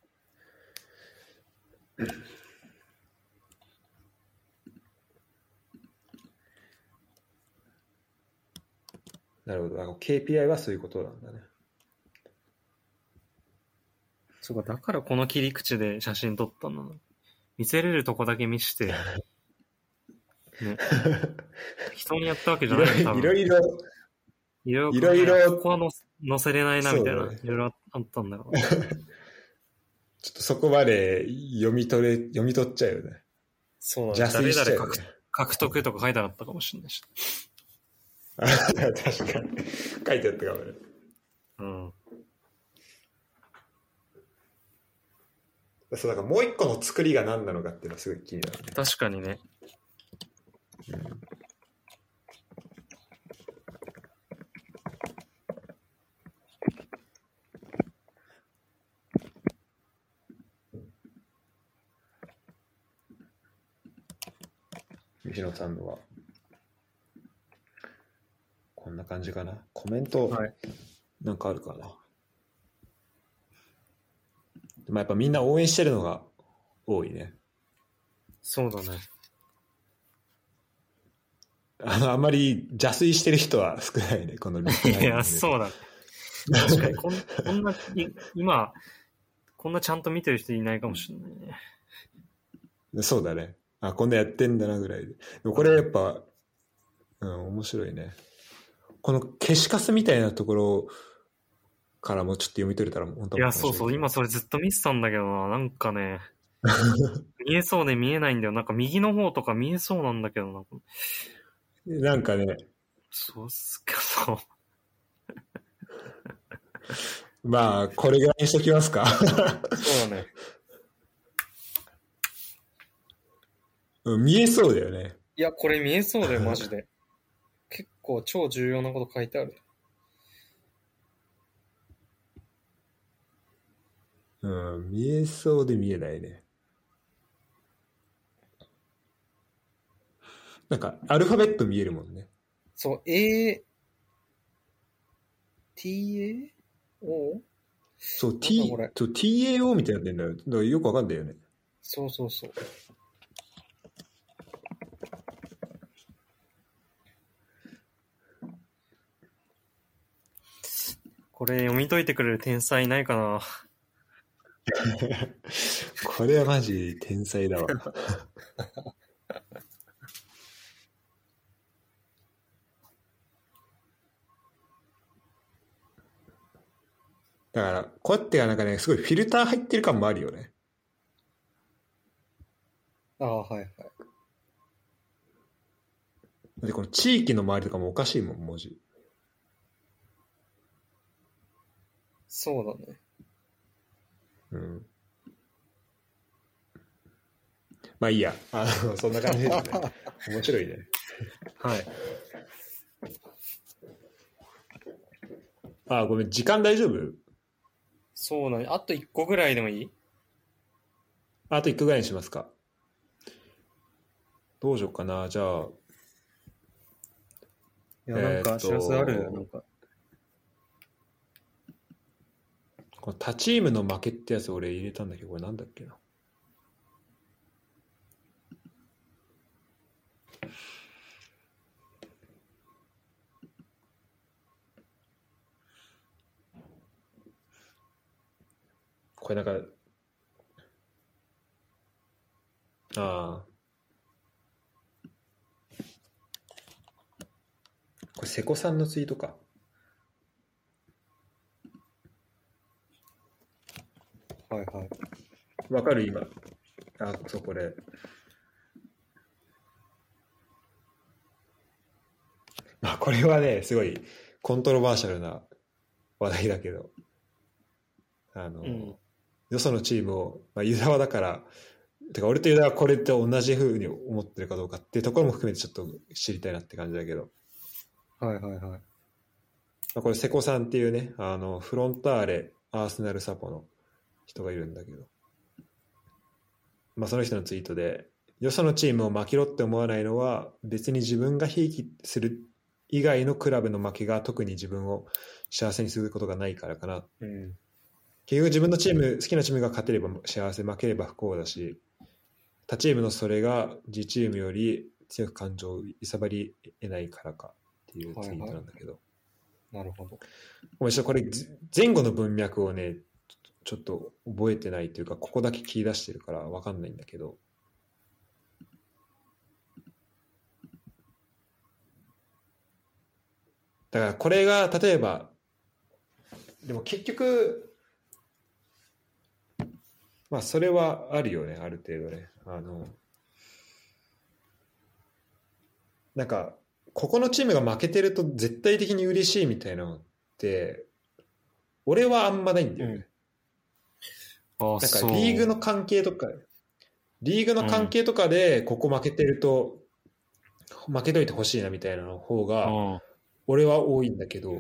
なるほど。あの KPI はそういうことなんだね。そうか、だからこの切り口で写真撮ったんだな。見せれるとこだけ見して、ね。人にやったわけいじゃないろいろ、いろいろいろここはの載せれないなみたいな、ねいろいろあったんだろうね。ちょっとそこまで読み取れ、読み取っちゃうよね。そうなん邪推しちゃうよ獲ね。獲得とか書いてなかったかもしれないし。確かに。書いてあったかもね。うん。そう、だからもう一個の作りが何なのかっていうのはすごい気になるね。確かにね。西野さんのは。こんな感じかな？コメント、はいなんかあるかな。でもやっぱみんな応援してるのが多いね。そうだね。あの、あまり邪推してる人は少ないね、このリスいや、そうだ。確かにこん、こんな、い今、こんなちゃんと見てる人いないかもしれないね。そうだね。あ、こんなやってんだなぐらいで。でもこれやっぱ、うん、面白いね。この消しカスみたいなところからもちょっと読み取れたら本当いや、そうそう、今それずっと見てたんだけどな、なんかね、見えそうで見えないんだよ。なんか右の方とか見えそうなんだけどな。なんかね、そうっすか、そう。まあ、これぐらいにしときますか。そうだね。うん見えそうだよね。いや、これ見えそうだよ、マジで。結構超重要なこと書いてある。うん、見えそうで見えないね。なんか、アルファベット見えるもんね。そう、A、T、A、O? そう、T そう TAO みたいになってんだよ。だからよくわかんないよね。そうそうそう。これ読み解いてくれる天才いないかな？これはマジ天才だわ。だから、こうやってなんかね、すごいフィルター入ってる感もあるよね。ああ、はいはい。で、この地域の周りとかもおかしいもん、文字。そうだね。うん。まあいいや。あの、そんな感じですね。面白いね。はい。あ、ごめん、時間大丈夫？そうだね。あと1個ぐらいでもいい？あと1個ぐらいにしますか。どうしようかな。じゃあ、いや、なんか知らせある、えーなんか。この他チームの負けってやつ俺入れたんだけど、これなんだっけな。これなんか、ああ。これ瀬古さんのツイートか。はいはい。わかる今。あ、そう、これ。まあ、これはね、すごいコントロバーシャルな話題だけど、あの、うんよそのチームを、まあ、ユダはだから、てか俺とユダはこれって同じふうに思ってるかどうかっていうところも含めてちょっと知りたいなって感じだけど、はいはいはい。まあ、これ瀬古さんっていうね、あの、フロンターレ、アーセナルサポの人がいるんだけど、まあその人のツイートで、よそのチームを負けろって思わないのは、別に自分がひいきする以外のクラブの負けが特に自分を幸せにすることがないからかな。うん。結局自分のチーム、好きなチームが勝てれば幸せ、負ければ不幸だし、他チームのそれが自チームより強く感情を揺さばり得ないからかっていうツイートなんだけど、なるほど。ごめんちょっとこれず前後の文脈をねちょちょっと覚えてないというかここだけ切り出してるから分かんないんだけど。だからこれが例えばでも結局まあそれはあるよねある程度ね。あのなんかここのチームが負けてると絶対的に嬉しいみたいなのって俺はあんまないんだよね、ああ、なんか。リーグの関係とかリーグの関係とかでここ負けてると、負けといてほしいなみたいなの方がうん。俺は多いんだけど、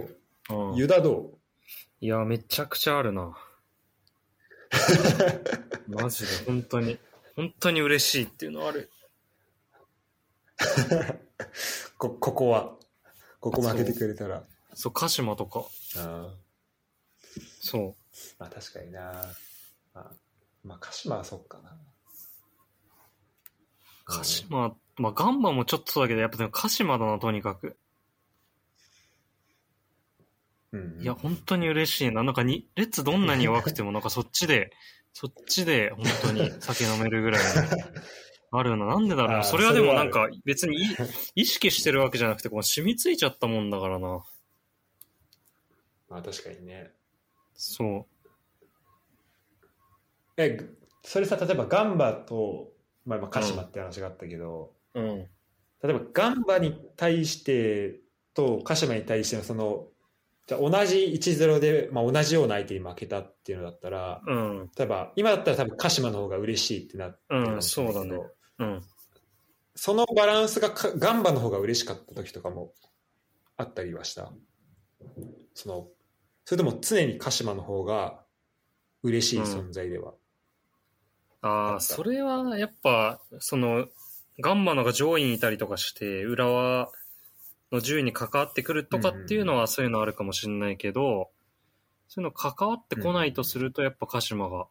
うん。ユダどいや、めちゃくちゃあるな。マジで、本当に。本当に嬉しいっていうのある。う こここはここ負けてくれたらそう、鹿島とか。あそまあ確かになあまあ鹿島はそっかな鹿島、まあガンバもちょっとそうだけど、やっぱでも鹿島だな、とにかく。うんいや、本当に嬉しいな。なんかに、列どんなに弱くても、なんかそっちで、そっちで本当に酒飲めるぐらいの あるな。なんでだろうそれはでもなんか別にい意識してるわけじゃなくて、こう染みついちゃったもんだからな。まあ確かにね。そえ、それさ、例えばガンバと、まあ、まあ鹿島って話があったけど、う。うん。例えばガンバに対してと鹿島に対してのその、じゃあ同じ1-0で、まあ、同じような相手に負けたっていうのだったら、うん。例えば今だったら多分鹿島の方が嬉しいってなってるかもしれないけどうんそうだねうん。そのバランスがかガンバの方が嬉しかった時とかもあったりはした？そのそれとも常に鹿島の方が嬉しい存在では？ああ、あったそれはやっぱ、その、ガンマのが上位にいたりとかして、浦和の順位に関わってくるとかっていうのはそういうのあるかもしれないけど、そういうの関わってこないとすると、やっぱ鹿島が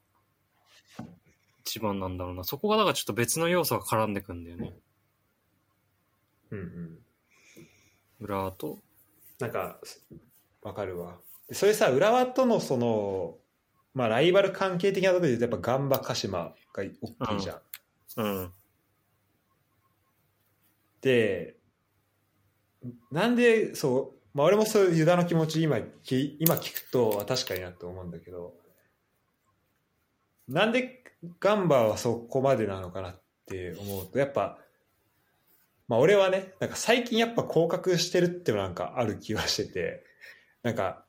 一番なんだろうな。そこがだからちょっと別の要素が絡んでくんだよね。うんうん、浦和と。なんかわかるわ。でそれさ浦和とのその、まあ、ライバル関係的なところで言うとやっぱガンバ鹿島が大きいじゃん。うん。でなんでそう、まあ、俺もそういうユダの気持ち今き今聞くと確かになと思うんだけどなんでガンバはそこまでなのかなって思うとやっぱまあ俺はねなんか最近やっぱ降格してるってなんかある気はしててなんか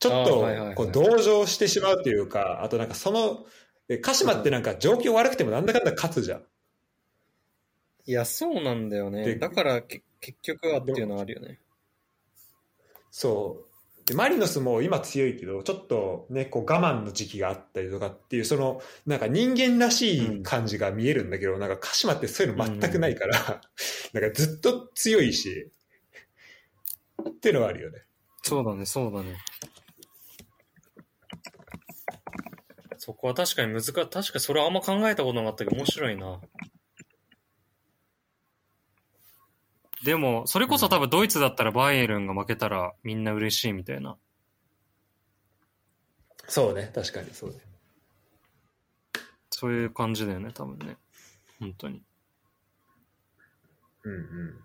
ちょっとこう同情してしまうというかあとなんかそのえ鹿島ってなんか状況悪くてもなんだかんだ勝つじゃんいや、そうなんだよでね。だからけ結局はっていうのはあるよね。そう。で、マリノスも今強いけど、ちょっとね、こう我慢の時期があったりとかっていう、その、なんか人間らしい感じが見えるんだけど、なんか鹿島ってそういうの全くないから、なんかずっと強いし、っていうのはあるよね。そうだね、そうだね。そこは確かに難しい。確かにそれはあんま考えたことなかったけど面白いな。でも、それこそ多分ドイツだったらバイエルンが負けたらみんな嬉しいみたいな。そうね、確かにそうね。そういう感じだよね、多分ね。本当に。うんうん。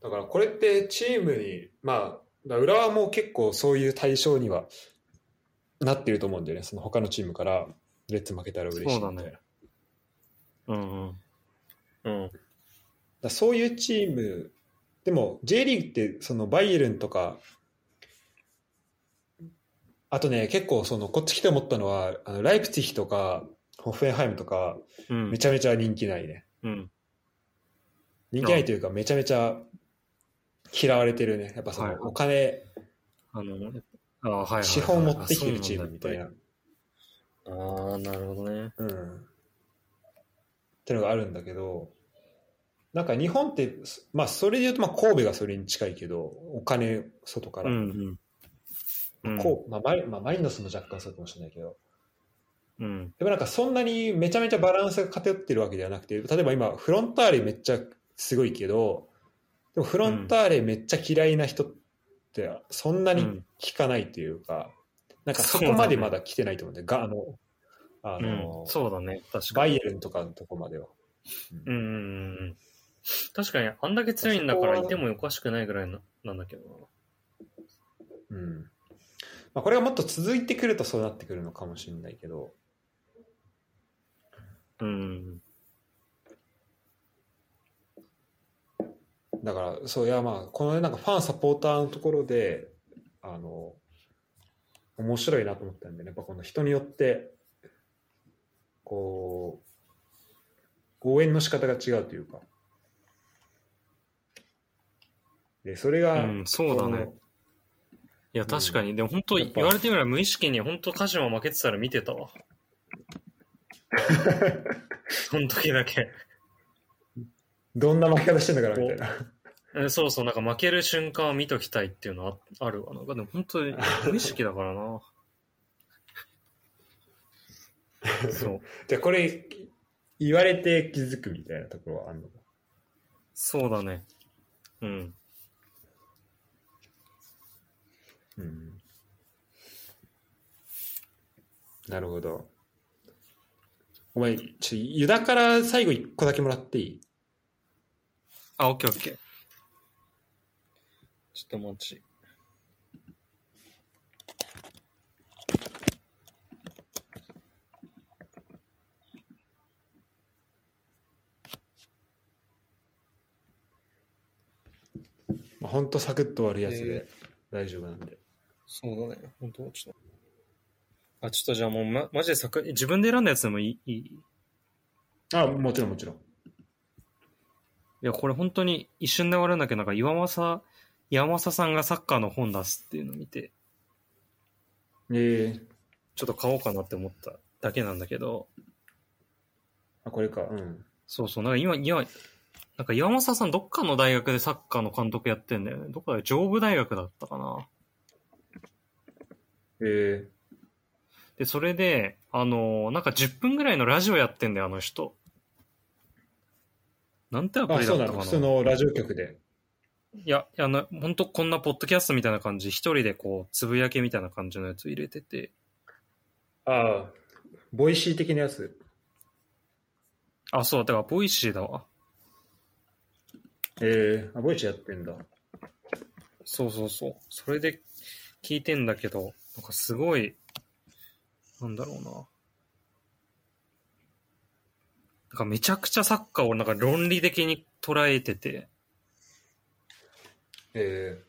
だからこれってチームに、まあ、浦和も結構そういう対象にはなってると思うんだよね。その他のチームからレッツ負けたら嬉しいみたいな。そうだねうんうん。うん。だそういうチームでも J リーグってそのバイエルンとかあとね結構そのこっち来て思ったのはあのライプツィヒとかホッフェンハイムとかうんめ。ちゃめちゃ人気ないね、うん。人気ないというかめちゃめちゃ嫌われてるねやっぱそはいのお金、あの、あはいはいはい資本を持ってきてるチームみたいなあああ、なるほどね。うんってのがあるんだけどなんか日本ってまあそれで言うとまあ神戸がそれに近いけどお金外から、うんうん。うんこうまあマリまあ、マリノスも若干そうかもしれないけど。うん。でもなんかそんなにめちゃめちゃバランスが偏ってるわけではなくて例えば今フロンターレめっちゃすごいけどでもフロンターレめっちゃ嫌いな人ってそんなに聞かないというか、なんかそこまでまだ来てないと思うんで、があのあうの、ん、そうだね。確かバに。イエルンとかのとこまでは。うんうん。確かに、あんだけ強いんだからいてもおかしくないぐらいななんだけどうんまあ、これがもっと続いてくるとそうなってくるのかもしれないけど、な。うん。だから、そういや、まあ、このね、なんかファン、サポーターのところで、あの、面白いなと思ったんでね、やっぱこの人によって、こう、応援の仕方が違うというか、で、それが、うんそうだねこいや、確かに。でも本当言われてみれば無意識に本当鹿島負けてたら見てたわ。その時だけ。のどんな負け方してんだからみたいな。えそうそう、なんか負ける瞬間を見ときたいっていうのはああるわ。なんかでも本当に無意識だからな。そう。じゃあこれ、言われて気づくみたいなところはあるのそうだね。うん。うん。なるほど。お前、ちょ、ユダから最後一個だけもらっていい？あ、オッケーオッケー。ちょっと待ち。ほんとサクッと終わるやつえで大丈夫なんで。そうだね。本当ちょっと。あ、ちょっとじゃあもうま、マジでさく、自分で選んだやつでもいいいい？あ、もちろんもちろん。いや、これ本当に一瞬で終わるんだけど、なんか岩政、岩政さんがサッカーの本出すっていうのを見て、ええちょっと買おうかなって思っただけなんだけど、あ、これか。うん。そうそう、なんか今、今、なんか岩政さんどっかの大学でサッカーの監督やってんだよね。どこだよ、上武大学だったかな。ええで、それで、あのーなんか10分ぐらいのラジオやってんだよ、あの人。なんてアプ。リだったかな。その？ラジオ局で。いや、いやあの、本当こんなポッドキャストみたいな感じ、一人でこう、つぶやけみたいな感じのやつ入れてて、ああ、 Voicy 的なやつ？あ、そう、だから Voicy だわ。ええあ、 Voicy やってんだ。そうそうそう。それで聞いてんだけど、なんかすごい、なんだろうな。なんかめちゃくちゃサッカーをなんか論理的に捉えてて、え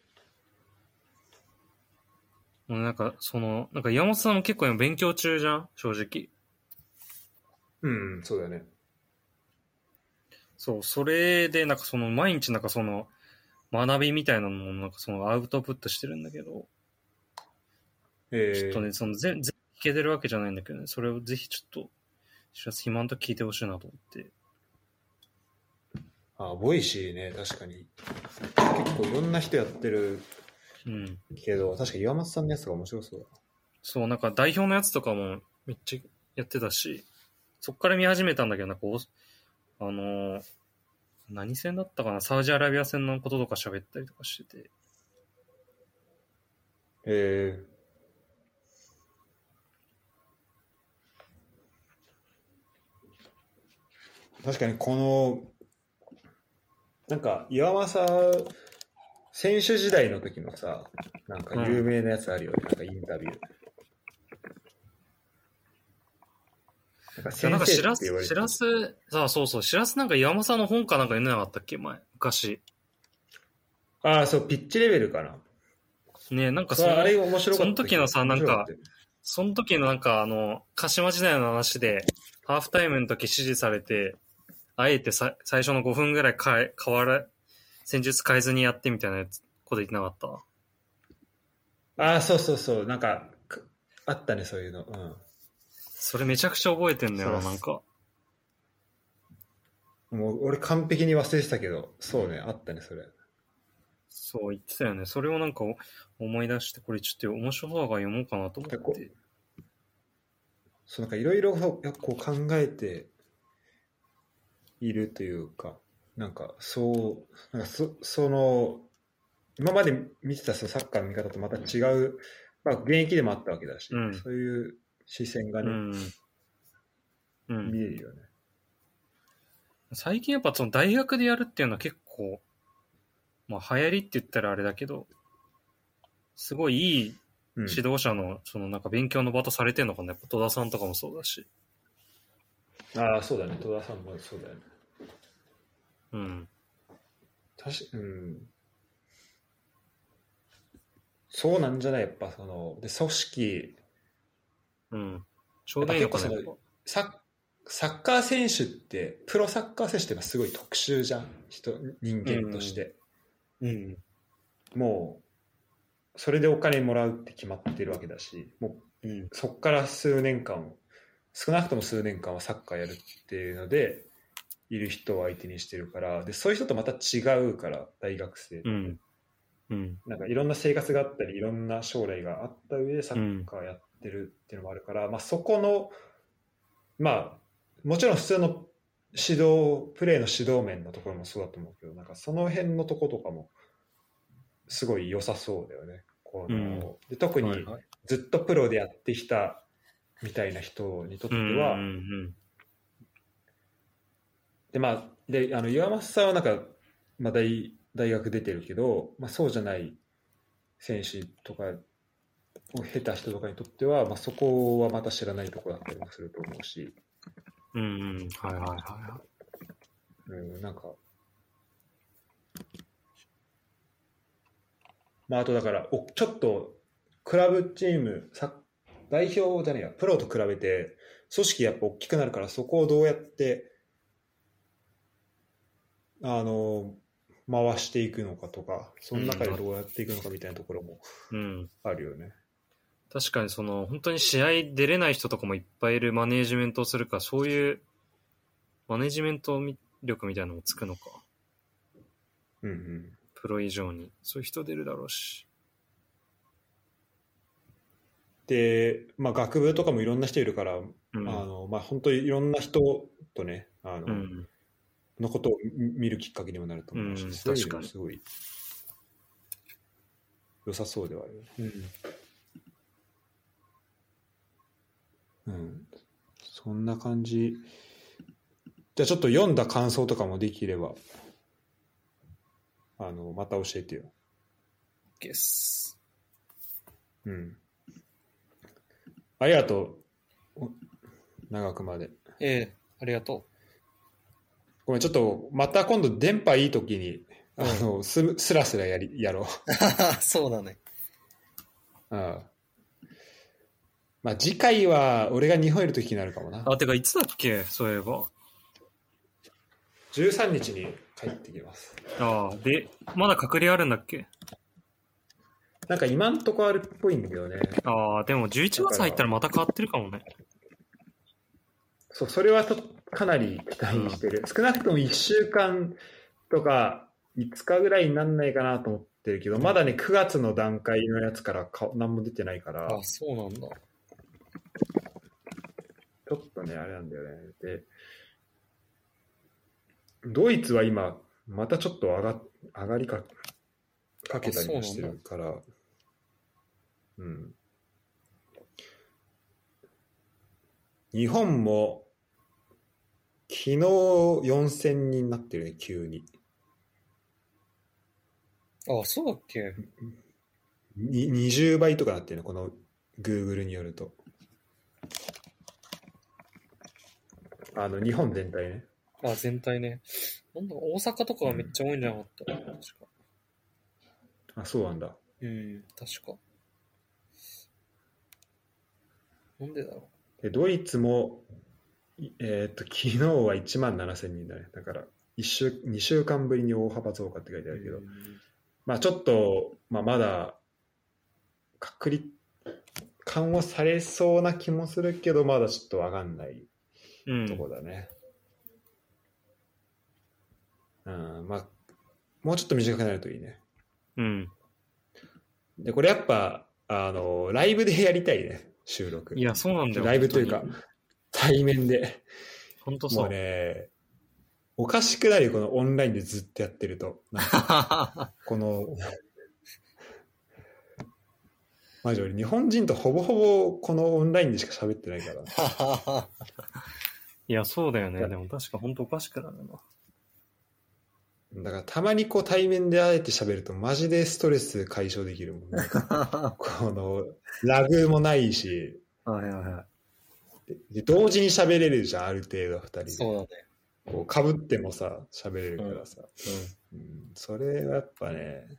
もうなんかその、なんか山本さんも結構今勉強中じゃん？正直。えうん、そうだよね。そう、それでなんかその毎日なんかその学びみたいなのもなんかそのアウトプットしてるんだけど、ええちょっとね、その全、全部聞けてるわけじゃないんだけどね、それをぜひちょっと、知らず暇の時聞いてほしいなと思って。あ、 Voicy ね、確かに。結構いろんな人やってるうん。けど、確か岩政さんのやつが面白そうだ。そう、なんか代表のやつとかもめっちゃやってたし、そっから見始めたんだけど、なんかお、あのー何戦だったかな？サウジアラビア戦のこととか喋ったりとかしてて。ええ確かにこの、なんか岩政選手時代の時のさ、なんか有名なやつあるよね、なんかインタビュー。なんかしらすしらす、さあそうそう、しらすなんか岩間さんの本かなんか読んでなかったっけ？前、昔。ああ、そう、ピッチレベルかな。ねなんかそあれ面白かった。その時のさなんかその時のなんかあの、鹿島時代の話で、ハーフタイムの時指示されて、あえてさ最初の5分ぐらい変え、変わら、戦術変えずにやってみたいなやつ、こと言ってなかった？ああ、そうそうそう、なんか、かあったね、そういうの。うん。それめちゃくちゃ覚えてんだよな、そうなんか。もう俺完璧に忘れてたけど、そうね、あったね、それ。そう言ってたよね。それをなんか思い出して、これちょっと面白そうだから読もうかなと思でこって。そうなんかいろいろこう考えているというか、なんかそう、なんかそその、今まで見てたそのサッカーの見方とまた違う、まあ現役でもあったわけだし、うんそういう視線がね、うん。うん見。えるよね。最近やっぱその大学でやるっていうのは結構、まあ流行りって言ったらあれだけど、すごいいいうん、指導者の、そのなんか勉強の場とされてるのかな、やっぱ戸田さんとかもそうだし。ああ、そうだね、戸田さんもそうだよね。うん。確かうん。そうなんじゃない？やっぱその、で、組織、うん。ちょうどいいのかな、サッサッカー選手って、プロサッカー選手ってすごい特殊じゃん、人人間として。うん。もう、それでお金もらうって決まってるわけだし、もううん。そこから数年間、少なくとも数年間はサッカーやるっていうので、いる人を相手にしてるから、でそういう人とまた違うから、大学生。うん。うん。なんかいろんな生活があったり、いろんな将来があった上でサッカーやってるっていうのもあるから、まあそこのまあ、もちろん普通の指導、プレーの指導面のところもそうだと思うけど、なんかその辺のとことかも、すごい良さそうだよね。このうん。で特にずっとプロでやってきたみたいな人にとってうんは、うん。でまあであの岩松さんはなんか、まあ、大大学出てるけど、まあ、そうじゃない選手とかを経た人とかにとっては、まあ、そこはまた知らないところだったりもすると思うし、うんはいはいはいはうん、なんか、まあ、あとだからおちょっとクラブチームさ代表じゃねえやプロと比べて組織やっぱ大きくなるからそこをどうやってあの回していくのかとかその中でどうやっていくのかみたいなところもあるよね。確かにその本当に試合出れない人とかもいっぱいいるマネージメントをするからそういうマネージメント力みたいなのもつくのか。うんうん。プロ以上に。そういう人出るだろうし。で、まあ、学部とかもいろんな人いるから、うん。あのまあ、本当にいろんな人とねあの、うん。のことを見見るきっかけにもなると思うし、うん確かに。もすごい良さそうではあるよね。うん、そんな感じ。じゃあちょっと読んだ感想とかもできれば、あの、また教えてよ。ゲスうん。ありがとう。お長くまで。ええありがとごめん、ちょっと、また今度電波いい時に、あの、す、すらすらやり、やろう。う そうだねうん。まあ次回は俺が日本いる時になるかもな。あてかいつだっけ？そういえば13日に帰ってきます。ああでまだ隔離あるんだっけ？なんか今んとこあるっぽいんだけどね。ああでも11月入ったらまた変わってるかもねそう、それはとかなり期待してる。少なくとも1週間とか5日ぐらいになんないかなと思ってるけど、まだね、9月の段階のやつからか何も出てないから、あそうなんだちょっとね、あれなんだよね。で、ドイツは今、またちょっと上が上がりかかけたりもしてるから、うん。日本も、昨日4000人になってるね、急に。あそうだっけ？に20倍とかなってるね、この Google によると。あの、日本全体ね。あ全体ね。なんだ大阪とかはめっちゃ多いんじゃなかった、確か。あ、そうなんだ。うん確か。なんでだろでドイツも、いえーっと、昨日は1万7000人だね。だから、一週、2週間ぶりに大幅増加って書いてあるけど、まあちょっと、まあまだ、確率、緩和されそうな気もするけど、まだちょっとわかんないとうんこだね。うん、まあ、もうちょっと短くなるといいね。うんで、これやっぱ、あの、ライブでやりたいね、収録。いやそうなんだよライブというか対面で。も本当そううね、おかしくなるよ、このオンラインでずっとやってると。この、マジ俺、日本人とほぼほぼこのオンラインでしか喋ってないから。いやそうだよねでも確か本当おかしくなるなだからたまにこう対面であえて喋るとマジでストレス解消できるもんね。この、ラグもないし、はいはいはで同時に喋れるじゃん、ある程度二人で。そうだねこうかぶってもさ、喋れるからさ。うん、それはやっぱね、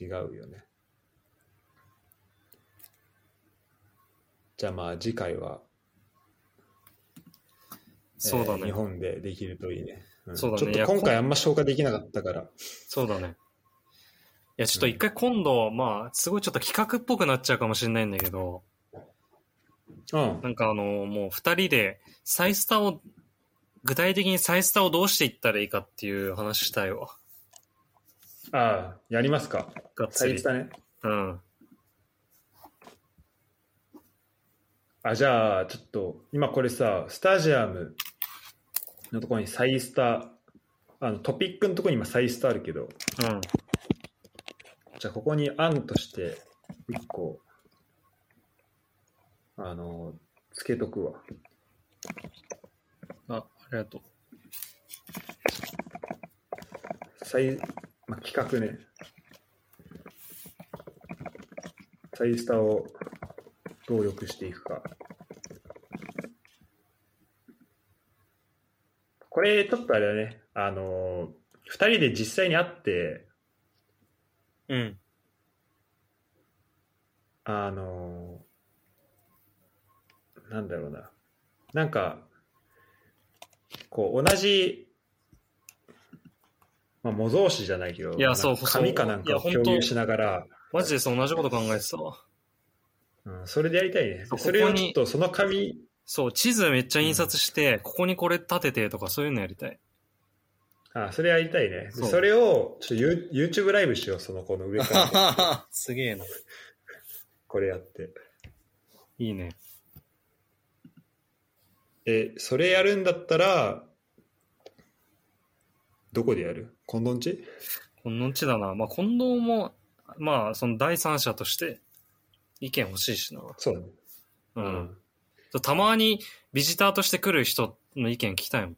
違うよね。じゃあまあ次回は、そうだねえー日本でできるといいね。んそうだねちょっと今回あんま消化できなかったから。そうだね。いや、ちょっと一回今度、まあ、すごいちょっと企画っぽくなっちゃうかもしれないんだけど、うん。なんかあの、もう二人で、サイスタを、具体的にサイスタをどうしていったらいいかっていう話したいわ。ああ、やりますか。がっつりサイツ。だね。うん。ああ、じゃあ、ちょっと、今これさ、スタジアムのところにサイスタ、あのトピックのところに今サイスタあるけど、うん。じゃあここに案として、一個、あの、つけとくわ。あ、ありがとう。サイ、まあ、企画ね。サイスタをどう良くしていくか。これ、ちょっとあれだね。あの、二人で実際に会って、うん。あの、なんだろうな。なんか、こう、同じ、まあ、模造紙じゃないけど、いやそう紙かなんかを共有しながら、マジでそう同じこと考えてたわ。うん、それでやりたいね。それをちょっと、その紙、そう、地図めっちゃ印刷して、ここにこれ立ててとかそういうのやりたい。あ、それやりたいね。でそうそれを、ちょっとユ YouTube ライブしよう、そのこの上から。すげえな。これやって。いいね。え、それやるんだったら、どこでやる？近藤んち？こんのんちだな。まあ、近藤も、まあ、その第三者として意見欲しいしな。そうだね。うん。たまにビジターとして来る人の意見聞きたいもん。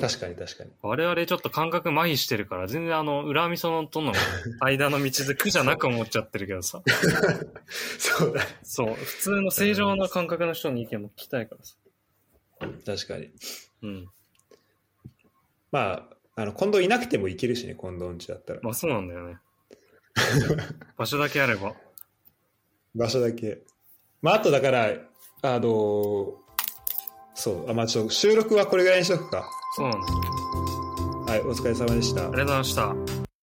確かに確かに。我々ちょっと感覚麻痺してるから、全然あの、裏味噌との間の道で苦じゃなく思っちゃってるけどさ。そうだ。そう、普通の正常な感覚の人の意見も聞きたいからさ。確かに。うん。まあ、あの、近藤いなくてもいけるしね、近藤んちだったら。まあそうなんだよね。場所だけあれば。場所だけ。まあ、あとだから、あのそう、あ、まあ、ちょっと収録はこれぐらいにしとくか。そうなんだよ。はい、お疲れ様でしたあり。がとうございました。